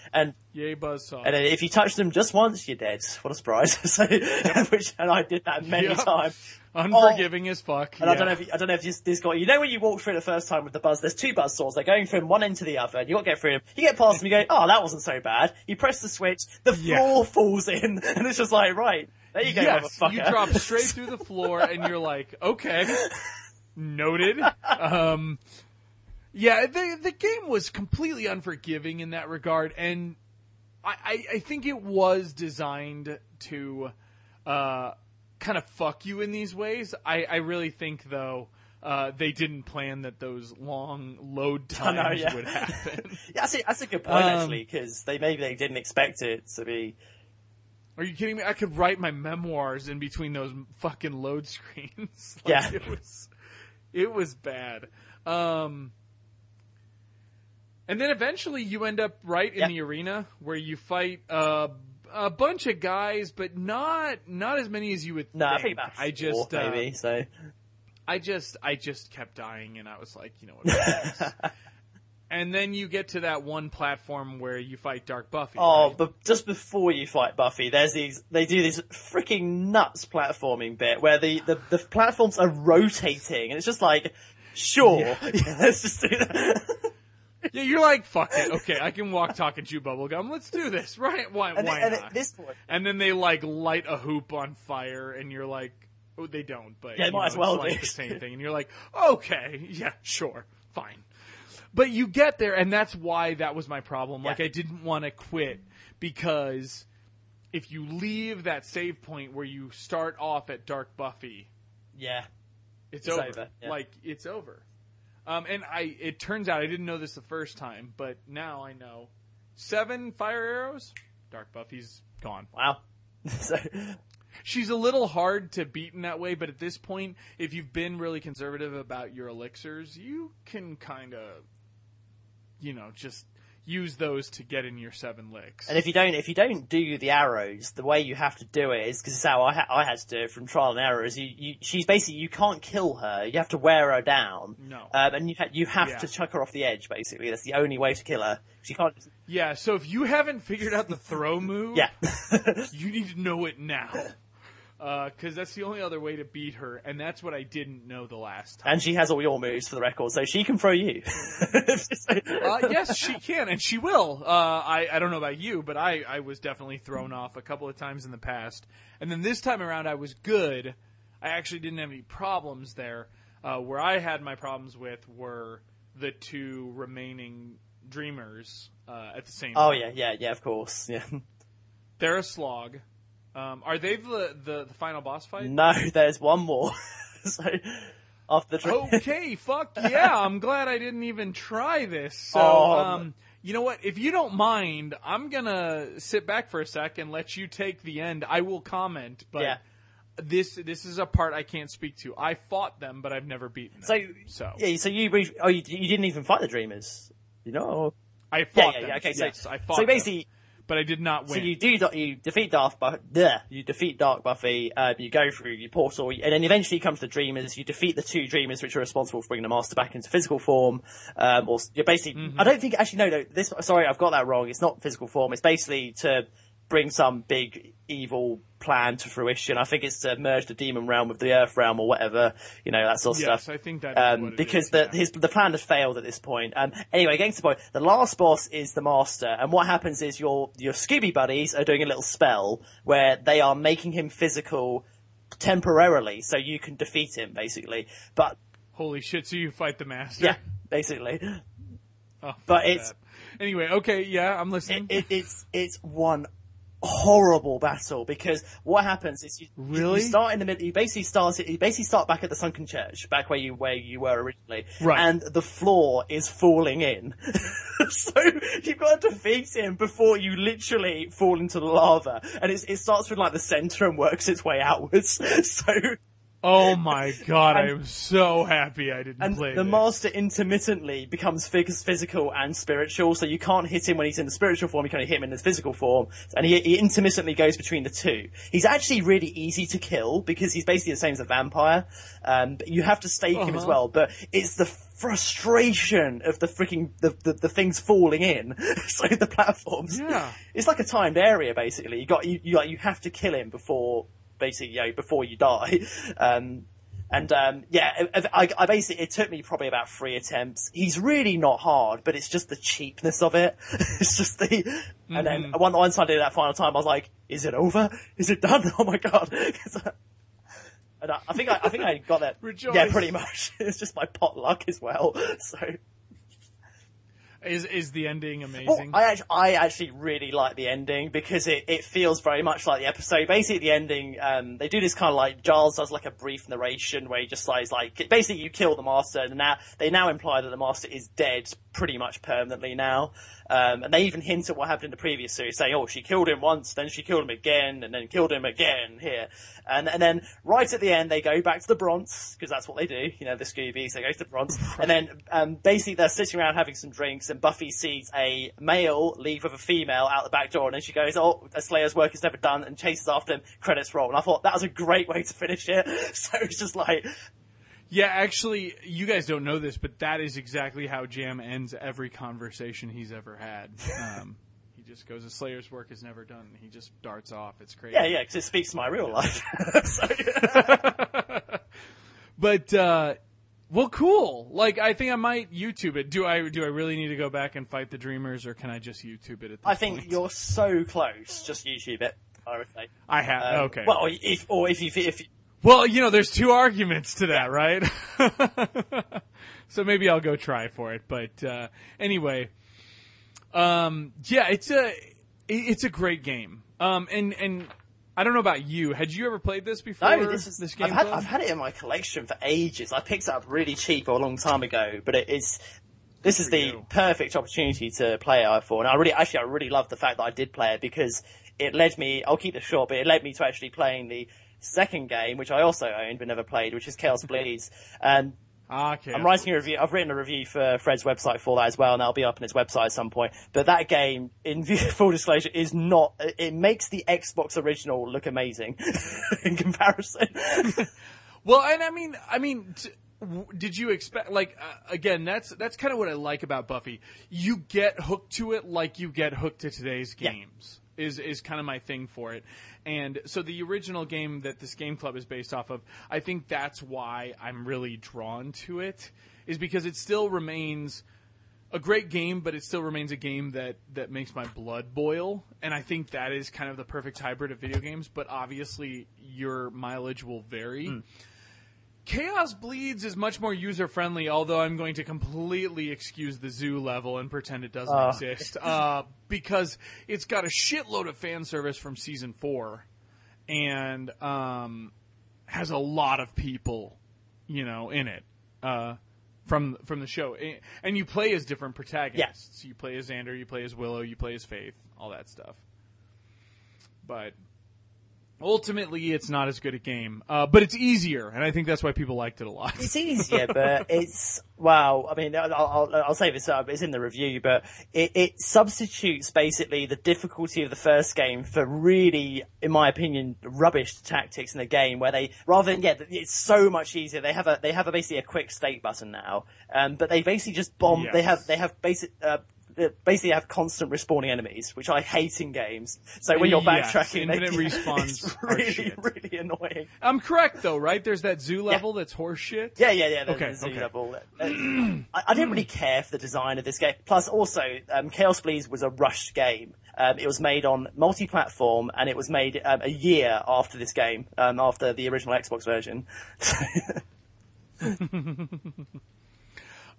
<laughs> and Yay, buzzsaw. And then if you touch them just once, you're dead. What a surprise! <laughs> so, which and I did that many Yep. times. Unforgiving as fuck. And I don't know if you, I don't know if this, this guy. You know when you walk through the first time with the buzz, there's two buzz saws. They're going from one end to the other. and You got to get through them. You get past them. You go, oh, that wasn't so bad. You press the switch, the Yeah. floor falls in, <laughs> <laughs> and it's just like, right, there you go, yes, motherfucker. you drop straight through the floor, and you're like, okay, noted. Um, yeah, the the game was completely unforgiving in that regard, and I I, I think it was designed to uh, kind of fuck you in these ways. I I really think though. Uh, they didn't plan that those long load <laughs> I know, times yeah. would happen. <laughs> Yeah, that's a, that's a good point Um, actually, because they maybe they didn't expect it to be. Are you kidding me? I could write my memoirs in between those fucking load screens. <laughs> Like, Yeah. it was, it was bad. Um, and then eventually you end up right in Yeah. the arena where you fight uh, a bunch of guys, but not not as many as you would No, I think. about I four, just uh, maybe so. I just I just kept dying, and I was like, you know what. <laughs> and then you get to that one platform where you fight Dark Buffy. Oh, right? but just before you fight Buffy, there's these. They do this freaking nuts platforming bit where the, the, the platforms are rotating, and it's just like, sure, yeah. <laughs> let's just do that. <laughs> Yeah, you're like, fuck it. Okay, I can walk, talk, and chew bubblegum. Let's do this. Right? Why, And, why and not? at this point, and then they like light a hoop on fire, and you're like, oh, they don't, but Yeah, might know, as well it's like do. the same <laughs> thing. And you're like, okay, yeah, sure, fine. But you get there, and that's why that was my problem. Like, I didn't want to quit because if you leave that save point where you start off at Dark Buffy, yeah, it's, It's over. over, yeah. Like it's over. Um, and I, it turns out I didn't know this the first time, but now I know. Seven fire arrows. Dark Buffy's gone. wow. <laughs> She's a little hard to beat in that way, but at this point, if you've been really conservative about your elixirs, you can kind of, you know, just use those to get in your seven licks. and if you don't, if you don't do the arrows, the way you have to do it is because it's how I, ha- I had to do it from trial and error. Is you, you, she's basically you can't kill her. You have to wear her down. No. um, and you ha- you have Yeah. to chuck her off the edge. Basically, that's the only way to kill her. She can't. yeah, so if you haven't figured out the throw <laughs> move, Yeah. you need to know it now. <laughs> Because that's the only other way to beat her, and that's what I didn't know the last time. And she has all your moves for the record, so she can throw you. <laughs> Uh, yes, she can, and she will. Uh, I, I don't know about you, but I, I was definitely thrown off a couple of times in the past. And then this time around, I was good. I actually didn't have any problems there. Uh, where I had my problems with were the two remaining dreamers uh, at the same oh time. yeah, yeah, yeah. Of course, yeah. They're a slog. Um, are they the, the, the final boss fight? No, <laughs> there's one more. <laughs> so after the <laughs> okay, fuck yeah! I'm glad I didn't even try this. So, Oh, um, you know what? If you don't mind, I'm gonna sit back for a sec and let you take the end. I will comment, but Yeah. this this is a part I can't speak to. I fought them, but I've never beaten them. so so yeah, so you brief- oh you, you didn't even fight the dreamers, you know? I fought yeah, them. yeah. Okay, so yes, I fought so them, basically, but I did not win. so you do you defeat Darth Buff, bleh, you defeat Dark Buffy, uh, you go through your portal, and then eventually you come to the Dreamers. You defeat the two Dreamers, which are responsible for bringing the Master back into physical form. Um, or you're basically, Mm-hmm. I don't think actually no, no. This sorry, I've got that wrong. It's not physical form. It's basically to bring some big evil plan to fruition. I think it's to merge the demon realm with the earth realm or whatever, you know, that sort of yes, stuff. I think that Um, because is, the yeah. his the plan has failed at this point. Um, anyway, getting to the point, the last boss is the master, and what happens is your your Scooby buddies are doing a little spell where they are making him physical temporarily, so you can defeat him basically. But holy shit! So you fight the master? yeah, basically, Oh, but it's- that. anyway. Okay, yeah, I'm listening. it, it's it's one horrible battle because what happens is you, Really? you start in the middle. You basically start you basically start back at the sunken church, back where you where you were originally, Right. And the floor is falling in, <laughs> so you've got to defeat him before you literally fall into the lava, and it's, it starts from like the center and works its way outwards. <laughs> So Oh my god, I am so happy I didn't and play the this. master intermittently becomes phys- physical and spiritual, so you can't hit him when he's in the spiritual form, you can only hit him in his physical form, and he, he intermittently goes between the two. He's actually really easy to kill, because he's basically the same as a vampire, um, but you have to stake him as Uh-huh. well, but it's the frustration of the freaking, the, the, the things falling in, <laughs> so the platforms. Yeah. It's like a timed area, basically. You got, you, you, like, you have to kill him before, basically, you know, before you die. <laughs> Um, and um, yeah, I, I basically it took me probably about three attempts. He's really not hard, but it's just the cheapness of it. <laughs> it's just the. And then one once I did that final time, I was like, "Is it over? Is it done? <laughs> Oh my god!" and I, I think I, I think I got that. Rejoice. Yeah, pretty much. It's just my pot luck as well. So. Is is the ending Well, amazing? I actually, I actually really like the ending because it, it feels very much like the episode. Basically, the ending, um, they do this kind of like Giles does like a brief narration where he just says like, basically you kill the master, and now they now imply that the master is dead pretty much permanently now. Um, and they even hint at what happened in the previous series, saying, "Oh, she killed him once, then she killed him again, and then killed him again here." And and then right at the end, they go back to the Bronze because that's what they do. You know, the Scoobies they go to the Bronze, <laughs> and then um, basically they're sitting around having some drinks, and Buffy sees a male leave with a female out the back door, and then she goes, "Oh, a Slayer's work is never done," and chases after him. Credits roll, and I thought that was a great way to finish it. <laughs> So it's just like, yeah, actually, you guys don't know this, but that is exactly how Jam ends every conversation he's ever had. Um, <laughs> he just goes, "A Slayer's work is never done." He just darts off. It's crazy. yeah, yeah, because it speaks to my real life. so, <laughs> <laughs> But uh, well, cool. Like, I think I might YouTube it. Do I? Do I really need to go back and fight the Dreamers, or can I just YouTube it? At this I think point? you're so close. Just YouTube it. I would say. I have. Um, okay. Well, if or if you if Well, you know, there's two arguments to that, right? <laughs> so maybe I'll go try for it. But uh, anyway, um, yeah, it's a it's a great game. Um, and and I don't know about you. Had you ever played this before? No, this is. this game. I've had I've had it in my collection for ages. I picked it up really cheap a long time ago, but it is. This is the you. perfect opportunity to play it. I thought, and I really, actually, I really love the fact that I did play it because it led me. I'll keep this short, but it led me to actually playing the second game, which I also owned but never played, which is Chaos Bleeds. And Ah, okay. I'm writing a review. I've written a review for Fred's website for that as well, and that'll be up on his website at some point. But that game, in <laughs> full disclosure, is not. It makes the Xbox original look amazing <laughs> in comparison. <laughs> Well, and I mean, I mean, t- did you expect? Like, uh, again, that's that's kind of what I like about Buffy. You get hooked to it like you get hooked to today's games. Is is kind of my thing for it, and so the original game that this game club is based off of, I think that's why I'm really drawn to it, is because it still remains a great game, but it still remains a game that that makes my blood boil, and I think that is kind of the perfect hybrid of video games. But obviously, your mileage will vary. Hmm. Chaos Bleeds is much more user friendly, although I'm going to completely excuse the zoo level and pretend it doesn't Oh. exist uh, because it's got a shitload of fan service from season four, and um, has a lot of people, you know, in it uh, from from the show, and you play as different protagonists. You play as Xander, you play as Willow, you play as Faith, all that stuff. But ultimately, it's not as good a game, uh, but it's easier, and I think that's why people liked it a lot. it's easier, <laughs> but it's wow. I mean, I'll, I'll, I'll say this up. It's in the review, but it, it substitutes basically the difficulty of the first game for really, in my opinion, rubbish tactics in the game. Where they rather than yeah, it's so much easier. They have a they have a basically a quick state button now, um, but they basically just bomb. They have they have basic. Uh, basically have constant respawning enemies, which I hate in games. So when you're Yes, backtracking, they- infinite <laughs> respawns it's really, really annoying. I'm correct though, right? There's that zoo level that's horseshit. Yeah, yeah, yeah. Okay, the zoo okay. level. I, I didn't really care for the design of this game. Plus, also, um, Chaos Bleeds was a rushed game. Um, it was made on multi-platform, and it was made um, a year after this game, um, after the original Xbox version. <laughs> <laughs>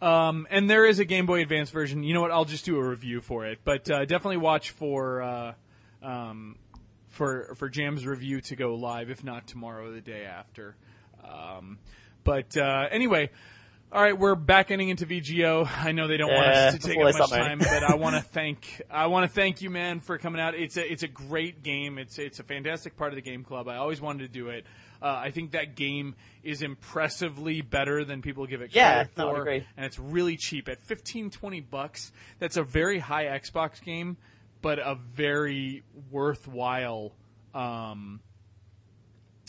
Um, and there is a Game Boy Advance version. You know what? I'll just do a review for it, but uh, definitely watch for uh, um, for for Jam's review to go live, if not tomorrow, the day after. Um, but uh, anyway, All right, we're back ending into VGO. I know they don't want us to take up much time, but I want to thank I want to thank you, man, for coming out. It's a it's a great game. It's it's a fantastic part of the game club. I always wanted to do it. Uh, I think that game is impressively better than people give it Yeah, credit for, agree. and it's really cheap at 15, 20 bucks. That's a very high Xbox game, but a very worthwhile. Um,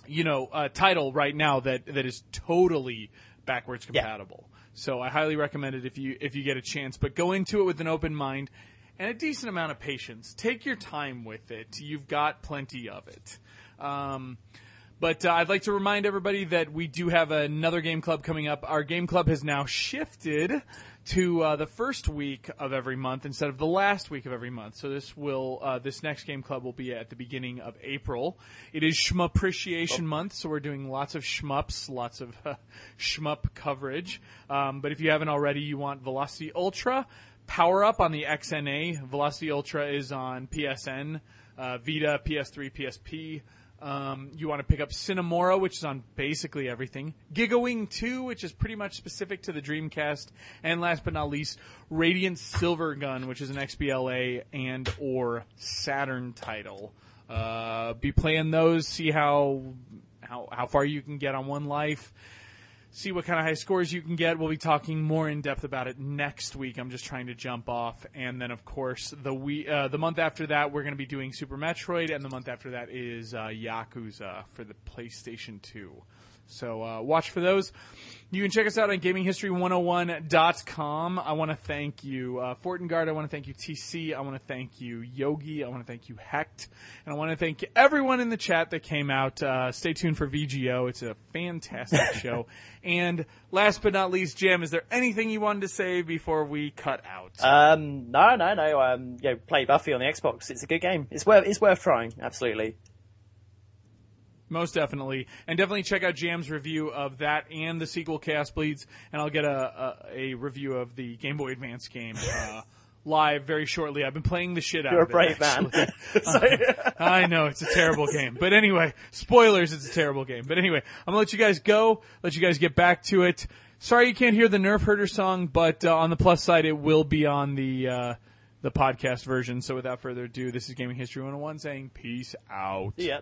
you know, uh, title right now that that is totally backwards Yeah. compatible. So I highly recommend it if you if you get a chance. But go into it with an open mind and a decent amount of patience. Take your time with it. You've got plenty of it. Um, but uh, I'd like to remind everybody that we do have another game club coming up. Our game club has now shifted to uh, the first week of every month instead of the last week of every month. So this will uh, this next game club will be at the beginning of April. It is Shmup Appreciation Month, so we're doing lots of shmups, lots of <laughs> uh, shmup coverage. Um, but if you haven't already, you want Velocity Ultra. Power up on the XNA. Velocity Ultra is on PSN, uh, Vita, PS3, PSP. Um, you want to pick up Sine Mora, which is on basically everything. Gigawing 2, which is pretty much specific to the Dreamcast. And last but not least, Radiant Silvergun, which is an XBLA and or Saturn title. Uh, be playing those, see how, how, how far you can get on one life see what kind of high scores you can get. We'll be talking more in depth about it next week. I'm just trying to jump off, and then of course the we uh, the month after that we're going to be doing Super Metroid, and the month after that is uh, Yakuza for the PlayStation 2. So uh, watch for those. You can check us out on GamingHistory101.com. I want to thank you, uh, Fortengard. I want to thank you, TC. I want to thank you, Yogi. I want to thank you, Hecht. And I want to thank everyone in the chat that came out. Uh, stay tuned for VGO. It's a fantastic <laughs> show. And last but not least, Jim, is there anything you wanted to say before we cut out? Um, no, no, no. Um, you know, play Buffy on the Xbox. It's a good game. It's worth, it's worth trying. Absolutely. Most definitely, and definitely check out Jam's review of that and the sequel Chaos Bleeds, and I'll get a a, a review of the Game Boy Advance game uh, <laughs> live very shortly. I've been playing the shit out You're of it. brave man. <laughs> <laughs> I know it's a terrible game, but anyway, spoilers. It's a terrible game, but anyway, I'm gonna let you guys go. Let you guys get back to it. Sorry you can't hear the Nerf Herder song, but uh, on the plus side, it will be on the uh, the podcast version. So without further ado, this is Gaming History 101 saying peace out. yeah.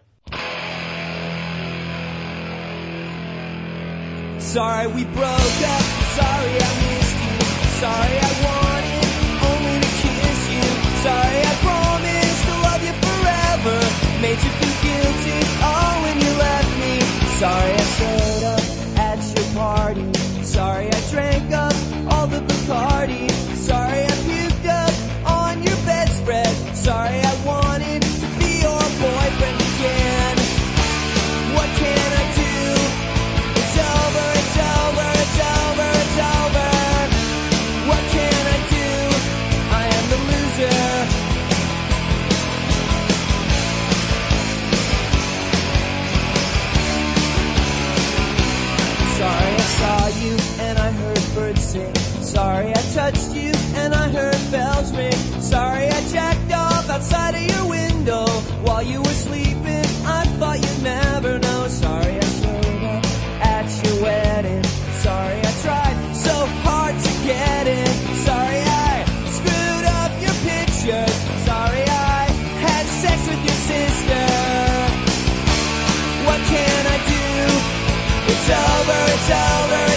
Sorry we broke up. Sorry I missed you. Sorry I wanted only to kiss you. Sorry I promised to love you forever. Made you feel guilty. Oh, when you left me. Sorry I showed up at your party. Sorry I drank up all the Bacardi. Bells ring. Sorry I jacked off outside of your window while you were sleeping. I thought you'd never know. Sorry I showed up at your wedding. Sorry I tried so hard to get in. Sorry I screwed up your picture. Sorry I had sex with your sister. What can I do? It's over, it's over, it's over,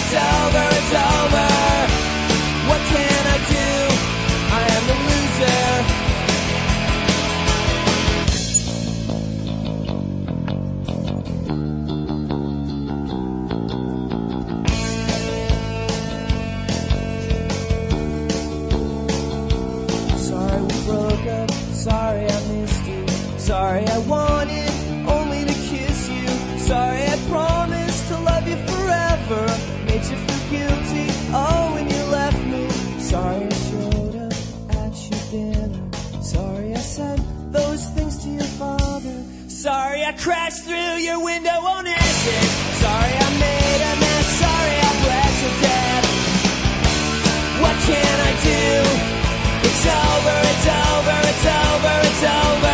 crash through your window on acid. Sorry I made a mess, sorry I blasted death. What can I do? It's over, it's over, it's over, it's over.